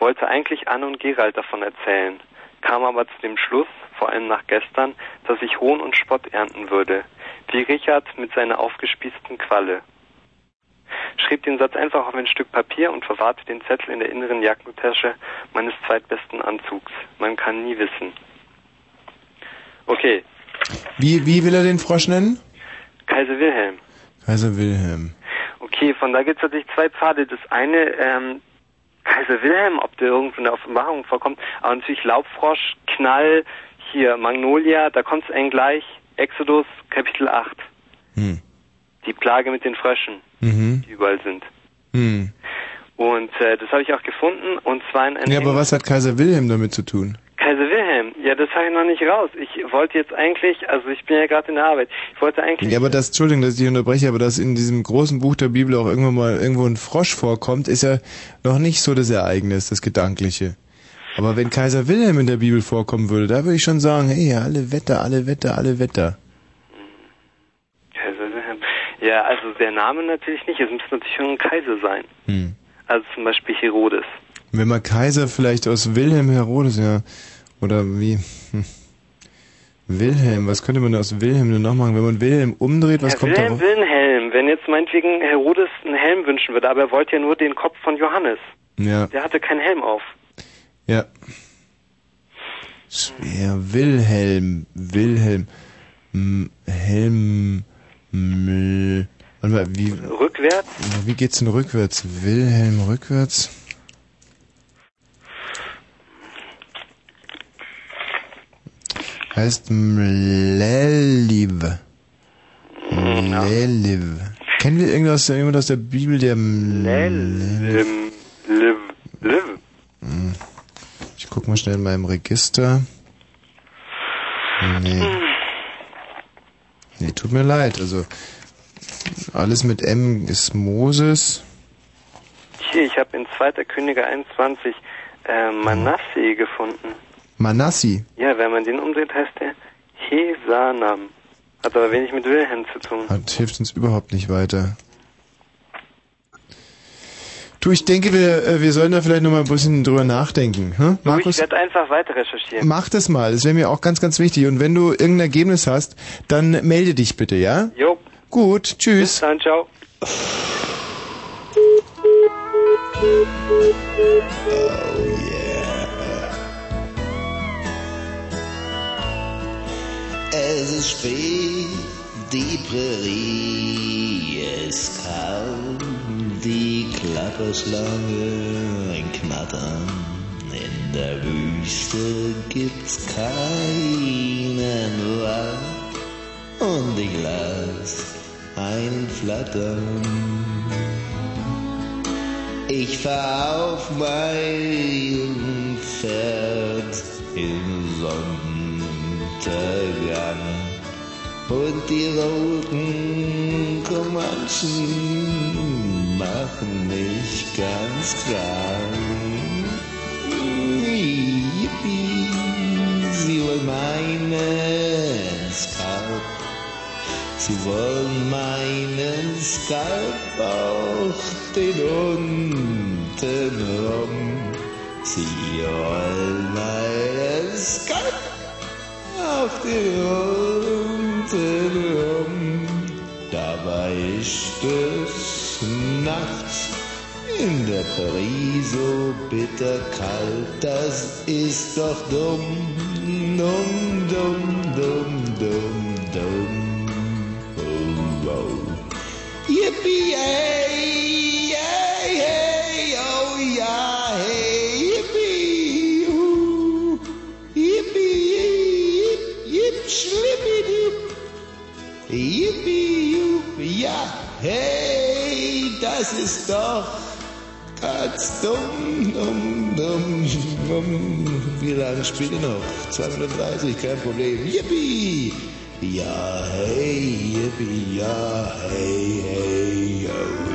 Wollte eigentlich Anne und Gerald davon erzählen, kam aber zu dem Schluss, vor allem nach gestern, dass ich Hohn und Spott ernten würde, wie Richard mit seiner aufgespießten Qualle. Schrieb den Satz einfach auf ein Stück Papier und verwahrte den Zettel in der inneren Jackentasche meines zweitbesten Anzugs. Man kann nie wissen. Okay, Wie, wie will er den Frosch nennen? Kaiser Wilhelm. Kaiser Wilhelm. Okay, von da gibt es natürlich zwei Pfade. Das eine, ähm, Kaiser Wilhelm, ob der irgendwo in der Offenbarung vorkommt, aber natürlich Laubfrosch, Knall, hier Magnolia, da kommt es einem gleich, Exodus, Kapitel 8. Hm. Die Plage mit den Fröschen, Mhm. die überall sind. Hm. Und äh, das habe ich auch gefunden, und zwar in einem Ja, aber was hat Kaiser Wilhelm damit zu tun? Kaiser Wilhelm, ja, das habe ich noch nicht raus. Ich wollte jetzt eigentlich, also ich bin ja gerade in der Arbeit, ich wollte eigentlich... Ja, aber das, Entschuldigung, dass ich dich unterbreche, aber dass in diesem großen Buch der Bibel auch irgendwann mal irgendwo ein Frosch vorkommt, ist ja noch nicht so das Ereignis, das Gedankliche. Aber wenn Kaiser Wilhelm in der Bibel vorkommen würde, da würde ich schon sagen, hey, alle Wetter, alle Wetter, alle Wetter. Kaiser Wilhelm. Ja, also der Name natürlich nicht, es müsste natürlich schon ein Kaiser sein. Hm. Also zum Beispiel Herodes. Wenn man Kaiser vielleicht aus Wilhelm Herodes, ja, oder wie, hm. Wilhelm, was könnte man aus Wilhelm denn noch machen? Wenn man Wilhelm umdreht, was Herr kommt da Wilhelm raus? will einen Helm, wenn jetzt meinetwegen Herodes einen Helm wünschen würde, aber er wollte ja nur den Kopf von Johannes. Ja, Der hatte keinen Helm auf. Ja. Schwer, Wilhelm, Wilhelm, M Helm, M Warte mal, wie, Rückwärts? wie geht's denn rückwärts? Wilhelm rückwärts? Heißt Mleliv. Mleliv. Kennen wir irgendwas, irgendjemand aus der Bibel, der Mleliv? Ich guck mal schnell in meinem Register. Nee. Nee, tut mir leid. Also, alles mit M ist Moses. Hier, ich habe in 2. Könige 21 äh, Manasseh gefunden. Manassi. Ja, wenn man den umdreht, heißt der Hesanam. Hat aber wenig mit Wilhelm zu tun. Das hilft uns überhaupt nicht weiter. Du, ich denke, wir, äh, wir sollen da vielleicht noch mal ein bisschen drüber nachdenken. Hm? Du, ich Markus, werde einfach weiter recherchieren. mach das mal. Das wäre mir auch ganz, ganz wichtig. Und wenn du irgendein Ergebnis hast, dann melde dich bitte, ja? Jo. Gut, tschüss. Bis dann, ciao. Es ist spät, die Prärie ist kalt, die Klapperschlange ein Knattern. In der Wüste gibt's keinen Wald und ich lass ein Flattern. Ich fahr auf mein Pferd im Sonnenuntergang und die roten Comanchen machen mich ganz krank. Yippie, sie wollen meinen Skalp, sie wollen meinen Skalp auch den unten rum. Sie wollen meinen Skalp auf den unten rum. Dabei ist es nachts in der Paris so bitter kalt, das ist doch dumm, dumm, dumm, dumm, dumm, dumm. Oh, oh. Yippie, hey, hey, hey, oh ja, hey, yippie, uh, yippie, yip, yip, schlippidi, yippie, yup, ja, hey, das ist doch ganz dumm, dumm, dumm, dumm. Wie lange spielt ihr noch? 230, kein Problem. Yippie! Ja, hey, yippie, ja, hey, hey, oh,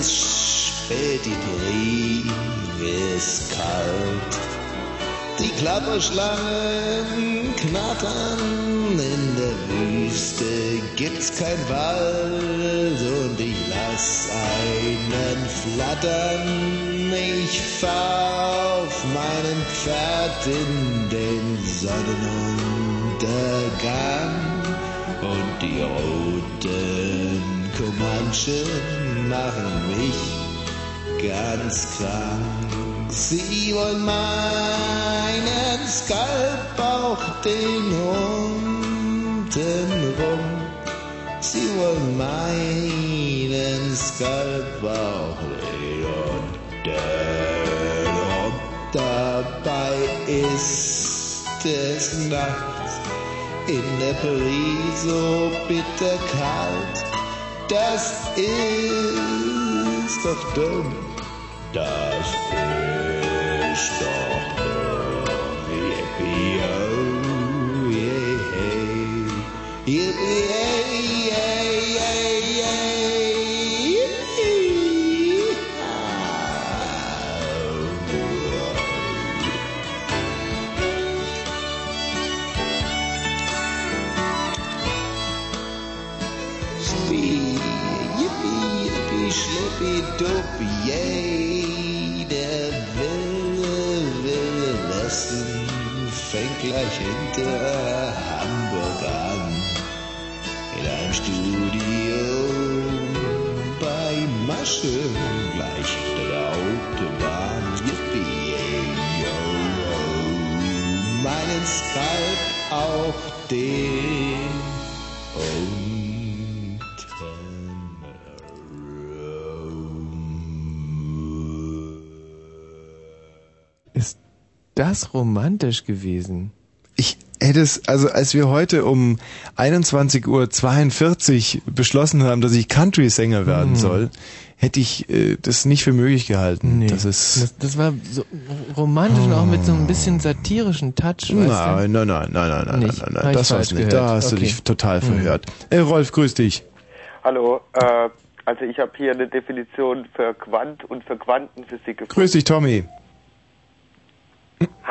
Es spät, die Brie ist kalt. Die Klapperschlangen knattern, in der Wüste gibt's kein Wald und ich lass einen flattern. Ich fahr auf meinem Pferd in den Sonnenuntergang und die roten Comanchen machen mich ganz krank. Sie wollen meinen Skalp auch den unten rum. Sie wollen meinen Skalp auch und dabei ist es nachts in der Paris so bitter kalt. Das ist doch dumm, das ist doch Der wilde, wilde Westen fängt gleich hinter Hamburg an. In einem Studio bei Maschen gleich der Autobahn. Yippie, yo, yo. Meinen Skalp auch den das romantisch gewesen? Ich hätte es, also als wir heute um 21.42 Uhr beschlossen haben, dass ich Country-Sänger werden Mhm. soll, hätte ich äh, das nicht für möglich gehalten. Das ist Das, das war so romantisch und auch mit so ein bisschen satirischen Touch, weißt Nein, nein, nein, nein, nein, nein, Nicht? nein, nein, ich das war's nicht. gehört. Da hast du Okay. dich total Hm. verhört. Ey, Rolf, grüß dich. Hallo, äh, also ich habe hier eine Definition für Quant und für Quantenphysik gefunden. Grüß dich, Tommy.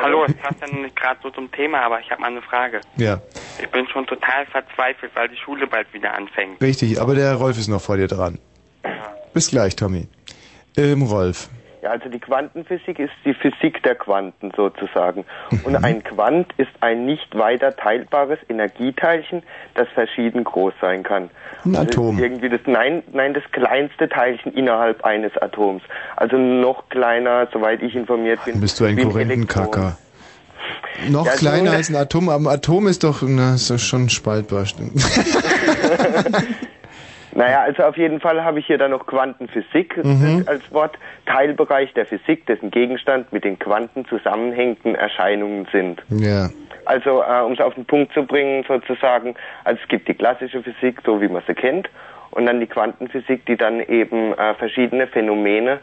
Hallo, es passt ja nicht gerade so zum Thema, aber ich habe mal eine Frage. Ja, Ich bin schon total verzweifelt, weil die Schule bald wieder anfängt. richtig, aber der Rolf ist noch vor dir dran. Bis gleich, Tommy. Ähm, Rolf. Ja, also die Quantenphysik ist die Physik der Quanten sozusagen. Und Mhm. ein Quant ist ein nicht weiter teilbares Energieteilchen, das verschieden groß sein kann. Ein also Atom. Irgendwie das, nein, nein, das kleinste Teilchen innerhalb eines Atoms. Also noch kleiner, soweit ich informiert bin. Bist du ein Korrentenkacker? Noch Ja, kleiner eine- als ein Atom, aber ein Atom ist doch, na, ist doch schon spaltbar, stimmt. [laughs] [laughs] Naja, also auf jeden Fall habe ich hier dann noch Quantenphysik Mhm. als Wort, Teilbereich der Physik, dessen Gegenstand mit den Quanten zusammenhängenden Erscheinungen sind. Ja. Also äh, um es auf den Punkt zu bringen, sozusagen, also es gibt die klassische Physik, so wie man sie kennt, und dann die Quantenphysik, die dann eben äh, verschiedene Phänomene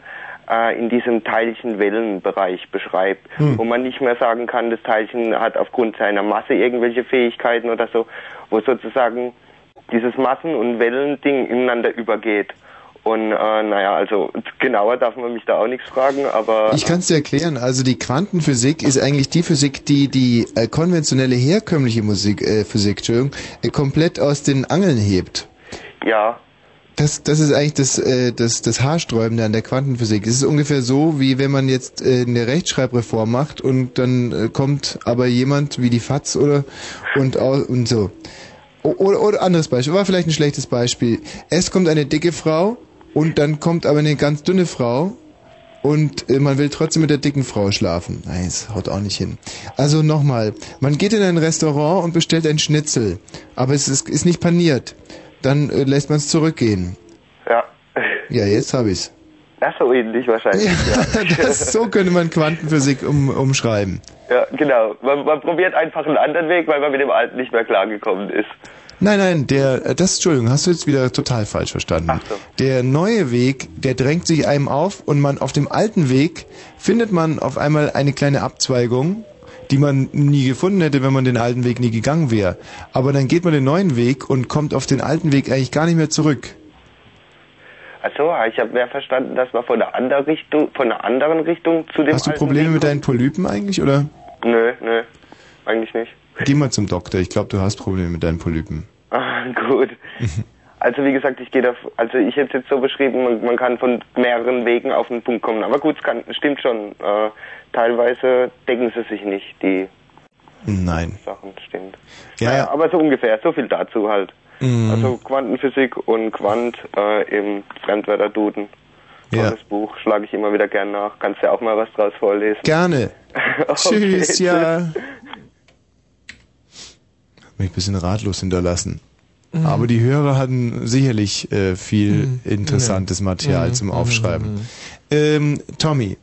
äh, in diesem Teilchen-Wellenbereich beschreibt, Hm. wo man nicht mehr sagen kann, das Teilchen hat aufgrund seiner Masse irgendwelche Fähigkeiten oder so, wo sozusagen dieses Massen- und Wellending ineinander übergeht. Und äh, naja, also genauer darf man mich da auch nichts fragen, aber Ich kann es dir erklären. Also die Quantenphysik ist eigentlich die Physik, die die äh, konventionelle herkömmliche Musik, äh, Physik, Entschuldigung, äh, komplett aus den Angeln hebt. ja, Das, das ist eigentlich das, äh, das, das Haarsträubende an der Quantenphysik. Es ist ungefähr so, wie wenn man jetzt äh, eine Rechtschreibreform macht und dann äh, kommt aber jemand wie die FAZ oder und, und so. Oder, oder anderes Beispiel, war vielleicht ein schlechtes Beispiel. Es kommt eine dicke Frau und dann kommt aber eine ganz dünne Frau und äh, man will trotzdem mit der dicken Frau schlafen. Nein, das haut auch nicht hin. Also nochmal, man geht in ein Restaurant und bestellt ein Schnitzel, aber es ist, ist nicht paniert. Dann äh, lässt man es zurückgehen. Ja. Ja, jetzt habe ich's. das so ähnlich wahrscheinlich. Ja, [laughs] Das, so könnte man Quantenphysik um, umschreiben. ja genau. Man, man probiert einfach einen anderen Weg, weil man mit dem alten nicht mehr klargekommen ist. Nein, nein, der, äh, das, Entschuldigung, hast du jetzt wieder total falsch verstanden. Der neue Weg, der drängt sich einem auf und man auf dem alten Weg findet man auf einmal eine kleine Abzweigung, die man nie gefunden hätte, wenn man den alten Weg nie gegangen wäre. Aber dann geht man den neuen Weg und kommt auf den alten Weg eigentlich gar nicht mehr zurück. Also, ich habe mehr verstanden, dass man von der anderen Richtung, von der anderen Richtung zu dem Hast du Probleme Weg mit deinen Polypen eigentlich, oder? Nö, nö, eigentlich nicht. Geh mal zum Doktor, ich glaube, du hast Probleme mit deinen Polypen. Ah, gut. Also wie gesagt, ich gehe da, also ich hätte es jetzt so beschrieben, man, man kann von mehreren Wegen auf den Punkt kommen. Aber gut, es kann, stimmt schon. Äh, teilweise decken sie sich nicht, die Nein. Sachen, stimmt. Ja, Naja, aber so ungefähr, so viel dazu halt. Mhm. Also Quantenphysik und Quant äh, im Fremdwörterduden. Ja. Tolles Buch, schlage ich immer wieder gern nach. Kannst ja auch mal was draus vorlesen. Gerne. [laughs] Okay, Tschüss, ja. Mich ein bisschen ratlos hinterlassen. Aber die Hörer hatten sicherlich äh, viel Mhm. interessantes Material Mhm. zum Mhm. Aufschreiben. Ähm, Tommy,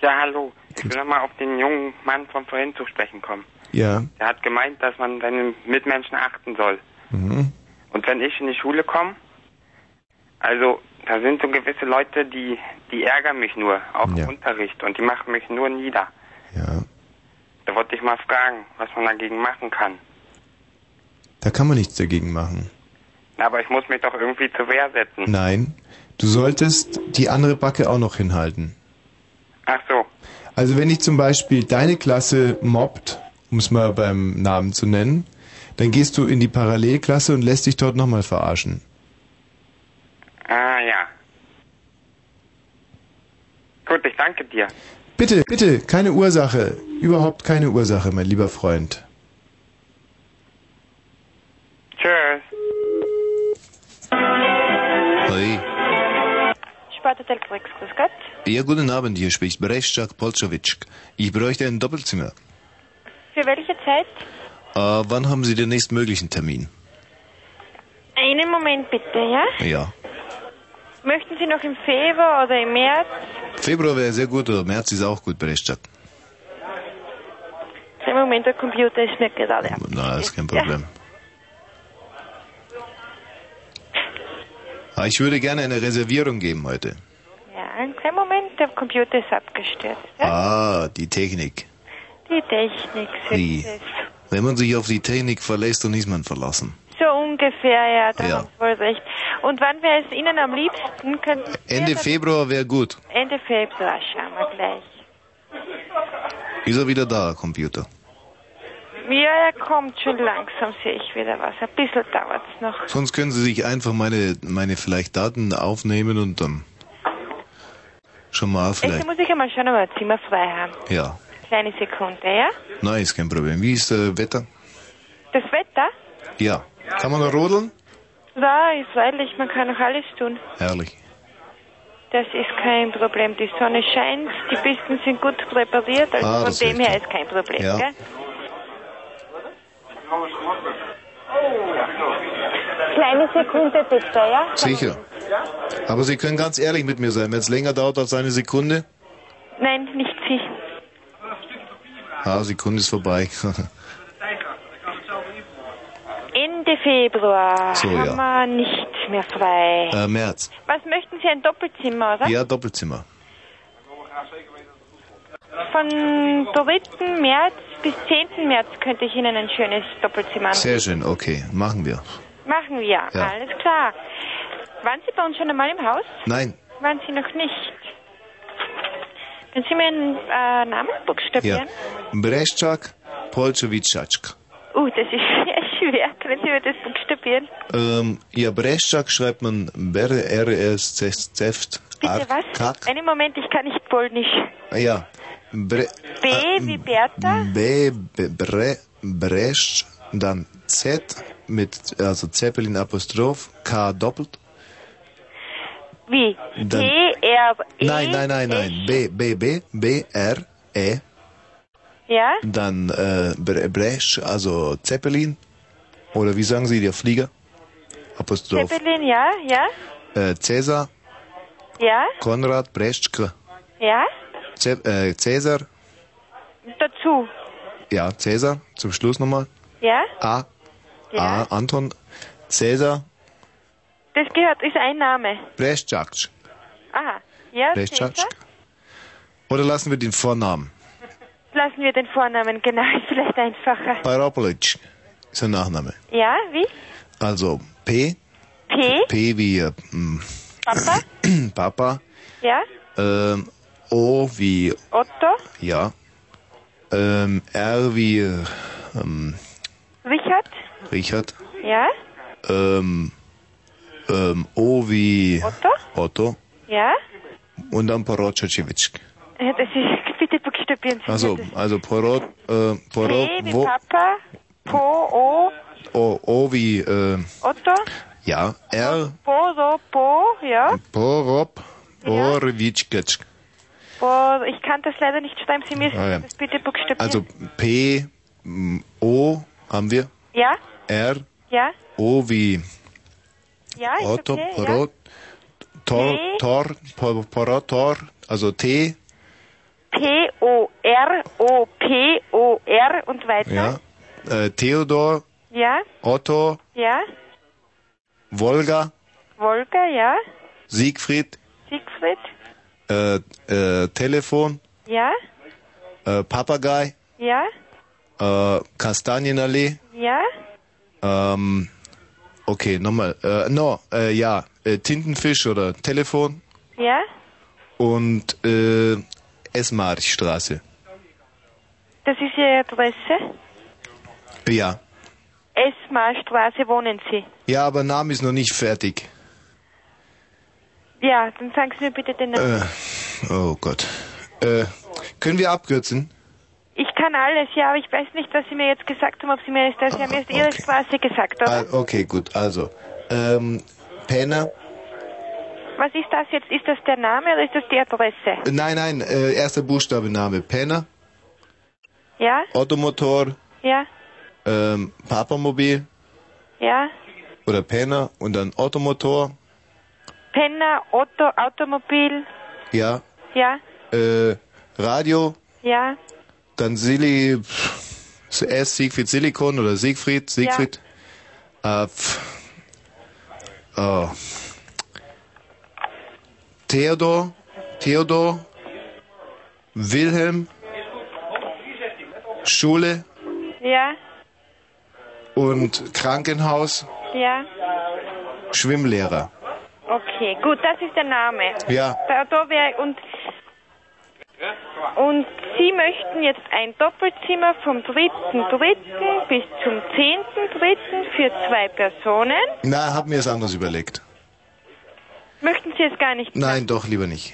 Ja, hallo. Ich will nochmal auf den jungen Mann von vorhin zu sprechen kommen. ja. Er hat gemeint, dass man seine Mitmenschen achten soll. Mhm. Und wenn ich in die Schule komme, also da sind so gewisse Leute, die, die ärgern mich nur, auch Ja. im Unterricht, und die machen mich nur nieder. Ja. Da wollte ich mal fragen, was man dagegen machen kann. Da kann man nichts dagegen machen. Aber ich muss mich doch irgendwie zur Wehr setzen. Nein, du solltest die andere Backe auch noch hinhalten. Ach so. Also wenn dich zum Beispiel deine Klasse mobbt, um es mal beim Namen zu nennen, dann gehst du in die Parallelklasse und lässt dich dort nochmal verarschen. Ah, ja. Gut, ich danke dir. Bitte, bitte, keine Ursache. Überhaupt keine Ursache, mein lieber Freund. Tschüss. Hoi. Sporthotel Brix, grüß Gott. Ja, guten Abend, hier spricht Breszczak Polczowitsch. Ich bräuchte ein Doppelzimmer. Für welche Zeit? Äh, wann haben Sie den nächstmöglichen Termin? Einen Moment bitte, ja? Ja. Möchten Sie noch im Februar oder im März? Februar wäre sehr gut, oder März ist auch gut, Breszczak. Im Moment, der Computer ist mir gerade. Na, ist kein Problem. Ah, ich würde gerne eine Reservierung geben heute. Ja, einen kleinen Moment, der Computer ist abgestürzt. Ja? Ah, die Technik. Die Technik Die. es. Wenn man sich auf die Technik verlässt, dann ist man verlassen. So ungefähr, ja, da Ja. haben Sie wohl recht. Und wann wäre es Ihnen am liebsten? Könnten Ende Februar wäre gut. Ende Februar, schauen wir gleich. Ist er wieder da, Computer? Ja, er kommt schon langsam, sehe ich wieder was. Ein bisschen dauert's noch. Sonst können Sie sich einfach meine, meine vielleicht Daten aufnehmen und dann schon mal Jetzt vielleicht. muss ich einmal schauen, ob wir ein Zimmer frei haben. Ja. Kleine Sekunde, ja? Nein, ist kein Problem. Wie ist das Wetter? Das Wetter? Ja. Kann man da rodeln? Ja, ist freilich, man kann noch alles tun. Herrlich. Das ist kein Problem. Die Sonne scheint, die Pisten sind gut präpariert, also Ah, von dem her ist kein Problem, Ja. gell? Kleine Sekunde bitte, ja? Sicher. Aber Sie können ganz ehrlich mit mir sein. Wenn es länger dauert als eine Sekunde, Nein, nicht Sie. ah, Sekunde ist vorbei. [laughs] Ende Februar So, haben ja. wir nicht mehr frei. äh, März. Was möchten Sie, ein Doppelzimmer, oder? Ja, Doppelzimmer. Von 3. März bis 10. März könnte ich Ihnen ein schönes Doppelzimmer anbieten. Sehr schön, okay. Machen wir. Machen wir, Ja. alles klar. Waren Sie bei uns schon einmal im Haus? Nein. Waren Sie noch nicht? Können Sie mir einen äh, Namen buchstabieren? Ja. Breszczak Polczewitschatschk. Uh, das ist [laughs] sehr schwer. Können Sie mir das buchstabieren? Ähm, ja, Breszczak schreibt man B-R-S-Z-F. Bitte was? Einen Moment, ich kann nicht polnisch. Ja. Bre B wie Bertha? B, B Bre, Bresch, dann Z mit, also Zeppelin Apostroph, K doppelt. Wie? Dann- T, R, E? Nein, nein, nein, nein. B, B, B, B, R, E. Ja? Dann äh, Bre, Bresch, also Zeppelin. Oder wie sagen Sie, der Flieger? Apostroph. Zeppelin, ja, ja, Äh, Cäsar, ja, Konrad, Breschke. ja. Äh, Cäsar, Dazu. ja, Cäsar, zum Schluss nochmal. Ja? A, Ja. A, Anton, Cäsar, Das gehört, ist ein Name. Breschczak. Aha. Ja. Cäsar? Oder lassen wir den Vornamen? Lassen wir den Vornamen, genau, ist vielleicht einfacher. Pairopolic ist ein Nachname. Ja, wie? Also P, P, P wie äh, Papa, [clears throat] Papa, ja, ähm, O wie, Otto, ja, ähm, R wie äh, ähm, Richard, Richard, ja, ähm, ähm, O wie Otto, Otto. Ja. und dann Porocewicz. Äh, Das ist, [laughs] bitte buchstabieren Sie Also, das. also Porot, äh, Porot, P wie wo, Papa, Po, O, O, O wie, äh, Otto, ja, R, Po, so, Po, ja. Porop, Porowitschketsch. Po, ich kann das leider nicht schreiben, Sie müssen Ah, ja. das bitte buchstabieren. Also P, O haben wir, ja, R, Ja? O wie Ja, ist Otto, okay, Porot, Tor, T. Tor, Por- Porotor, also T, P-O-R-O-P-O-R und weiter. ja, äh, Theodor, Ja? Otto, Ja? Wolga, Wolga, ja? Siegfried, Siegfried? Äh, äh, Telefon, Ja? äh, Papagei, Ja? äh, Kastanienallee, Ja? ähm, okay, nochmal, äh, no, äh, ja, äh, Tintenfisch oder Telefon Ja? und äh, Esmarchstraße. Das ist Ihre Adresse? Ja. Esmarstraße wohnen Sie. Ja, aber Name ist noch nicht fertig. Ja, dann sagen Sie mir bitte den Namen. Äh, oh Gott. Äh, können wir abkürzen? Ich kann alles, ja, aber ich weiß nicht, was Sie mir jetzt gesagt haben, ob Sie mir das, Sie haben jetzt Ihre Straße gesagt, oder? Ah, okay, gut. Also, ähm, Penner. Was ist das jetzt? Ist das der Name oder ist das die Adresse? Äh, Nein, nein, äh, erster Buchstabe Name. Penner, Ja? Automotor, Ja? ähm, Papamobil Ja? oder Penner und dann Automotor. Penner, Otto, Automobil, Ja. ja? Äh, Radio, Ja? dann Silly, S, Siegfried Silikon oder Siegfried, Siegfried. Äh, pff, oh. Theodor, Theodor, Wilhelm, Schule Ja? und Krankenhaus, Ja? Schwimmlehrer. Okay, gut, das ist der Name. Ja. Und, und Sie möchten jetzt ein Doppelzimmer vom 3.3. bis zum 10.3. für zwei Personen. Na, hab mir es anders überlegt. Möchten Sie es gar nicht? Nein, doch, lieber nicht.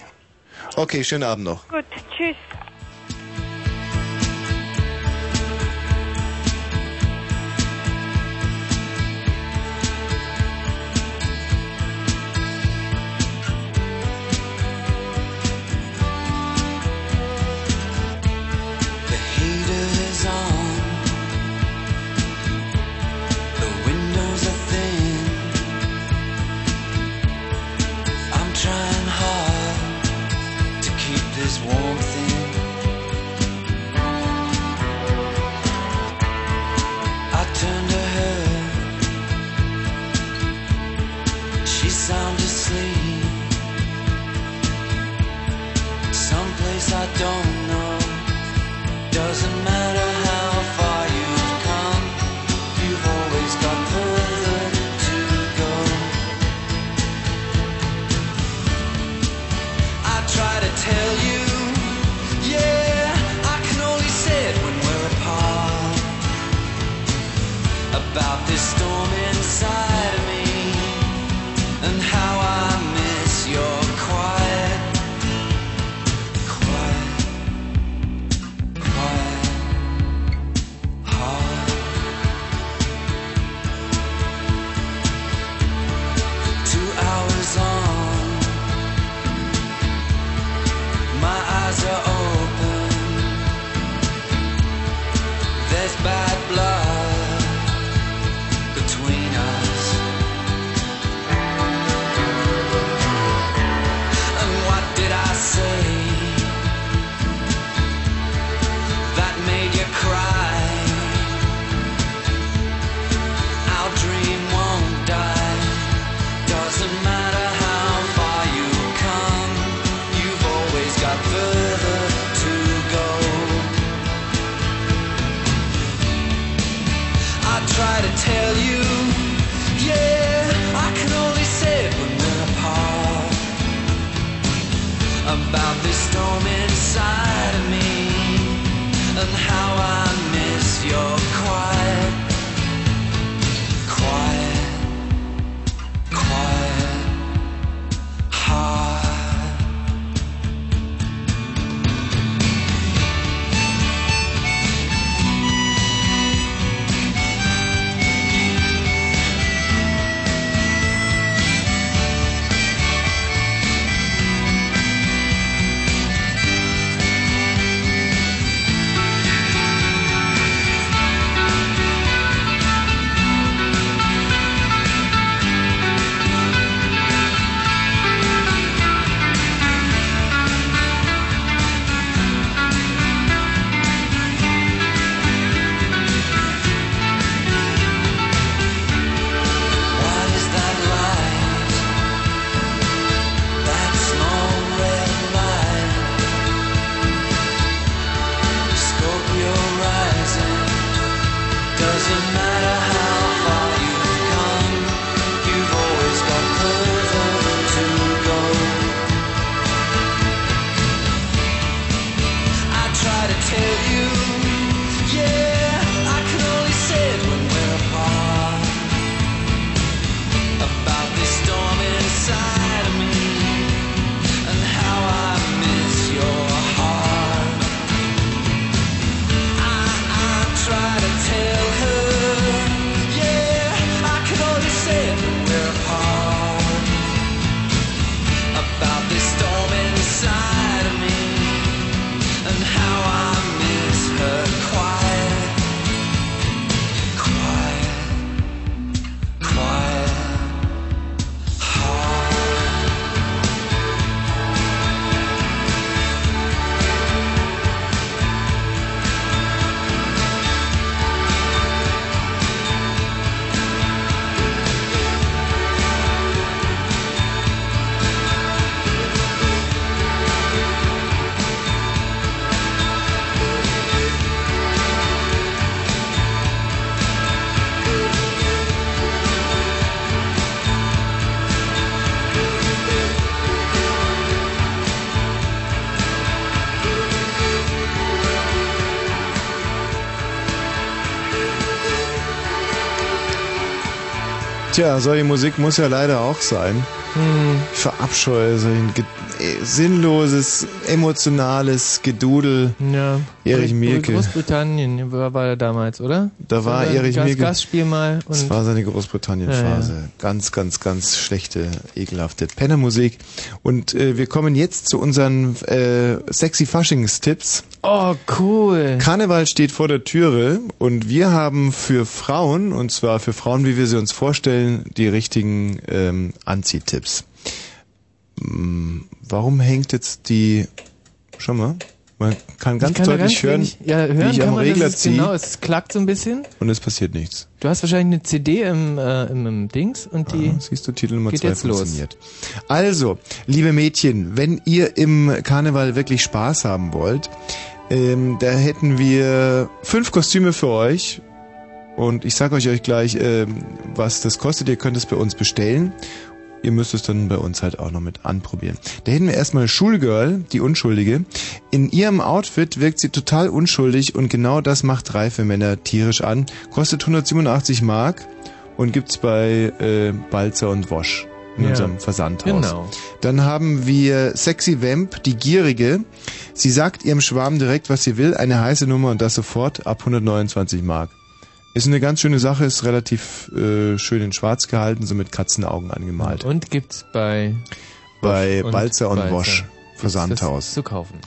Okay, schönen Abend noch. Gut, tschüss. Tja, solche Musik muss ja leider auch sein. Hm. Ich verabscheue so ein ge äh, sinnloses, emotionales Gedudel. Ja. Erich Mielke. Großbritannien war, war er damals, oder? Da war Oder Erich Gas- Mielke. Gastspiel mal. Und Das war seine Großbritannien-Phase. Ja, ja. Ganz, ganz, ganz schlechte, ekelhafte Pennermusik. Und äh, wir kommen jetzt zu unseren äh, sexy Faschings-Tipps. Oh, cool. Karneval steht vor der Türe und wir haben für Frauen, und zwar für Frauen, wie wir sie uns vorstellen, die richtigen ähm, Anziehtipps. Hm, Warum hängt jetzt die... Schau mal, man kann ganz kann da deutlich hören, wenig- ja, hören wie ich kann am man, Regler das ist ziehe Genau, es klackt so ein bisschen. und es passiert nichts. Du hast wahrscheinlich eine CD im, äh, im, im Dings und die Ah, siehst du, Titel Nummer geht zwei jetzt los. funktioniert. Also, liebe Mädchen, wenn ihr im Karneval wirklich Spaß haben wollt, ähm, da hätten wir fünf Kostüme für euch. Und ich sage euch euch gleich, ähm, was das kostet. Ihr könnt es bei uns bestellen. Ihr müsst es dann bei uns halt auch noch mit anprobieren. Da hätten wir erstmal Schulgirl, die Unschuldige. In ihrem Outfit wirkt sie total unschuldig und genau das macht reife Männer tierisch an. Kostet 187 Mark und gibt's bei äh, Balzer und Wosch in Ja. unserem Versandhaus. Genau. Dann haben wir Sexy Vamp, die Gierige. Sie sagt ihrem Schwarm direkt, was sie will, eine heiße Nummer und das sofort ab 129 Mark. Ist eine ganz schöne Sache, ist relativ äh, schön in schwarz gehalten, so mit Katzenaugen angemalt. Und gibt's bei Bei und Balzer und Balzer. Wosch, Gibt's Versandhaus. zu kaufen.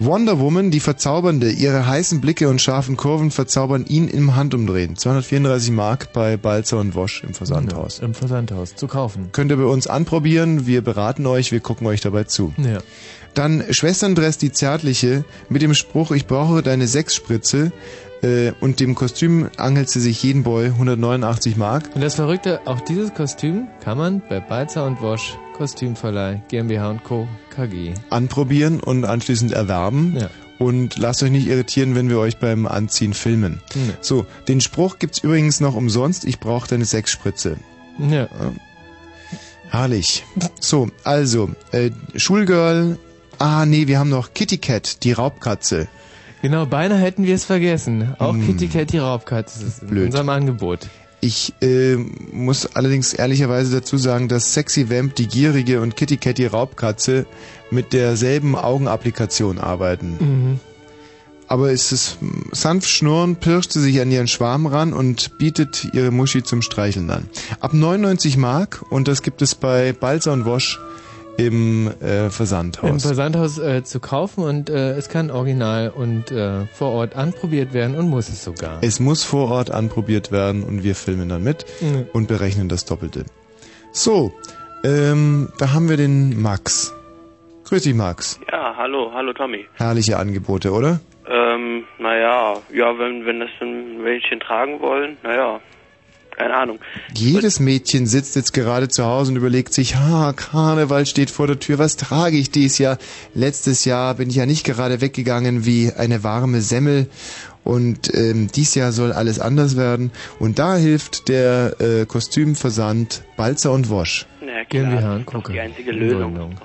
Wonder Woman, die Verzaubernde, ihre heißen Blicke und scharfen Kurven verzaubern ihn im Handumdrehen. 234 Mark bei Balzer und Wosch im Versandhaus. Ja, Im Versandhaus zu kaufen. Könnt ihr bei uns anprobieren, wir beraten euch, wir gucken euch dabei zu. Ja. Dann Schwesterndress die Zärtliche mit dem Spruch, ich brauche deine Sechsspritze äh, und dem Kostüm angelt sie sich jeden Boy 189 Mark. Und das Verrückte, auch dieses Kostüm kann man bei Balzer und Wosch Kostümverleih GmbH und Co. KG. Anprobieren und anschließend erwerben. Ja. Und lasst euch nicht irritieren, wenn wir euch beim Anziehen filmen. Nee. So, den Spruch gibt's übrigens noch umsonst, ich brauche deine Sechsspritze. Ja. Herrlich. So, also, äh, Schulgirl. Ah, nee, wir haben noch Kitty Cat, die Raubkatze. Genau, beinahe hätten wir es vergessen. Auch Hm. Kitty Cat die Raubkatze ist in Blöd. unserem Angebot. Ich äh, muss allerdings ehrlicherweise dazu sagen, dass Sexy Vamp, die Gierige und Kitty Cat, die Raubkatze, mit derselben Augenapplikation arbeiten. Mhm. Aber es ist sanft schnurren, pirscht sie sich an ihren Schwarm ran und bietet ihre Muschi zum Streicheln an. Ab 99 Mark und das gibt es bei Balzer und Wosch im äh, Versandhaus. Im Versandhaus äh, zu kaufen und äh, es kann original und äh, vor Ort anprobiert werden und muss es sogar. Es muss vor Ort anprobiert werden und wir filmen dann mit Mhm. und berechnen das Doppelte. So, ähm, da haben wir den Max. Grüß dich, Max. Ja, hallo, hallo Tommy. Herrliche Angebote, oder? Ähm, naja, ja, wenn, wenn das ein Mädchen tragen wollen, naja, keine Ahnung. Jedes Mädchen sitzt jetzt gerade zu Hause und überlegt sich, ha, Karneval steht vor der Tür, was trage ich dies Jahr? Letztes Jahr bin ich ja nicht gerade weggegangen wie eine warme Semmel und ähm, dies Jahr soll alles anders werden. Und da hilft der äh, Kostümversand Balzer und Wosch. Ja, GmbH klar, und das ist die einzige Lösung.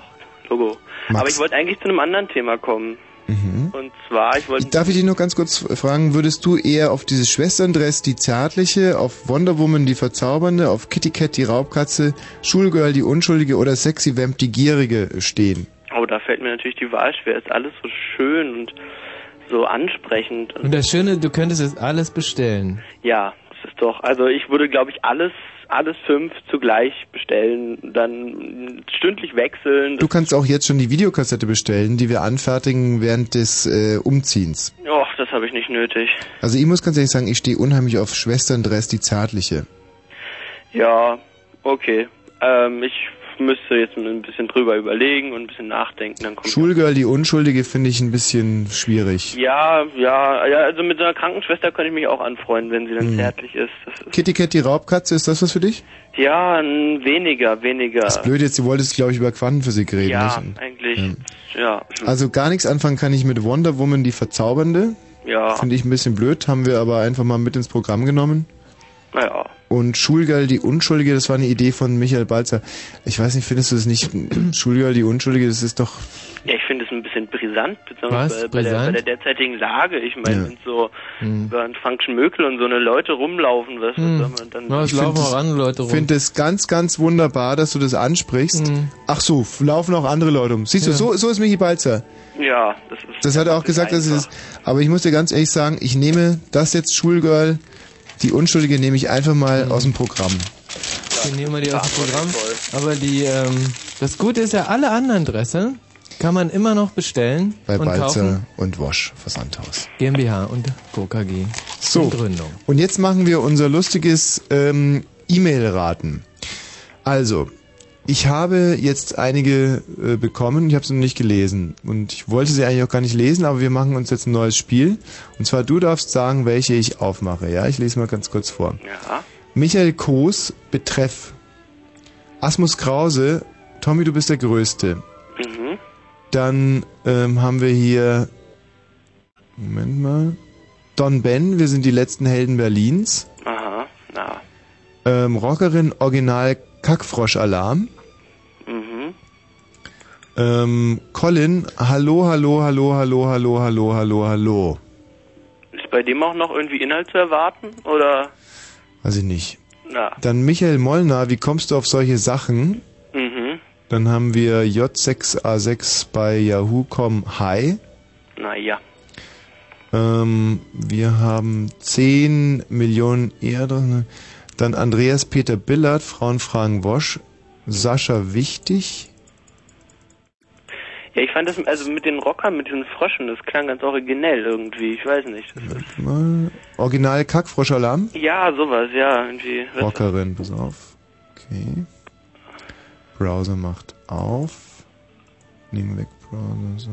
Logo. Max. Aber ich wollte eigentlich zu einem anderen Thema kommen. Mhm. Und zwar, ich wollte... Darf ich dich noch ganz kurz fragen, würdest du eher auf dieses Schwesterndress die zärtliche, auf Wonder Woman die verzaubernde, auf Kitty Cat die Raubkatze, Schulgirl die unschuldige oder Sexy Vamp die gierige stehen? Oh, da fällt mir natürlich die Wahl schwer. Ist alles so schön und so ansprechend. Und das Schöne, du könntest es alles bestellen. Ja, das ist doch. Also ich würde, glaube ich, alles, alles fünf zugleich bestellen, dann stündlich wechseln. Du kannst auch jetzt schon die Videokassette bestellen, die wir anfertigen während des äh, Umziehens. Och, das habe ich nicht nötig. Also ich muss ganz ehrlich sagen, ich stehe unheimlich auf Schwesterndress die zärtliche. Ja, okay. Ähm, ich müsste jetzt ein bisschen drüber überlegen und ein bisschen nachdenken. Dann kommt Schulgirl die unschuldige finde ich ein bisschen schwierig. ja, ja, ja. Also mit so einer Krankenschwester könnte ich mich auch anfreuen, wenn sie dann Hm. zärtlich ist. Ist Kitty Cat die Raubkatze, ist das was für dich? ja, weniger, weniger. Das ist blöd jetzt, du wolltest glaube ich über Quantenphysik reden, ja, nicht? eigentlich. Hm. Ja. Also gar nichts anfangen kann ich mit Wonder Woman die Verzaubernde. Ja. Finde ich ein bisschen blöd, haben wir aber einfach mal mit ins Programm genommen. Naja. Und Schulgirl die Unschuldige, das war eine Idee von Michael Balzer. Ich weiß nicht, findest du das nicht, [clears throat] Schulgirl die Unschuldige, das ist doch, Ja, ich finde es ein bisschen brisant, Was? bei, bei, der, bei Brisant? der derzeitigen Lage. Ich meine, Ja. wenn so Hm. über einen Frank Schmökel und so eine Leute rumlaufen, was Hm. soll man dann... Ja, es Ich laufen auch andere Leute rum. finde es ganz, ganz wunderbar, dass du das ansprichst. Mhm. Ach so, laufen auch andere Leute um. Siehst du, Ja. so, so ist Michi Balzer. Ja, das ist... Das hat er auch gesagt, dass es ist. Aber ich muss dir ganz ehrlich sagen, ich nehme das jetzt Schulgirl, die Unschuldige nehme ich einfach mal aus dem Programm. Wir nehmen wir die aus dem Programm. Aber die, ähm, das Gute ist ja, alle anderen Dresse kann man immer noch bestellen Bei und Balzer kaufen. und Wosch Versandhaus. GmbH und Co. KG. So. In Gründung. Und jetzt machen wir unser lustiges ähm, E-Mail-Raten. Also, ich habe jetzt einige äh, bekommen, ich habe sie noch nicht gelesen. Und ich wollte sie eigentlich auch gar nicht lesen, aber wir machen uns jetzt ein neues Spiel. Und zwar, du darfst sagen, welche ich aufmache. Ja, ich lese mal ganz kurz vor. Ja. Michael Koos, Betreff. Asmus Krause, Tommy, du bist der Größte. Mhm. Dann ähm, haben wir hier, Moment mal, Don Ben, wir sind die letzten Helden Berlins. Aha, na. Ähm, Rockerin, Original Kackfrosch-Alarm. Ähm, Colin, hallo, hallo, hallo, hallo, hallo, hallo, hallo, hallo. Ist bei dem auch noch irgendwie Inhalt zu erwarten? Oder... Weiß ich nicht. Na. Dann Michael Mollner, wie kommst du auf solche Sachen? Mhm. Dann haben wir J6A6 bei Yahoo.com Hi. Naja. Ähm, wir haben 10 Millionen Erde. Dann Andreas Peter Billard, Frauen fragen Wosch. Sascha Wichtig. Ja, ich fand das, also mit den Rockern, mit diesen Fröschen, das klang ganz originell irgendwie, ich weiß nicht. Mal. Original Kackfroschalarm. ja, sowas, ja, irgendwie. Rockerin, pass auf. Okay. Browser macht auf. Nehmen weg Browser, so.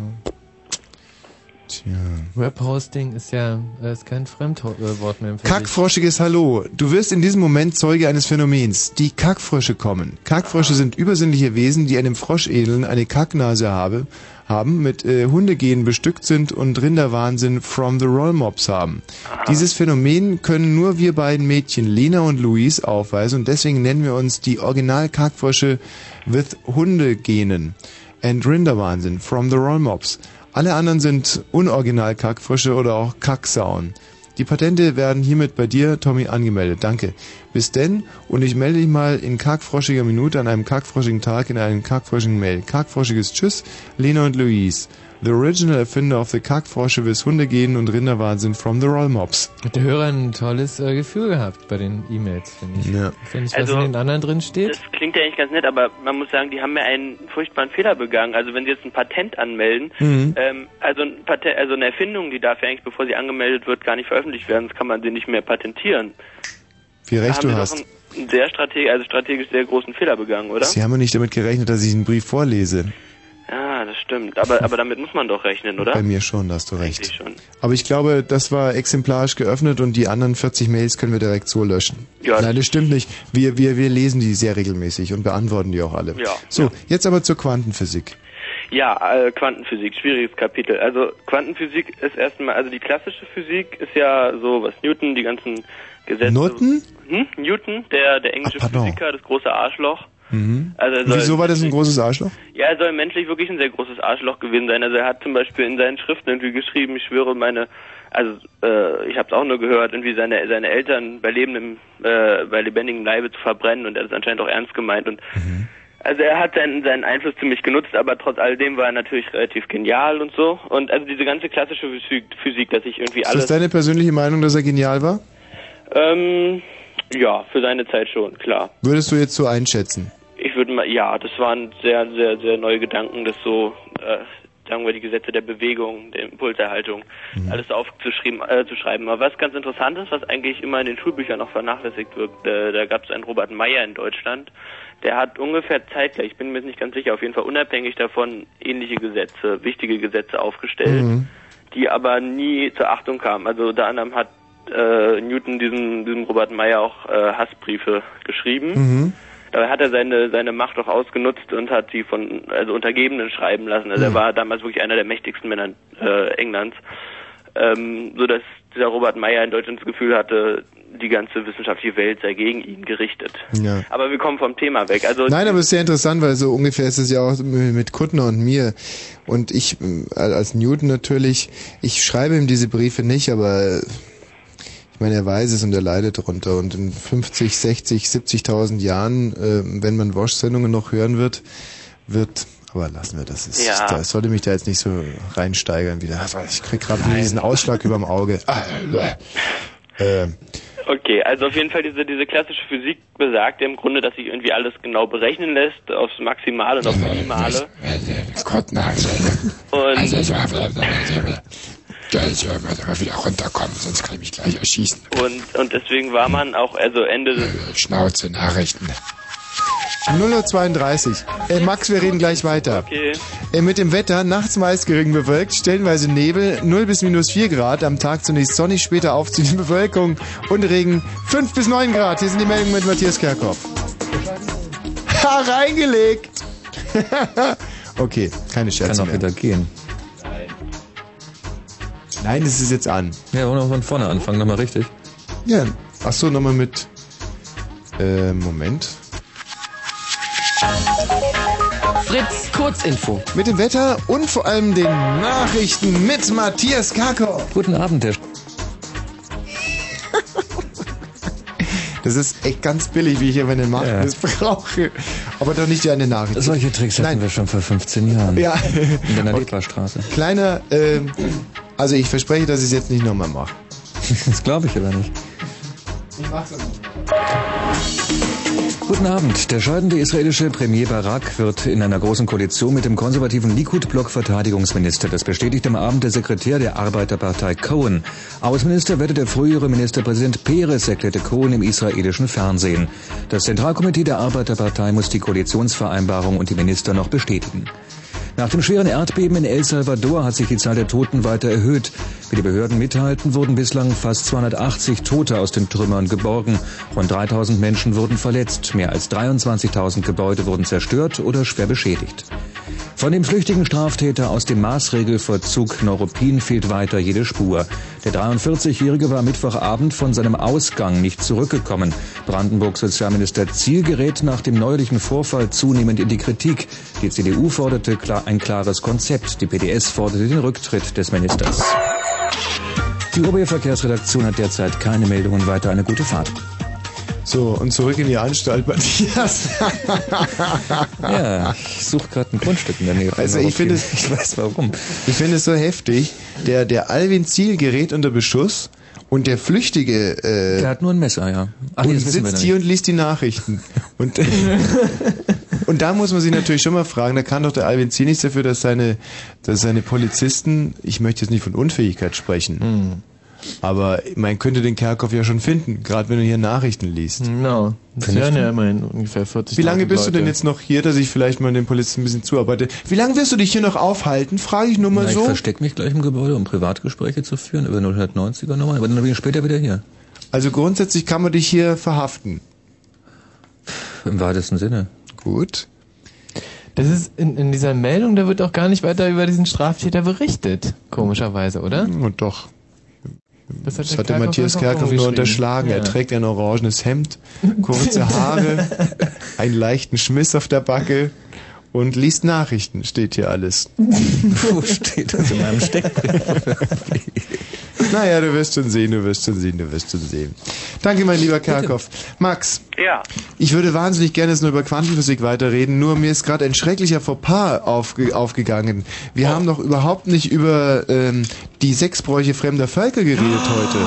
Tja. Webhosting ist ja äh, ist kein Fremdwort mehr. Kackfroschiges Hallo. Du wirst in diesem Moment Zeuge eines Phänomens. Die Kackfrösche kommen. Kackfrösche sind übersinnliche Wesen, die einem Froschedeln eine Kacknase habe, haben, mit äh, Hundegenen bestückt sind und Rinderwahnsinn from the Rollmops haben. Dieses Phänomen können nur wir beiden Mädchen, Lena und Louise, aufweisen und deswegen nennen wir uns die Original-Kackfrösche with Hundegenen and Rinderwahnsinn from the Rollmops. Alle anderen sind Unoriginal-Kackfrösche oder auch Kacksauen. Die Patente werden hiermit bei dir, Tommy, angemeldet. Danke. Bis denn und ich melde dich mal in kackfroschiger Minute an einem kackfroschigen Tag in einem kackfroschigen Mail. Kackfroschiges Tschüss, Lena und Louise. The original Erfinder of the Kackfrosche bis Hundegehen und Rinderwahnsinn from the Rollmops. Hat der Hörer ein tolles äh, Gefühl gehabt bei den E-Mails, finde ich. Ja. Ja nicht, was Also, in den anderen drin steht? Das klingt ja eigentlich ganz nett, aber man muss sagen, die haben ja einen furchtbaren Fehler begangen. Also wenn sie jetzt ein Patent anmelden, Mhm. ähm, also, ein Patent, also eine Erfindung, die darf ja eigentlich, bevor sie angemeldet wird, gar nicht veröffentlicht werden, sonst kann man sie nicht mehr patentieren. Wie da recht haben du sie hast. einen sehr strategisch, also strategisch sehr großen Fehler begangen, oder? Sie haben ja nicht damit gerechnet, dass ich einen Brief vorlese. Ja, Ja, das stimmt. Aber, aber damit muss man doch rechnen, oder? Bei mir schon, da hast du recht. Aber ich glaube, das war exemplarisch geöffnet und die anderen 40 Mails können wir direkt so löschen. Ja, Nein, das stimmt nicht. Wir, wir, wir lesen die sehr regelmäßig und beantworten die auch alle. Ja. So, jetzt aber zur Quantenphysik. Ja, äh, Quantenphysik, schwieriges Kapitel. Also Quantenphysik ist erstmal, also die klassische Physik ist ja so, was Newton, die ganzen Gesetze. Newton? Hm? Newton, der, der englische Ach. Physiker, das große Arschloch. Mhm. Also soll- wieso war das ein großes Arschloch? Ja, er soll menschlich wirklich ein sehr großes Arschloch gewesen sein. Also er hat zum Beispiel in seinen Schriften irgendwie geschrieben, ich schwöre meine, also äh, ich habe es auch nur gehört, irgendwie seine seine Eltern bei lebendem, äh, bei lebendigem Leibe zu verbrennen und er hat es anscheinend auch ernst gemeint und also er hat seinen, seinen Einfluss ziemlich genutzt, aber trotz alledem war er natürlich relativ genial und so. Und also diese ganze klassische Physik, Physik dass ich irgendwie Ist alles das deine persönliche Meinung, dass er genial war? ähm, ja, für seine Zeit schon, klar. Würdest du jetzt so einschätzen? Ich würde mal, ja, das waren sehr, sehr, sehr neue Gedanken, das so, äh, sagen wir, die Gesetze der Bewegung, der Impulserhaltung, alles aufzuschreiben, äh, zu schreiben. Aber was ganz interessant ist, was eigentlich immer in den Schulbüchern noch vernachlässigt wird, äh, da gab es einen Robert Meyer in Deutschland, der hat ungefähr zeitgleich, ich bin mir jetzt nicht ganz sicher, auf jeden Fall unabhängig davon ähnliche Gesetze, wichtige Gesetze aufgestellt, Mhm. die aber nie zur Achtung kamen. Also unter anderem hat äh, Newton diesem, diesem Robert Meyer auch äh, Hassbriefe geschrieben. Mhm. Dabei hat er seine seine Macht auch ausgenutzt und hat die von also Untergebenen schreiben lassen. Also er Mhm. war damals wirklich einer der mächtigsten Männer äh, Englands, ähm, so dass dieser Robert Meyer in Deutschland das Gefühl hatte, die ganze wissenschaftliche Welt sei gegen ihn gerichtet. Ja. Aber wir kommen vom Thema weg. Also Nein, aber es ist sehr interessant, weil so ungefähr ist es ja auch mit Kuttner und mir. Und ich, äh, als Newton natürlich, ich schreibe ihm diese Briefe nicht, aber meine, er weiß es und er leidet darunter. Und in 50, 60, 70.000 Jahren, äh, wenn man Wosch-Sendungen noch hören wird, wird, aber lassen wir das. Ist, Ja. da, ich sollte mich da jetzt nicht so reinsteigern wieder. Ich krieg gerade diesen Ausschlag überm Auge. Ah, äh, Okay, also auf jeden Fall diese diese klassische Physik besagt im Grunde, dass sich irgendwie alles genau berechnen lässt aufs Maximale und aufs Minimale. Und wieder runterkommen, sonst kann ich mich gleich erschießen. und und deswegen war man auch also Ende des Schnauze, Nachrichten. 0.32 Uhr. Äh, Max, wir reden gleich weiter. Okay. Äh, mit dem Wetter, nachts meist gering bewölkt, stellenweise Nebel, 0 bis minus 4 Grad, am Tag zunächst sonnig, später aufziehende Bewölkung und Regen 5 bis 9 Grad. Hier sind die Meldungen mit Matthias Kerkhoff. Ha, reingelegt! [laughs] okay, keine Scherze Kann auch mehr. wieder gehen. Nein, das ist jetzt an. Ja, wollen wir von vorne anfangen, nochmal richtig. Ja, achso, nochmal mit... Äh, Moment. Fritz, Kurzinfo. Mit dem Wetter und vor allem den Nachrichten mit Matthias Karkow. Guten Abend, der Das ist echt ganz billig, wie ich hier meine Macht Ja. missbrauche. Aber doch nicht die eine Nachricht. Solche Tricks hatten wir schon vor 15 Jahren. Ja. In der Nalepa-Straße. Kleiner, ähm, also ich verspreche, dass ich es jetzt nicht nochmal mache. [laughs] Das glaube ich aber nicht. Ich mach's aber nicht. Guten Abend. Der scheidende israelische Premier Barak wird in einer großen Koalition mit dem konservativen Likud-Block Verteidigungsminister. Das bestätigt am Abend der Sekretär der Arbeiterpartei Cohen. Außenminister werde der frühere Ministerpräsident Peres, erklärte Cohen im israelischen Fernsehen. Das Zentralkomitee der Arbeiterpartei muss die Koalitionsvereinbarung und die Minister noch bestätigen. Nach dem schweren Erdbeben in El Salvador hat sich die Zahl der Toten weiter erhöht. Wie die Behörden mitteilten, wurden bislang fast 280 Tote aus den Trümmern geborgen. Rund 3000 Menschen wurden verletzt. Mehr als 23.000 Gebäude wurden zerstört oder schwer beschädigt. Von dem flüchtigen Straftäter aus dem Maßregelverzug Neuruppin fehlt weiter jede Spur. Der 43-Jährige war Mittwochabend von seinem Ausgang nicht zurückgekommen. Brandenburgs Sozialminister Ziel gerät nach dem neuerlichen Vorfall zunehmend in die Kritik. Die CDU forderte ein klares Konzept. Die PDS forderte den Rücktritt des Ministers. Die OB Verkehrsredaktion hat derzeit keine Meldungen weiter. Eine gute Fahrt. So, und zurück in die Anstalt, Matthias. [laughs] Ja, ich suche gerade ein Grundstück in der Nähe. Also ich finde es, ich weiß warum. Ich finde es so heftig. Der, der Alvin Ziel gerät unter Beschuss und der Flüchtige äh, Der hat nur ein Messer, ja. Ach, und sitzt hier und liest die Nachrichten. Und, [laughs] und da muss man sich natürlich schon mal fragen, da kann doch der Alvin Ziel nichts dafür, dass seine, dass seine Polizisten, ich möchte jetzt nicht von Unfähigkeit sprechen, Aber man könnte den Kerkhoff ja schon finden, gerade wenn du hier Nachrichten liest. Genau. Das hören du? ja immerhin ungefähr 40 Wie lange bist du Leute. denn jetzt noch hier, dass ich vielleicht mal den Polizisten ein bisschen zuarbeite? Wie lange wirst du dich hier noch aufhalten? Frage ich nur mal Na, ich so. verstecke mich gleich im Gebäude, um Privatgespräche zu führen über 090er Nummer, aber dann bin ich später wieder hier. Also grundsätzlich kann man dich hier verhaften. Im weitesten Sinne. Gut. Das ist in, in dieser Meldung, da wird auch gar nicht weiter über diesen Straftäter berichtet. Komischerweise, oder? Und doch. Das Das hat der Matthias Kerkhoff nur unterschlagen. Er trägt ein orangenes Hemd, kurze [laughs] Haare, einen leichten Schmiss auf der Backe und liest Nachrichten, steht hier alles. Wo steht das in meinem Steckbrief? [laughs] Naja, du wirst schon sehen, du wirst schon sehen, du wirst schon sehen. Danke, mein lieber Kerkhoff. Max, Ja. ich würde wahnsinnig gerne jetzt nur über Quantenphysik weiterreden, nur mir ist gerade ein schrecklicher Fauxpas aufge aufgegangen. Wir haben noch überhaupt nicht über ähm, die Sexbräuche fremder Völker geredet heute.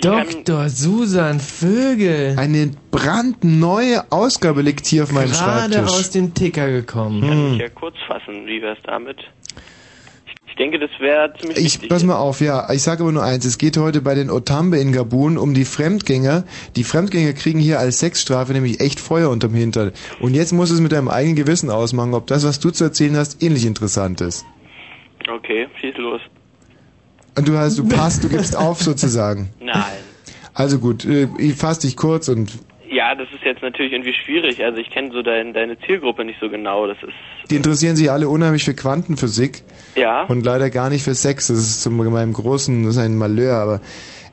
Dr. Susan Vögel. Eine brandneue Ausgabe liegt hier auf meinem Gerade Schreibtisch. aus dem Ticker gekommen. Kann Hm. ich ja kurz fassen, wie wär's damit? Ich, denke, das wäre ziemlich Ich, wichtig. pass mal auf, ja, ich sage aber nur eins, es geht heute bei den Otambe in Gabun um die Fremdgänger. Die Fremdgänger kriegen hier als Sexstrafe nämlich echt Feuer unterm Hintern. Und jetzt musst du es mit deinem eigenen Gewissen ausmachen, ob das, was du zu erzählen hast, ähnlich interessant ist. Okay, schieß los. Und du hast, du passt, du gibst auf sozusagen. [laughs] Nein. Also gut, äh, ich fass dich kurz und Ja, das ist jetzt natürlich irgendwie schwierig. Also ich kenne so dein, deine Zielgruppe nicht so genau. Das ist die interessieren sich alle unheimlich für Quantenphysik. ja. Und leider gar nicht für Sex. Das ist zu meinem großen, das ist ein Malheur, aber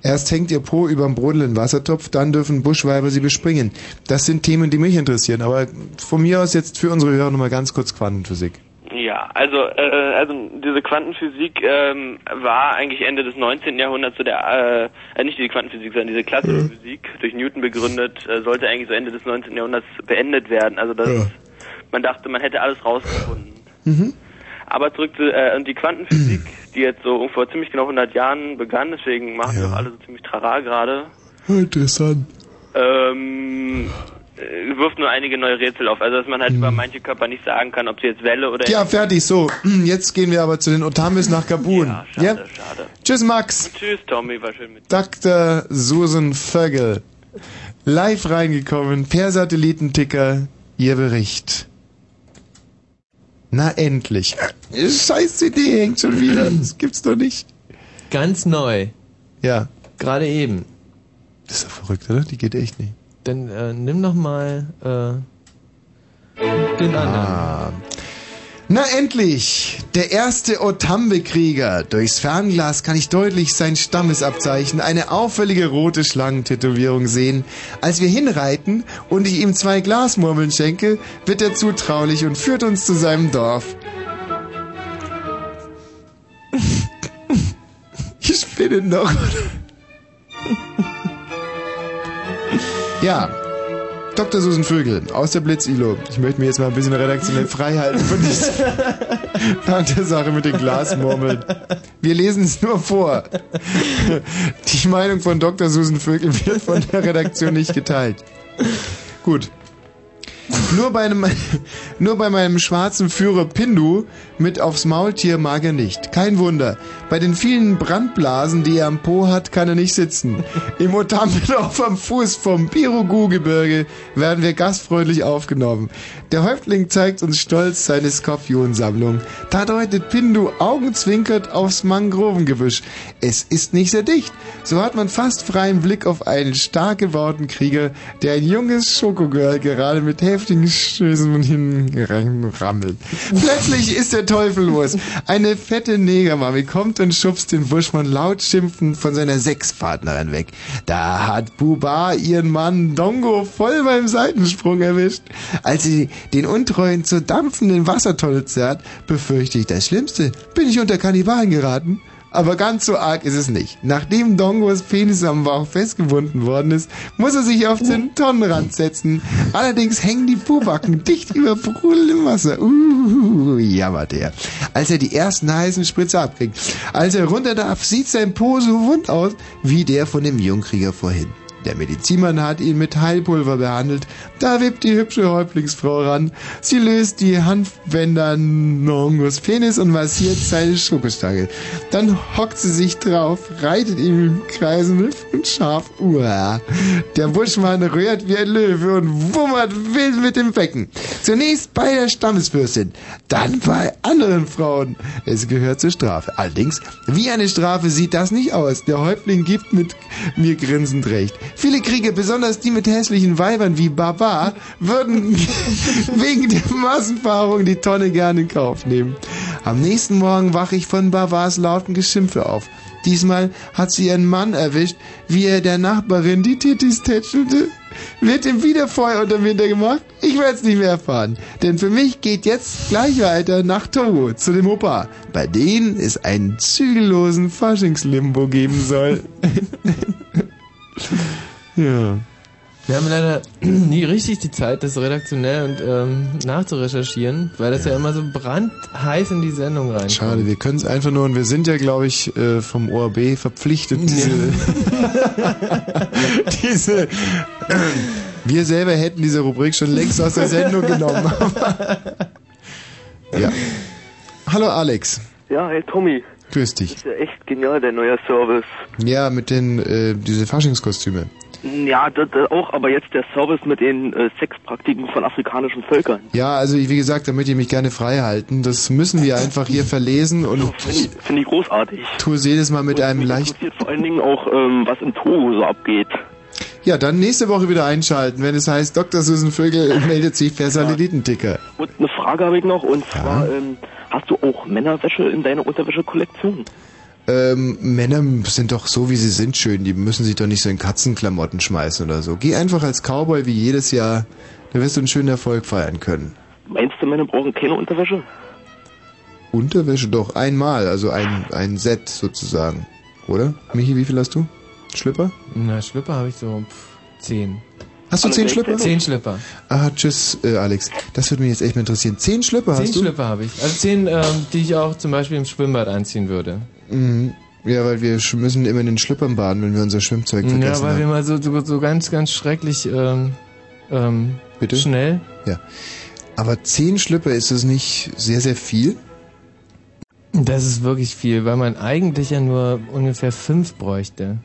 erst hängt ihr Po überm brodelnden Wassertopf, dann dürfen Buschweiber sie bespringen. Das sind Themen, die mich interessieren, aber von mir aus jetzt für unsere Hörer nochmal ganz kurz Quantenphysik. Ja, also äh, also diese Quantenphysik ähm, war eigentlich Ende des 19. Jahrhunderts so der äh, äh, nicht die Quantenphysik, sondern diese klassische Physik durch Newton begründet, äh, sollte eigentlich so Ende des 19. Jahrhunderts beendet werden. Also das man dachte, man hätte alles rausgefunden. Mhm. Aber zurück zu äh, und die Quantenphysik, die jetzt so vor ziemlich genau 100 Jahren begann, deswegen machen wir auch alle so ziemlich trara gerade. Interessant. Ähm, äh, wirft nur einige neue Rätsel auf. Also dass man halt über manche Körper nicht sagen kann, ob sie jetzt Welle oder Ja, fertig, so. [clears throat] Jetzt gehen wir aber zu den Otambis nach Gabun. Ja, schade, schade. Tschüss, Max. Tschüss, Tommy, war schön mit Dr. Susan Vögel. Live reingekommen, per Satellitenticker, ihr Bericht. Na endlich. Scheiß CD hängt schon wieder. Das gibt's doch nicht. Ganz neu. Ja. Gerade eben. Das ist ja verrückt, oder? Die geht echt nicht. Dann äh, nimm noch mal äh, den anderen. Ah. Na endlich! Der erste Otambe-Krieger. Durchs Fernglas kann ich deutlich sein Stammesabzeichen, eine auffällige rote Schlangentätowierung sehen. Als wir hinreiten und ich ihm zwei Glasmurmeln schenke, wird er zutraulich und führt uns zu seinem Dorf. [laughs] Ich spinne noch. Ja, Dr. Susan Vögel aus der Blitz-ILO. Ich möchte mir jetzt mal ein bisschen redaktionell frei halten von der [laughs] Sache mit den Glasmurmeln. Wir lesen es nur vor. Die Meinung von Dr. Susan Vögel wird von der Redaktion nicht geteilt. Gut. Nur bei, einem, [laughs] nur bei meinem schwarzen Führer Pindu mit aufs Maultier mag er nicht. Kein Wunder. Bei den vielen Brandblasen, die er am Po hat, kann er nicht sitzen. Im Otambendorf am Fuß vom Pirugu-Gebirge werden wir gastfreundlich aufgenommen. Der Häuptling zeigt uns stolz seine Skorpionsammlung. Da deutet Pindu augenzwinkert aufs Mangrovengebüsch. Es ist nicht sehr dicht. So hat man fast freien Blick auf einen stark gebauten Krieger, der ein junges Schokogirl gerade mit heftigen Stößen hinrammelt. Plötzlich ist der Teufel los. Eine fette Negermami kommt und schubst den Buschmann laut schimpfend von seiner Sexpartnerin weg. Da hat Buba ihren Mann Dongo voll beim Seitensprung erwischt. Als sie den Untreuen zur dampfenden Wassertonne zerrt, befürchte ich das Schlimmste. Bin ich unter Kannibalen geraten? Aber ganz so arg ist es nicht. Nachdem Dongos Penis am Bauch festgebunden worden ist, muss er sich auf den Tonnenrand setzen. Allerdings hängen die Pubacken [laughs] dicht über brodelndem Wasser. Uh, jammert er. Als er die ersten heißen Spritze abkriegt. Als er runter darf, sieht sein Po so wund aus, wie der von dem Jungkrieger vorhin. Der Medizinmann hat ihn mit Heilpulver behandelt. Da wippt die hübsche Häuptlingsfrau ran. Sie löst die Hanfbänder an Nongos Penis und massiert seine Schokostange. Dann hockt sie sich drauf, reitet ihm im Kreis und scharf. Uah. Der Buschmann rührt wie ein Löwe und wummert wild mit dem Becken. Zunächst bei der Stammesfürstin, dann bei anderen Frauen. Es gehört zur Strafe. Allerdings, wie eine Strafe sieht das nicht aus. Der Häuptling gibt mit mir grinsend recht. Viele Kriege, besonders die mit hässlichen Weibern wie Baba, würden [laughs] wegen der Massenpaarung die Tonne gerne in Kauf nehmen. Am nächsten Morgen wache ich von Bavars lauten Geschimpfe auf. Diesmal hat sie ihren Mann erwischt, wie er der Nachbarin die Titis tätschelte. Wird ihm wieder Feuer unterm Winter gemacht? Ich werde es nicht mehr erfahren. Denn für mich geht jetzt gleich weiter nach Togo zu dem Opa, bei denen es einen zügellosen Faschingslimbo geben soll. [laughs] [laughs] ja. Wir haben leider [clears throat] nie richtig die Zeit, das redaktionell und ähm, nachzurecherchieren, weil das ja. immer so brandheiß in die Sendung rein. Schade, wir können es einfach nur und wir sind ja, glaube ich, äh, vom ORB verpflichtet, diese. [laughs] diese wir selber hätten diese Rubrik schon längst aus der Sendung genommen. [laughs] ja. Hallo Alex. Ja, hey Tommy. Grüß dich. Das ist ja echt genial, der neue Service. Ja, mit den äh, diese Faschingskostüme. Ja, das, das auch, aber jetzt der Service mit den äh, Sexpraktiken von afrikanischen Völkern. Ja, also wie gesagt, damit ihr mich gerne frei halten, das müssen wir einfach hier verlesen und Finde ich, find ich großartig. tue es jedes Mal mit einem Mich leicht. interessiert vor allen Dingen auch, ähm, was in Togo so abgeht. Ja, dann nächste Woche wieder einschalten, wenn es heißt, Dr. Susan Vögel meldet sich per Satellitenticker. Und eine Frage habe ich noch, und zwar, ähm, hast du auch Männerwäsche in deiner Unterwäschekollektion? Ähm, Männer sind doch so, wie sie sind, schön. Die müssen sich doch nicht so in Katzenklamotten schmeißen oder so. Geh einfach als Cowboy wie jedes Jahr. Da wirst du einen schönen Erfolg feiern können. Meinst du, Männer brauchen keine Unterwäsche? Unterwäsche doch einmal, also ein, ein Set sozusagen. Oder? Michi, wie viel hast du? Schlipper? Na, Schlipper habe ich so pff, zehn. Hast du zehn Schlipper? Zehn Schlipper. Ah, tschüss, äh, Alex. Das würde mich jetzt echt mal interessieren. Zehn Schlipper Zehn hast du? Schlipper habe ich. Also zehn, ähm, die ich auch zum Beispiel im Schwimmbad anziehen würde. Mhm. Ja, weil wir sch- müssen immer in den Schlüppern baden, wenn wir unser Schwimmzeug vergessen Ja, weil haben. wir mal so, so, so ganz, ganz schrecklich ähm, ähm, Bitte? schnell. Ja. Aber zehn Schlipper, ist das nicht sehr, sehr viel? Das ist wirklich viel, weil man eigentlich ja nur ungefähr fünf bräuchte.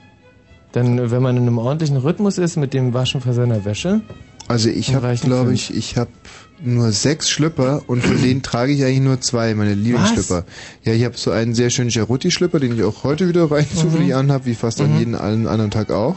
Dann, wenn man in einem ordentlichen Rhythmus ist mit dem Waschen von seiner Wäsche. Also ich habe, glaube ich, ich habe nur sechs Schlipper und von denen trage ich eigentlich nur zwei, meine Lieblingsschlipper. Ja, ich habe so einen sehr schönen Cheruti-Schlipper, den ich auch heute wieder [laughs] rein zufällig anhab, wie fast an Mhm. jeden allen anderen Tag auch.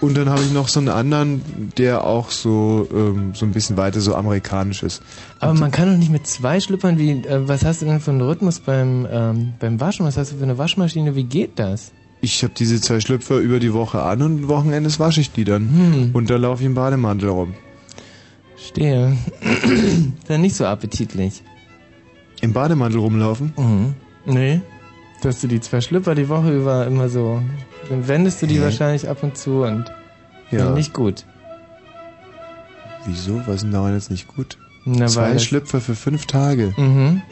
Und dann habe ich noch so einen anderen, der auch so ähm, so ein bisschen weiter so amerikanisch ist. Aber man kann doch nicht mit zwei Schlüppern, wie, äh, was hast du denn für einen Rhythmus beim, ähm, beim Waschen? Was hast du für eine Waschmaschine? Wie geht das? Ich habe diese zwei Schlüpfer über die Woche an und Wochenendes wasche ich die dann. Hm. Und da laufe ich im Bademantel rum. Stehe. [clears throat] Dann nicht so appetitlich. Im Bademantel rumlaufen? Mhm. Nee. Dass du die zwei Schlüpper die Woche über immer so, dann wendest du die Hä? wahrscheinlich ab und zu und Ja. nicht gut. Wieso? Was ist denn daran jetzt nicht gut? Na, Zwei das- Schlüpfer für fünf Tage. Mhm.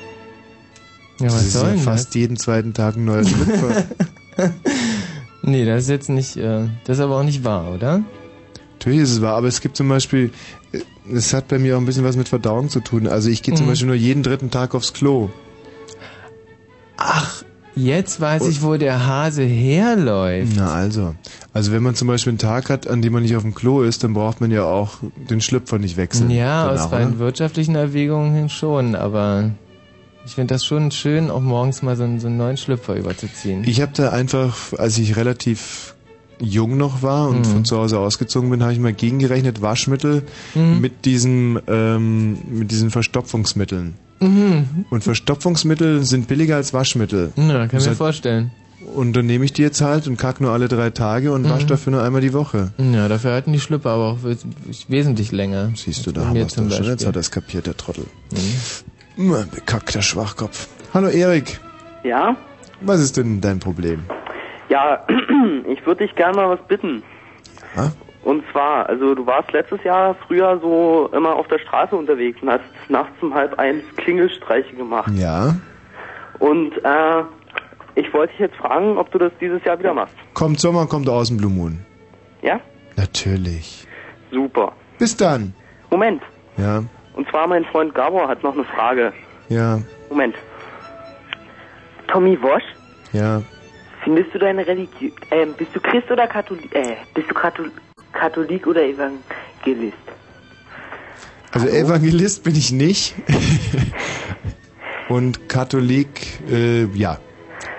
Ja, das was ist soll ja fast jeden zweiten Tag ein neuer Schlüpfer. [laughs] [laughs] Nee, das ist jetzt nicht, äh, das ist aber auch nicht wahr, oder? Natürlich ist es wahr, aber es gibt zum Beispiel, äh, es hat bei mir auch ein bisschen was mit Verdauung zu tun. Also ich gehe zum Mhm. Beispiel nur jeden dritten Tag aufs Klo. Ach, jetzt weiß ich, wo der Hase herläuft. Na also. Also wenn man zum Beispiel einen Tag hat, an dem man nicht auf dem Klo ist, dann braucht man ja auch den Schlüpfer nicht wechseln. Ja, danach, aus rein oder? wirtschaftlichen Erwägungen hin schon, aber ich finde das schon schön, auch morgens mal so einen, so einen neuen Schlüpfer überzuziehen. Ich habe da einfach, als ich relativ jung noch war und Mhm. von zu Hause ausgezogen bin, habe ich mal gegengerechnet Waschmittel Mhm. mit diesen ähm, mit diesen Verstopfungsmitteln. Mhm. Und Verstopfungsmittel sind billiger als Waschmittel. Ja, kann ich mir vorstellen. Und dann nehme ich die jetzt halt und kack nur alle drei Tage und Mhm. wasche dafür nur einmal die Woche. Ja, dafür halten die Schlüpper aber auch wes- wesentlich länger. Siehst du, da haben wir zum schon. Jetzt Beispiel. hat er es kapiert, der Trottel. Mhm. Bekackter Schwachkopf. Hallo Erik, Ja? was ist denn dein Problem? Ja, [clears throat] ich würde dich gerne mal was bitten. Ja? Und zwar, also du warst letztes Jahr früher so immer auf der Straße unterwegs und hast nachts um halb eins Klingelstreiche gemacht. Ja? Und äh, ich wollte dich jetzt fragen, ob du das dieses Jahr wieder machst. Kommt Sommer, kommt aus dem Blue Moon. Ja? Natürlich. Super. Bis dann. Moment. Ja, Und zwar mein Freund Gabor hat noch eine Frage. ja, Moment. Tommy Wosch, ja. Findest du deine Religion, ähm, bist du Christ oder Katholik, äh, bist du Kathol Katholik oder Evangelist? Also Evangelist bin ich nicht. [laughs] Und Katholik, äh, ja.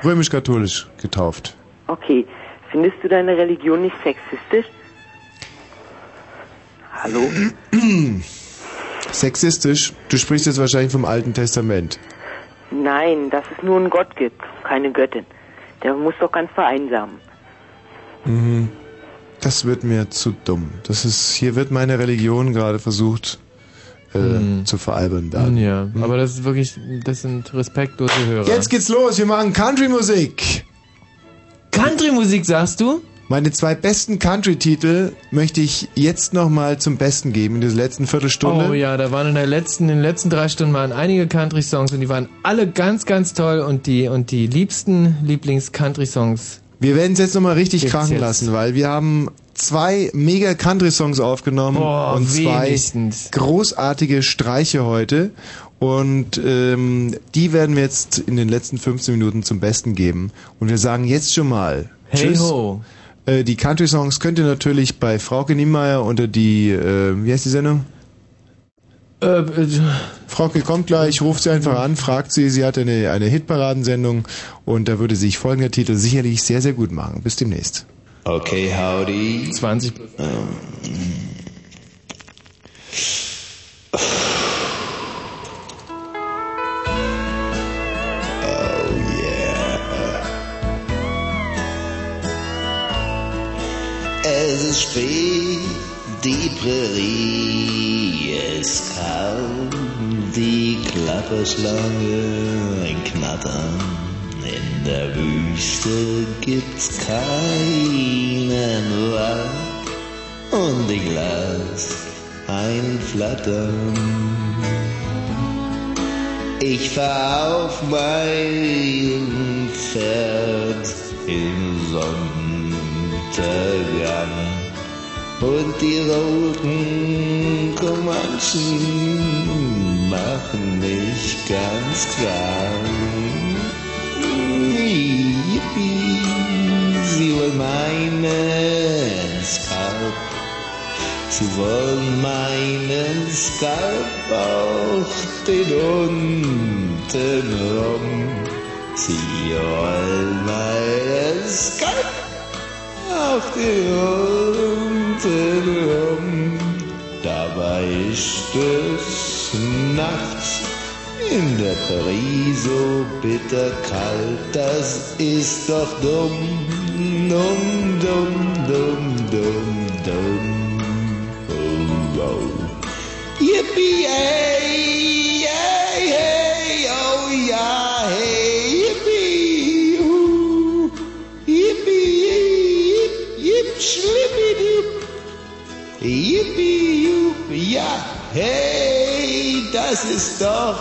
Römisch-katholisch getauft. Okay. Findest du deine Religion nicht sexistisch? Hallo? [clears throat] Sexistisch? Du sprichst jetzt wahrscheinlich vom Alten Testament. Nein, dass es nur einen Gott gibt, keine Göttin. Der muss doch ganz vereinsamen. Mhm. Das wird mir zu dumm. Das ist, hier wird meine Religion gerade versucht äh, zu veralbern werden. Ja, aber das ist wirklich, das sind respektlose Hörer. Jetzt geht's los, wir machen Country-Musik. Country-Musik, sagst du? Meine zwei besten Country-Titel möchte ich jetzt nochmal zum Besten geben in dieser letzten Viertelstunde. Oh ja, da waren in der letzten, in den letzten drei Stunden waren einige Country-Songs und die waren alle ganz, ganz toll und die, und die liebsten Lieblings-Country-Songs. Wir werden es jetzt nochmal richtig Gibt's krachen jetzt. lassen, weil wir haben zwei mega Country-Songs aufgenommen Boah, und zwei wenigstens. großartige Streiche heute. Und ähm, die werden wir jetzt in den letzten 15 Minuten zum Besten geben. Und wir sagen jetzt schon mal Hey Tschüss. ho. Äh, die Country-Songs könnt ihr natürlich bei Frauke Niemeyer unter die, äh, wie heißt die Sendung? Äh, Frauke kommt gleich, ruft sie einfach an, fragt sie, sie hat eine, eine Hitparadensendung und da würde sich folgender Titel sicherlich sehr, sehr gut machen. Bis demnächst. Okay, howdy. 20. Oh Es ist spät, die Prärie ist kalt, die Klapperschlange ein Knattern. In der Wüste gibt's keinen Wald und ich lass einen flattern. Ich fahr auf mein Pferd im Sonnenuntergang und die roten Comanchen machen mich ganz krank. Yippie, sie wollen meinen Skalp Sie wollen meinen Skalp auch den unten rum. Sie wollen meinen Skalp auch den unten rum. Dabei ist es nachts in der Prärie so bitter kalt. Das ist doch dumm, dumm, dumm, dumm, dumm, dumm. Oh, oh. Yippie, hey, hey, yippie, jup, ja, hey, das ist doch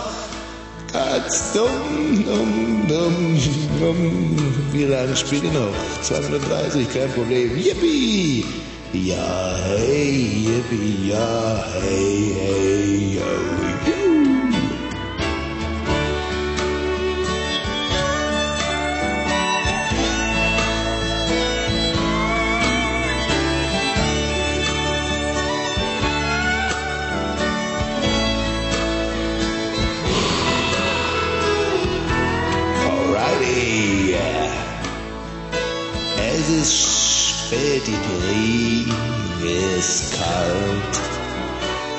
ganz dumm, dumm, dumm, dumm. Wie lange spielt ihr noch? 230, kein Problem. Yippie! Ja, hey, yippie, ja, hey, hey, yo. Es spät, die Brie ist kalt.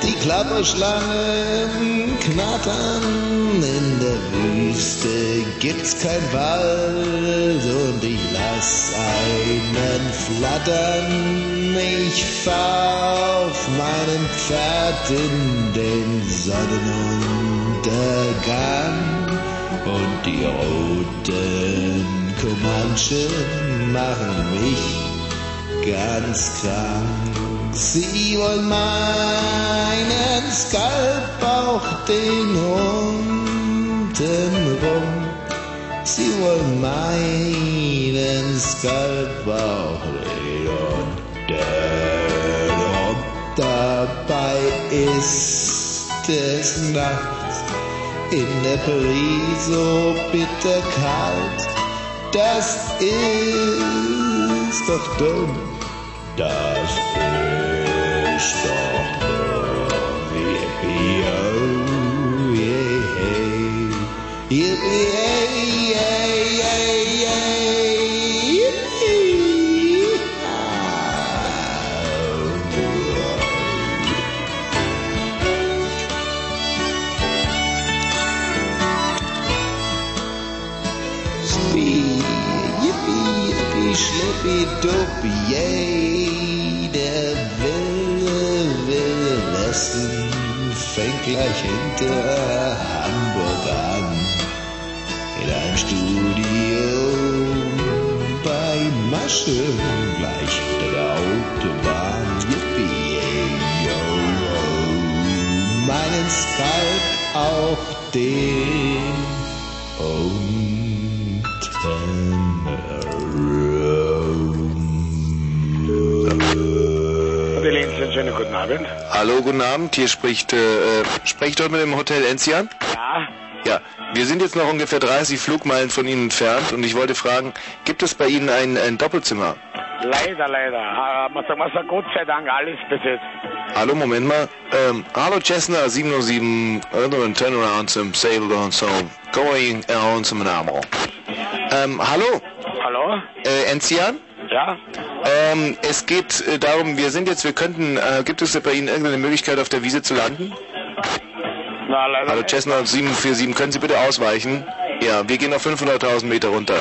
Die Klapperschlangen knattern, in der Wüste gibt's kein Wald und ich lass einen flattern. Ich fahr auf meinem Pferd in den Sonnenuntergang und die roten Comanchen machen mich ganz krank. Sie wollen meinen Skalp auch den unten rum. Sie wollen meinen Skalp auch den unten Dabei ist es nachts in der Paris so bitter kalt. Das ist doch dumm. Das ist doch dumm. Oh, yeah, hey. Schlippi, duppi, yay. Der wilde, wilde Westen fängt gleich hinter Hamburg an. In einem Studio bei Masche, gleich hinter der Autobahn. Yippie, yo, yo. Meinen Skype auch den schönen guten Abend. Hallo, guten Abend. Hier spricht, äh, spreche ich dort mit dem Hotel Enzian? Ja. Ja, wir sind jetzt noch ungefähr 30 Flugmeilen von Ihnen entfernt und ich wollte fragen, gibt es bei Ihnen ein, ein Doppelzimmer? Leider, leider. Aber sagen wir so, Gott sei Dank alles besetzt. Hallo, Moment mal. Ähm, hallo Cessna 707, and turn around some sail down so going around some Namo. Ähm, hallo? Hallo? Äh, Enzian? Ja? Ähm, es geht äh, darum, wir sind jetzt, wir könnten, äh, gibt es bei Ihnen irgendeine Möglichkeit auf der Wiese zu landen? Na, leider Hallo. Cessna 747, können Sie bitte ausweichen? Ja, wir gehen auf 500.000 Meter runter.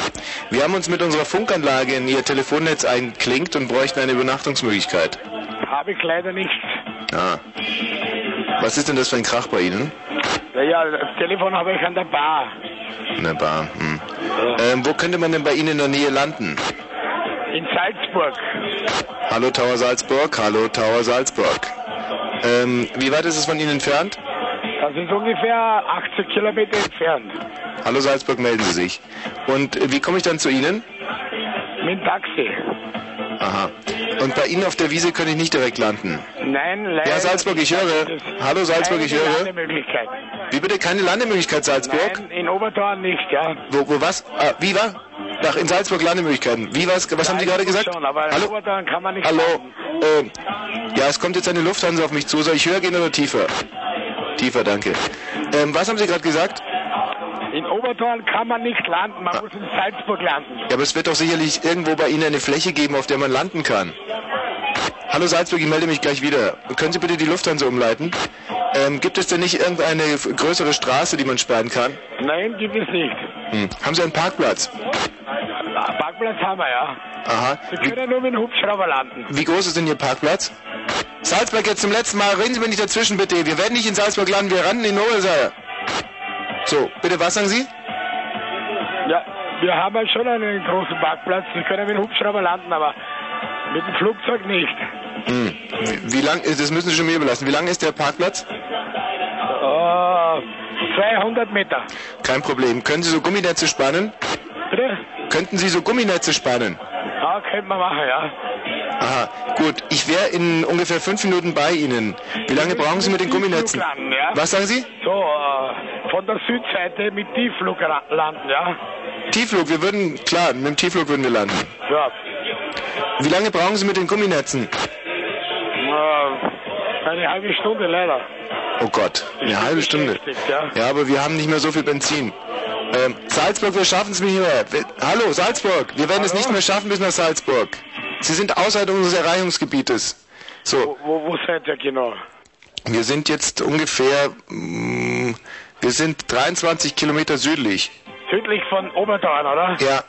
Wir haben uns mit unserer Funkanlage in Ihr Telefonnetz eingeklinkt und bräuchten eine Übernachtungsmöglichkeit. Habe ich leider nicht. Ah. Was ist denn das für ein Krach bei Ihnen? Ja, das Telefon habe ich an der Bar. Eine Bar. Hm. Ähm, wo könnte man denn bei Ihnen in der Nähe landen? In Salzburg. Hallo Tower Salzburg, hallo Tower Salzburg. Ähm, wie weit ist es von Ihnen entfernt? Das ist ungefähr 80 Kilometer entfernt. Hallo Salzburg, melden Sie sich. Und äh, wie komme ich dann zu Ihnen? Mit dem Taxi. Aha. Und bei Ihnen auf der Wiese kann ich nicht direkt landen. Nein, leider. Ja, Salzburg, ich höre. Hallo Salzburg, ich höre. Landemöglichkeit. Wie bitte keine Landemöglichkeit Salzburg? Nein, in Obertorn nicht, ja. Wo, wo was? Ah, wie war? Nach in Salzburg Landemöglichkeiten. Wie was? Was haben Sie gerade gesagt? Schon, Hallo? Obertorn kann man nicht Hallo. landen. Ähm, ja, es kommt jetzt eine Lufthansa auf mich zu. Soll ich höher gehen oder tiefer? Tiefer, danke. Ähm, was haben Sie gerade gesagt? In Obertorn kann man nicht landen, man muss in Salzburg landen. Ja, aber es wird doch sicherlich irgendwo bei Ihnen eine Fläche geben, auf der man landen kann. Hallo Salzburg, ich melde mich gleich wieder. Können Sie bitte die Lufthansa umleiten? Ähm, gibt es denn nicht irgendeine größere Straße, die man sperren kann? Nein, gibt es nicht. Hm. Haben Sie einen Parkplatz? Parkplatz haben wir, ja. Aha. Wir können nur mit dem Hubschrauber landen. Wie groß ist denn Ihr Parkplatz? Salzburg jetzt zum letzten Mal. Reden Sie mir nicht dazwischen, bitte. Wir werden nicht in Salzburg landen, wir landen in Noelseier. So, bitte, was sagen Sie? Ja, wir haben halt schon einen großen Parkplatz. Wir können mit dem Hubschrauber landen, aber mit dem Flugzeug nicht. Hm. Wie, wie lang, das müssen Sie schon mir überlassen. Wie lang ist der Parkplatz? Oh, 200 Meter. Kein Problem. Können Sie so Gumminetze spannen? Bitte? Könnten Sie so Gumminetze spannen? Ja, könnte man machen, ja. Aha, gut. Ich wäre in ungefähr fünf Minuten bei Ihnen. Wie lange brauchen Sie mit den Gumminetzen? Landen, ja. Was sagen Sie? So, äh, von der Südseite mit Tiefflug landen, ja. Tiefflug, wir würden, klar, mit dem Tiefflug würden wir landen. Ja. Wie lange brauchen Sie mit den Gumminetzen? Eine halbe Stunde leider. Oh Gott, eine halbe Stunde. ja. Ja, aber wir haben nicht mehr so viel Benzin. Ähm, Salzburg, wir schaffen es nicht mehr. Wir, hallo, Salzburg, wir werden es nicht mehr schaffen bis nach Salzburg. Sie sind außerhalb unseres Erreichungsgebietes. So, Wo, wo seid ihr genau? wir sind jetzt ungefähr, mm, wir sind 23 Kilometer südlich. Südlich von Obertorn, oder? Ja.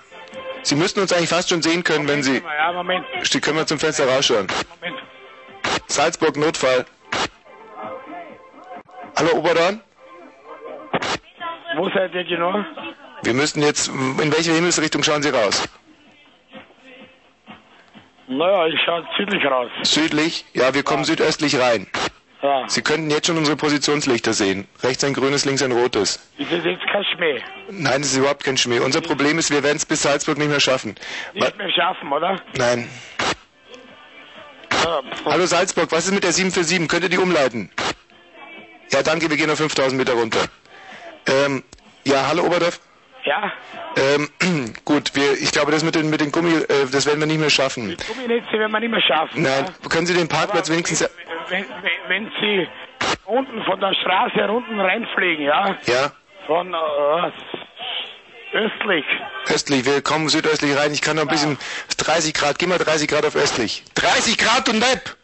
Sie müssten uns eigentlich fast schon sehen können, wenn Sie... Ja, Moment. Sie können wir zum Fenster rausschauen. Moment. Salzburg, Notfall. Hallo, Oberdorn? Wo seid ihr genau? Wir müssten jetzt, in welche Himmelsrichtung schauen Sie raus? Naja, ich schaue südlich raus. Südlich? Ja, wir kommen südöstlich rein. Ja. Sie könnten jetzt schon unsere Positionslichter sehen. Rechts ein grünes, links ein rotes. Ist das jetzt kein Schmäh? Nein, das ist überhaupt kein Schmäh. Unser Problem ist, wir werden es bis Salzburg nicht mehr schaffen. Nicht mehr schaffen, oder? Nein. Hallo Salzburg, was ist mit der 747? Könnt ihr die umleiten? Ja, danke, wir gehen auf 5000 Meter runter. Ähm, ja, hallo Oberdorf? Ja, Ähm, [clears throat] gut, wir, ich glaube, das mit den, mit den Gummi, äh, das werden wir nicht mehr schaffen. Gumminetze werden wir nicht mehr schaffen. Nein, können Sie den Parkplatz wenigstens... Wenn, wenn, wenn Sie unten von der Straße unten reinfliegen, ja? Ja, Von äh, östlich. östlich, wir kommen südöstlich rein. Ich kann noch ein bisschen... 30 Grad, geh mal 30 Grad auf östlich. 30 Grad und Nepp!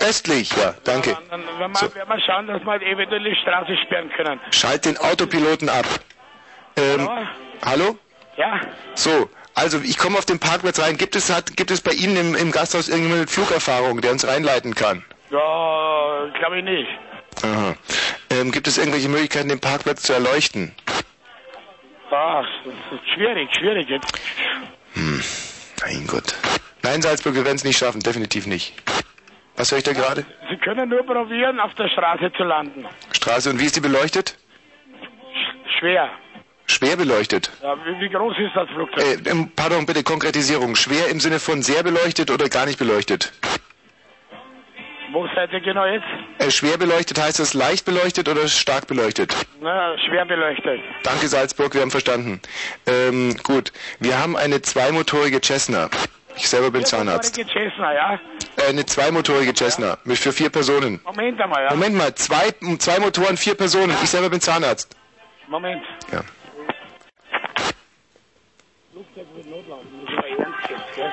Östlich, ja, danke. Dann werden wir, werden wir schauen, dass wir eventuell die Straße sperren können. Schalt den Autopiloten ab. Ähm, hallo? Ja? So, also ich komme auf den Parkplatz rein. Gibt es, hat, gibt es bei Ihnen im, im Gasthaus irgendjemand mit Flugerfahrung, der uns reinleiten kann? Ja, glaube ich nicht. Aha. Ähm, gibt es irgendwelche Möglichkeiten, den Parkplatz zu erleuchten? Ah, das ist schwierig, schwierig jetzt. Hm, mein Gott. Nein, Salzburg, wir werden es nicht schaffen, definitiv nicht. Was höre ich da gerade? Sie können nur probieren, auf der Straße zu landen. Straße, und wie ist die beleuchtet? Schwer. Schwer beleuchtet. Ja, wie, wie groß ist das Flugzeug? Äh, pardon, bitte Konkretisierung. Schwer im Sinne von sehr beleuchtet oder gar nicht beleuchtet? Wo seid ihr genau jetzt? Äh, schwer beleuchtet heißt das leicht beleuchtet oder stark beleuchtet? Na, schwer beleuchtet. Danke Salzburg, wir haben verstanden. Ähm, gut, wir haben eine zweimotorige Cessna. Ich selber bin Zahnarzt. Motorige Cessna, ja? Äh, eine zweimotorige Cessna mit für vier Personen. Moment einmal, ja? Moment mal, zwei, zwei Motoren, vier Personen. Ich selber bin Zahnarzt. Moment. Ja. Flugzeug wird notlaufen, das ist aber ernst jetzt, gell?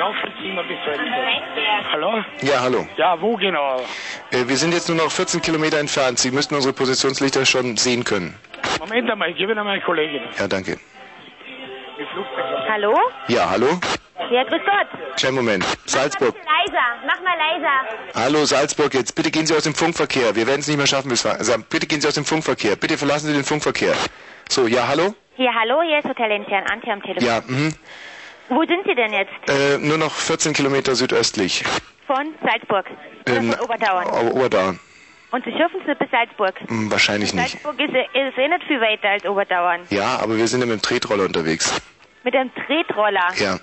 Mal bis zu Hallo? Ja, hallo. Ja, wo genau? Äh, wir sind jetzt nur noch 14 Kilometer entfernt. Sie müssten unsere Positionslichter schon sehen können. Moment einmal, ich gebe Ihnen meine Kollegin. Ja, danke. Hallo? Ja, hallo? Ja, grüß Gott. Kleinen Moment. Salzburg. Leiser, mach mal leiser. Hallo Salzburg, jetzt bitte gehen Sie aus dem Funkverkehr. Wir werden es nicht mehr schaffen bis also, bitte gehen Sie aus dem Funkverkehr. Bitte verlassen Sie den Funkverkehr. So, ja, hallo? Hier, hallo, hier ist Hotel Intern, Ante am Telefon. Ja, mhm. Wo sind Sie denn jetzt? Äh, nur noch 14 Kilometer südöstlich. Von Salzburg. Ähm, von Oberdauern. Und Sie schaffen es nicht bis Salzburg. Hm, wahrscheinlich nicht. Salzburg ist, ist eh nicht viel weiter als Oberdauern. Ja, aber wir sind ja mit dem Tretroller unterwegs. Mit einem Tretroller. Ja.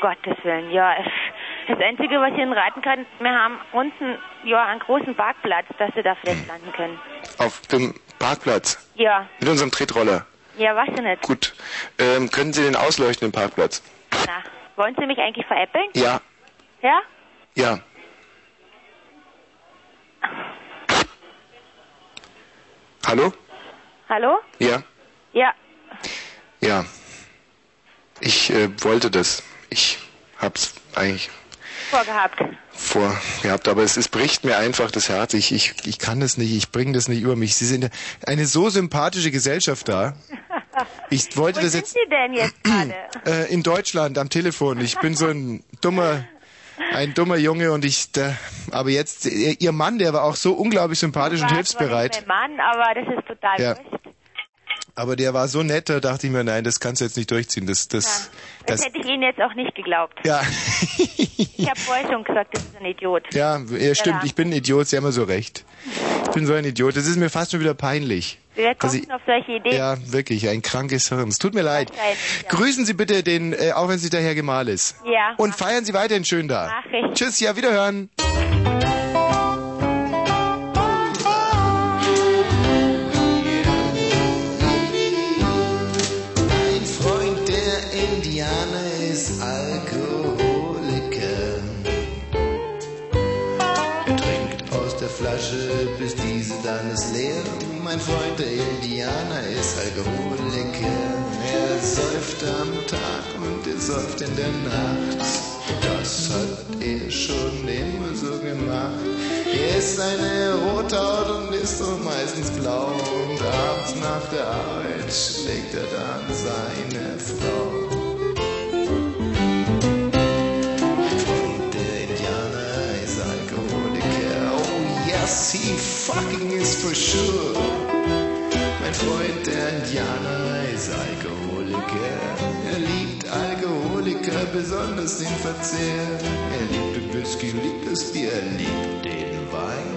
Gottes Willen, ja. Das Einzige, was ich Ihnen raten kann, wir haben unten ja einen großen Parkplatz, dass Sie da vielleicht landen können. Auf dem Parkplatz. Ja, Mit unserem Tretroller. Ja, was denn nicht? Gut. Ähm, können Sie den ausleuchten, den Parkplatz? Na, wollen Sie mich eigentlich veräppeln? Ja. Ja? Ja. Hallo? Hallo? Ja. Ja, Ja. Ich äh, wollte das. Ich hab's eigentlich vorgehabt. vorgehabt, aber es, es bricht mir einfach das Herz. Ich, ich, ich kann das nicht, ich bringe das nicht über mich. Sie sind eine so sympathische Gesellschaft da. Ich wollte Wo das sind jetzt Sie denn jetzt [clears throat] gerade? äh, in Deutschland am Telefon. Ich bin so ein dummer, ein dummer Junge und ich, da, aber jetzt, ihr ihr Mann, der war auch so unglaublich sympathisch und hilfsbereit. nicht mein Mann, aber das ist total Ja. wurscht. Aber der war so nett, da dachte ich mir, nein, das kannst du jetzt nicht durchziehen. Das, das, Das das, hätte ich Ihnen jetzt auch nicht geglaubt. ja, Ich habe vorher schon gesagt, das ist ein Idiot. ja, ja, stimmt, Ja. ich bin ein Idiot, Sie haben ja so recht. Ich bin so ein Idiot, das ist mir fast schon wieder peinlich. Wer kommt ich- auf solche Ideen? Ja, wirklich, ein krankes Hirn. Es tut mir leid. Ja. Grüßen Sie bitte den, äh, auch wenn Sie der Herr Gemahl ist. Ja. Und feiern Sie weiterhin schön da. Mach ich. Tschüss, ja, wiederhören. Freund, der Indianer, ist Alkoholiker. Er säuft am Tag und er säuft in der Nacht. Das hat er schon immer so gemacht. Er ist eine Rothaut und ist so meistens blau. Und abends nach der Arbeit schlägt er dann seine Frau. Oh fucking is for sure. Mein Freund, der Indianer, ist Alkoholiker. Er liebt Alkoholiker, besonders den Verzehr. Er liebt den Whisky, liebt das Bier, er liebt den Wein.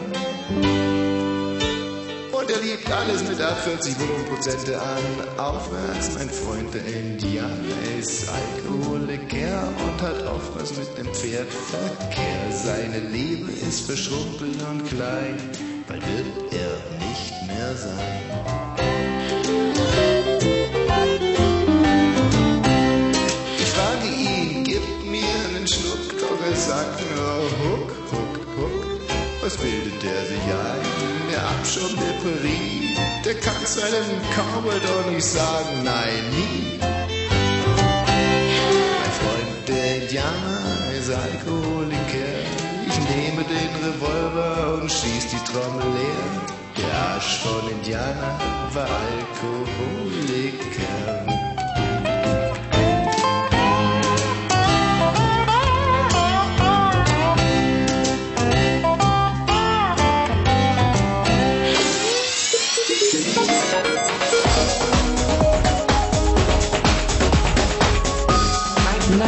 Und er liebt alles mit 40 Volumenprozente an. Aufwärts, mein Freund, der Indianer ist Alkoholiker und hat oft was mit dem Pferd Verkehr. Seine Liebe ist verschrumpelt und klein, bald wird er nicht mehr sein. Sagt nur Huck, Huck, Huck. Was bildet der sich ein? Der Abschaum der Paris, der kann seinem Cowboy doch nicht sagen, nein, nie. Mein Freund, der Indianer, ist Alkoholiker. Ich nehme den Revolver und schieß die Trommel leer. Der Arsch von Indianer war Alkoholiker.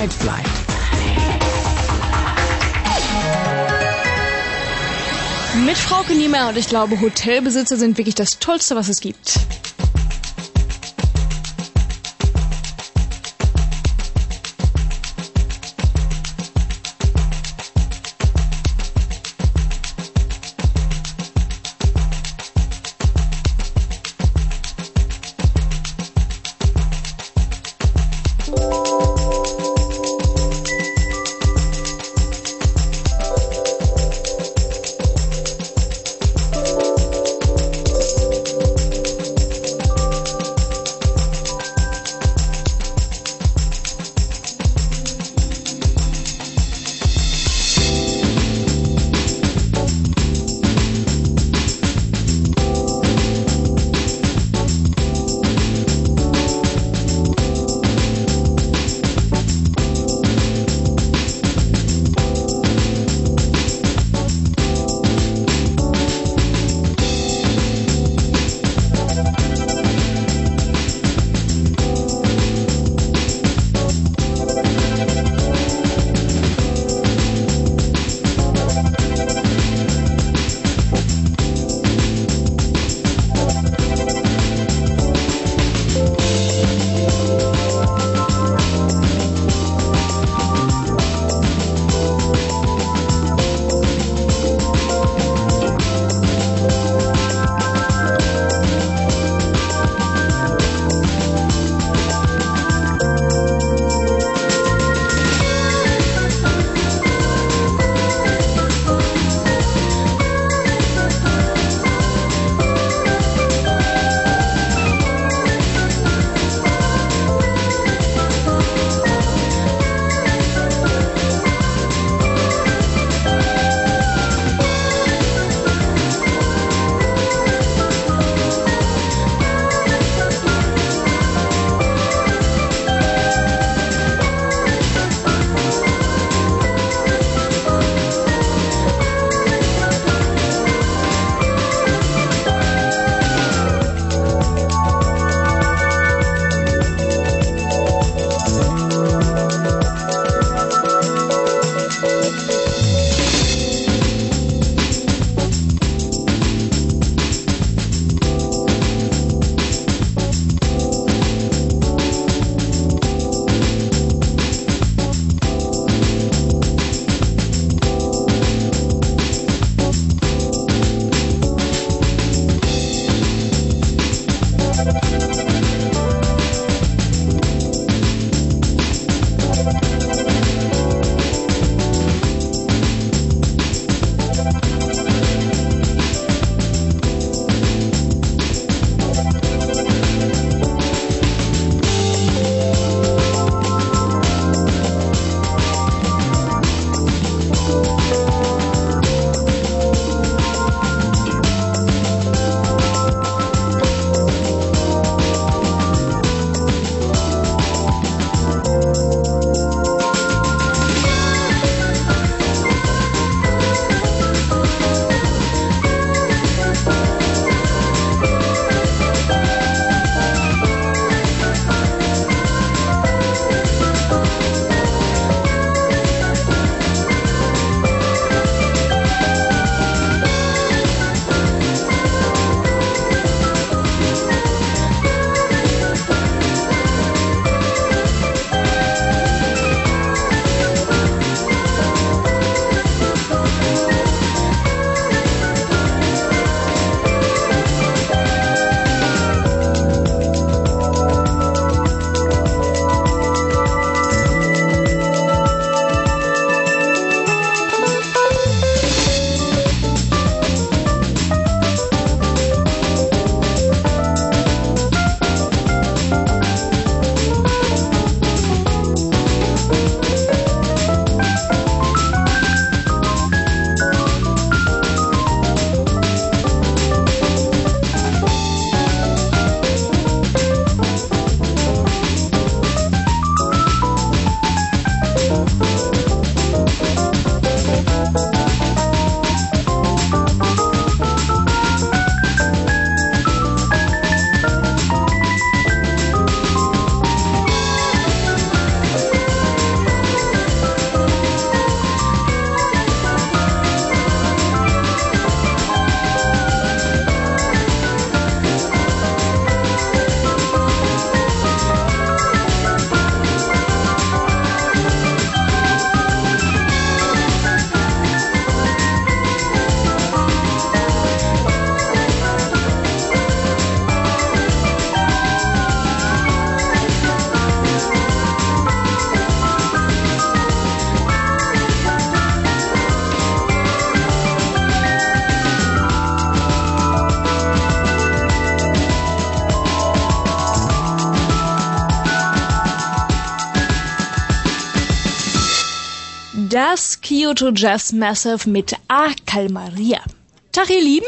Night Flight. Mit Frauke Niemeyer und ich glaube, Hotelbesitzer sind wirklich das Tollste, was es gibt. Das Kyoto Jazz Massive mit A Calmaria. Tag, ihr Lieben!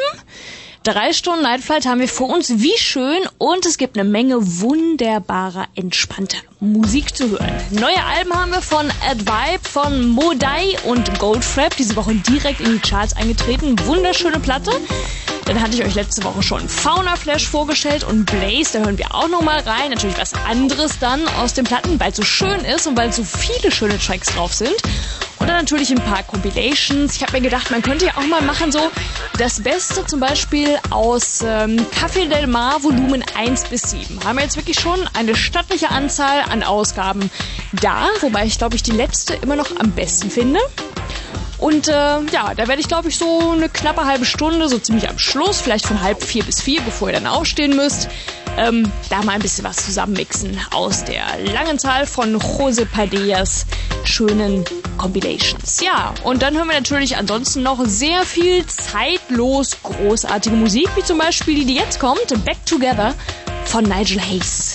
Drei Stunden Night Flight haben wir vor uns, wie schön, und es gibt eine Menge wunderbarer, entspannter Musik zu hören. Neue Alben haben wir von Ad Vibe, von Modai und Goldfrapp, diese Woche direkt in die Charts eingetreten. Wunderschöne Platte. Dann hatte ich euch letzte Woche schon Fauna Flash vorgestellt und Blaze, da hören wir auch nochmal rein. Natürlich was anderes dann aus den Platten, weil es so schön ist und weil so viele schöne Tracks drauf sind. Natürlich ein paar Compilations. Ich habe mir gedacht, man könnte ja auch mal machen so das Beste zum Beispiel aus ähm, Café del Mar Volumen 1 bis 7. Haben wir jetzt wirklich schon eine stattliche Anzahl an Ausgaben da, wobei ich glaube ich die letzte immer noch am besten finde. Und äh, ja, da werde ich, glaube ich, so eine knappe halbe Stunde, so ziemlich am Schluss, vielleicht von halb vier bis vier, bevor ihr dann aufstehen müsst, ähm, da mal ein bisschen was zusammenmixen aus der langen Zahl von Jose Padellas schönen Compilations. Ja, und dann hören wir natürlich ansonsten noch sehr viel zeitlos großartige Musik, wie zum Beispiel die, die jetzt kommt, Back Together von Nigel Hayes.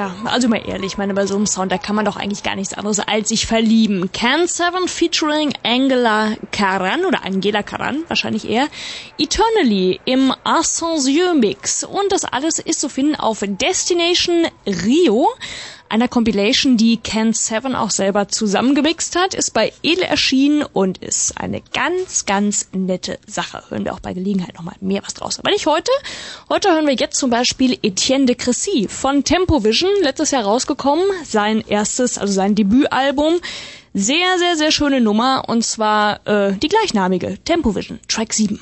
Tja, also mal ehrlich, ich meine, bei so einem Sound, da kann man doch eigentlich gar nichts anderes als sich verlieben. Can 7 featuring Angela Karan oder Angela Karan, wahrscheinlich eher, Eternally im Ascensieux Mix. Und das alles ist zu finden auf Destination Rio einer Compilation, die Ken Seven auch selber zusammengemixt hat, ist bei Edel erschienen und ist eine ganz, ganz nette Sache. Hören wir auch bei Gelegenheit nochmal mehr was draus. Aber nicht heute. Heute hören wir jetzt zum Beispiel Etienne de Cressy von Tempovision, letztes Jahr rausgekommen, sein erstes, also sein Debütalbum. Sehr, sehr, sehr schöne Nummer und zwar äh, die gleichnamige Tempovision, Track 7.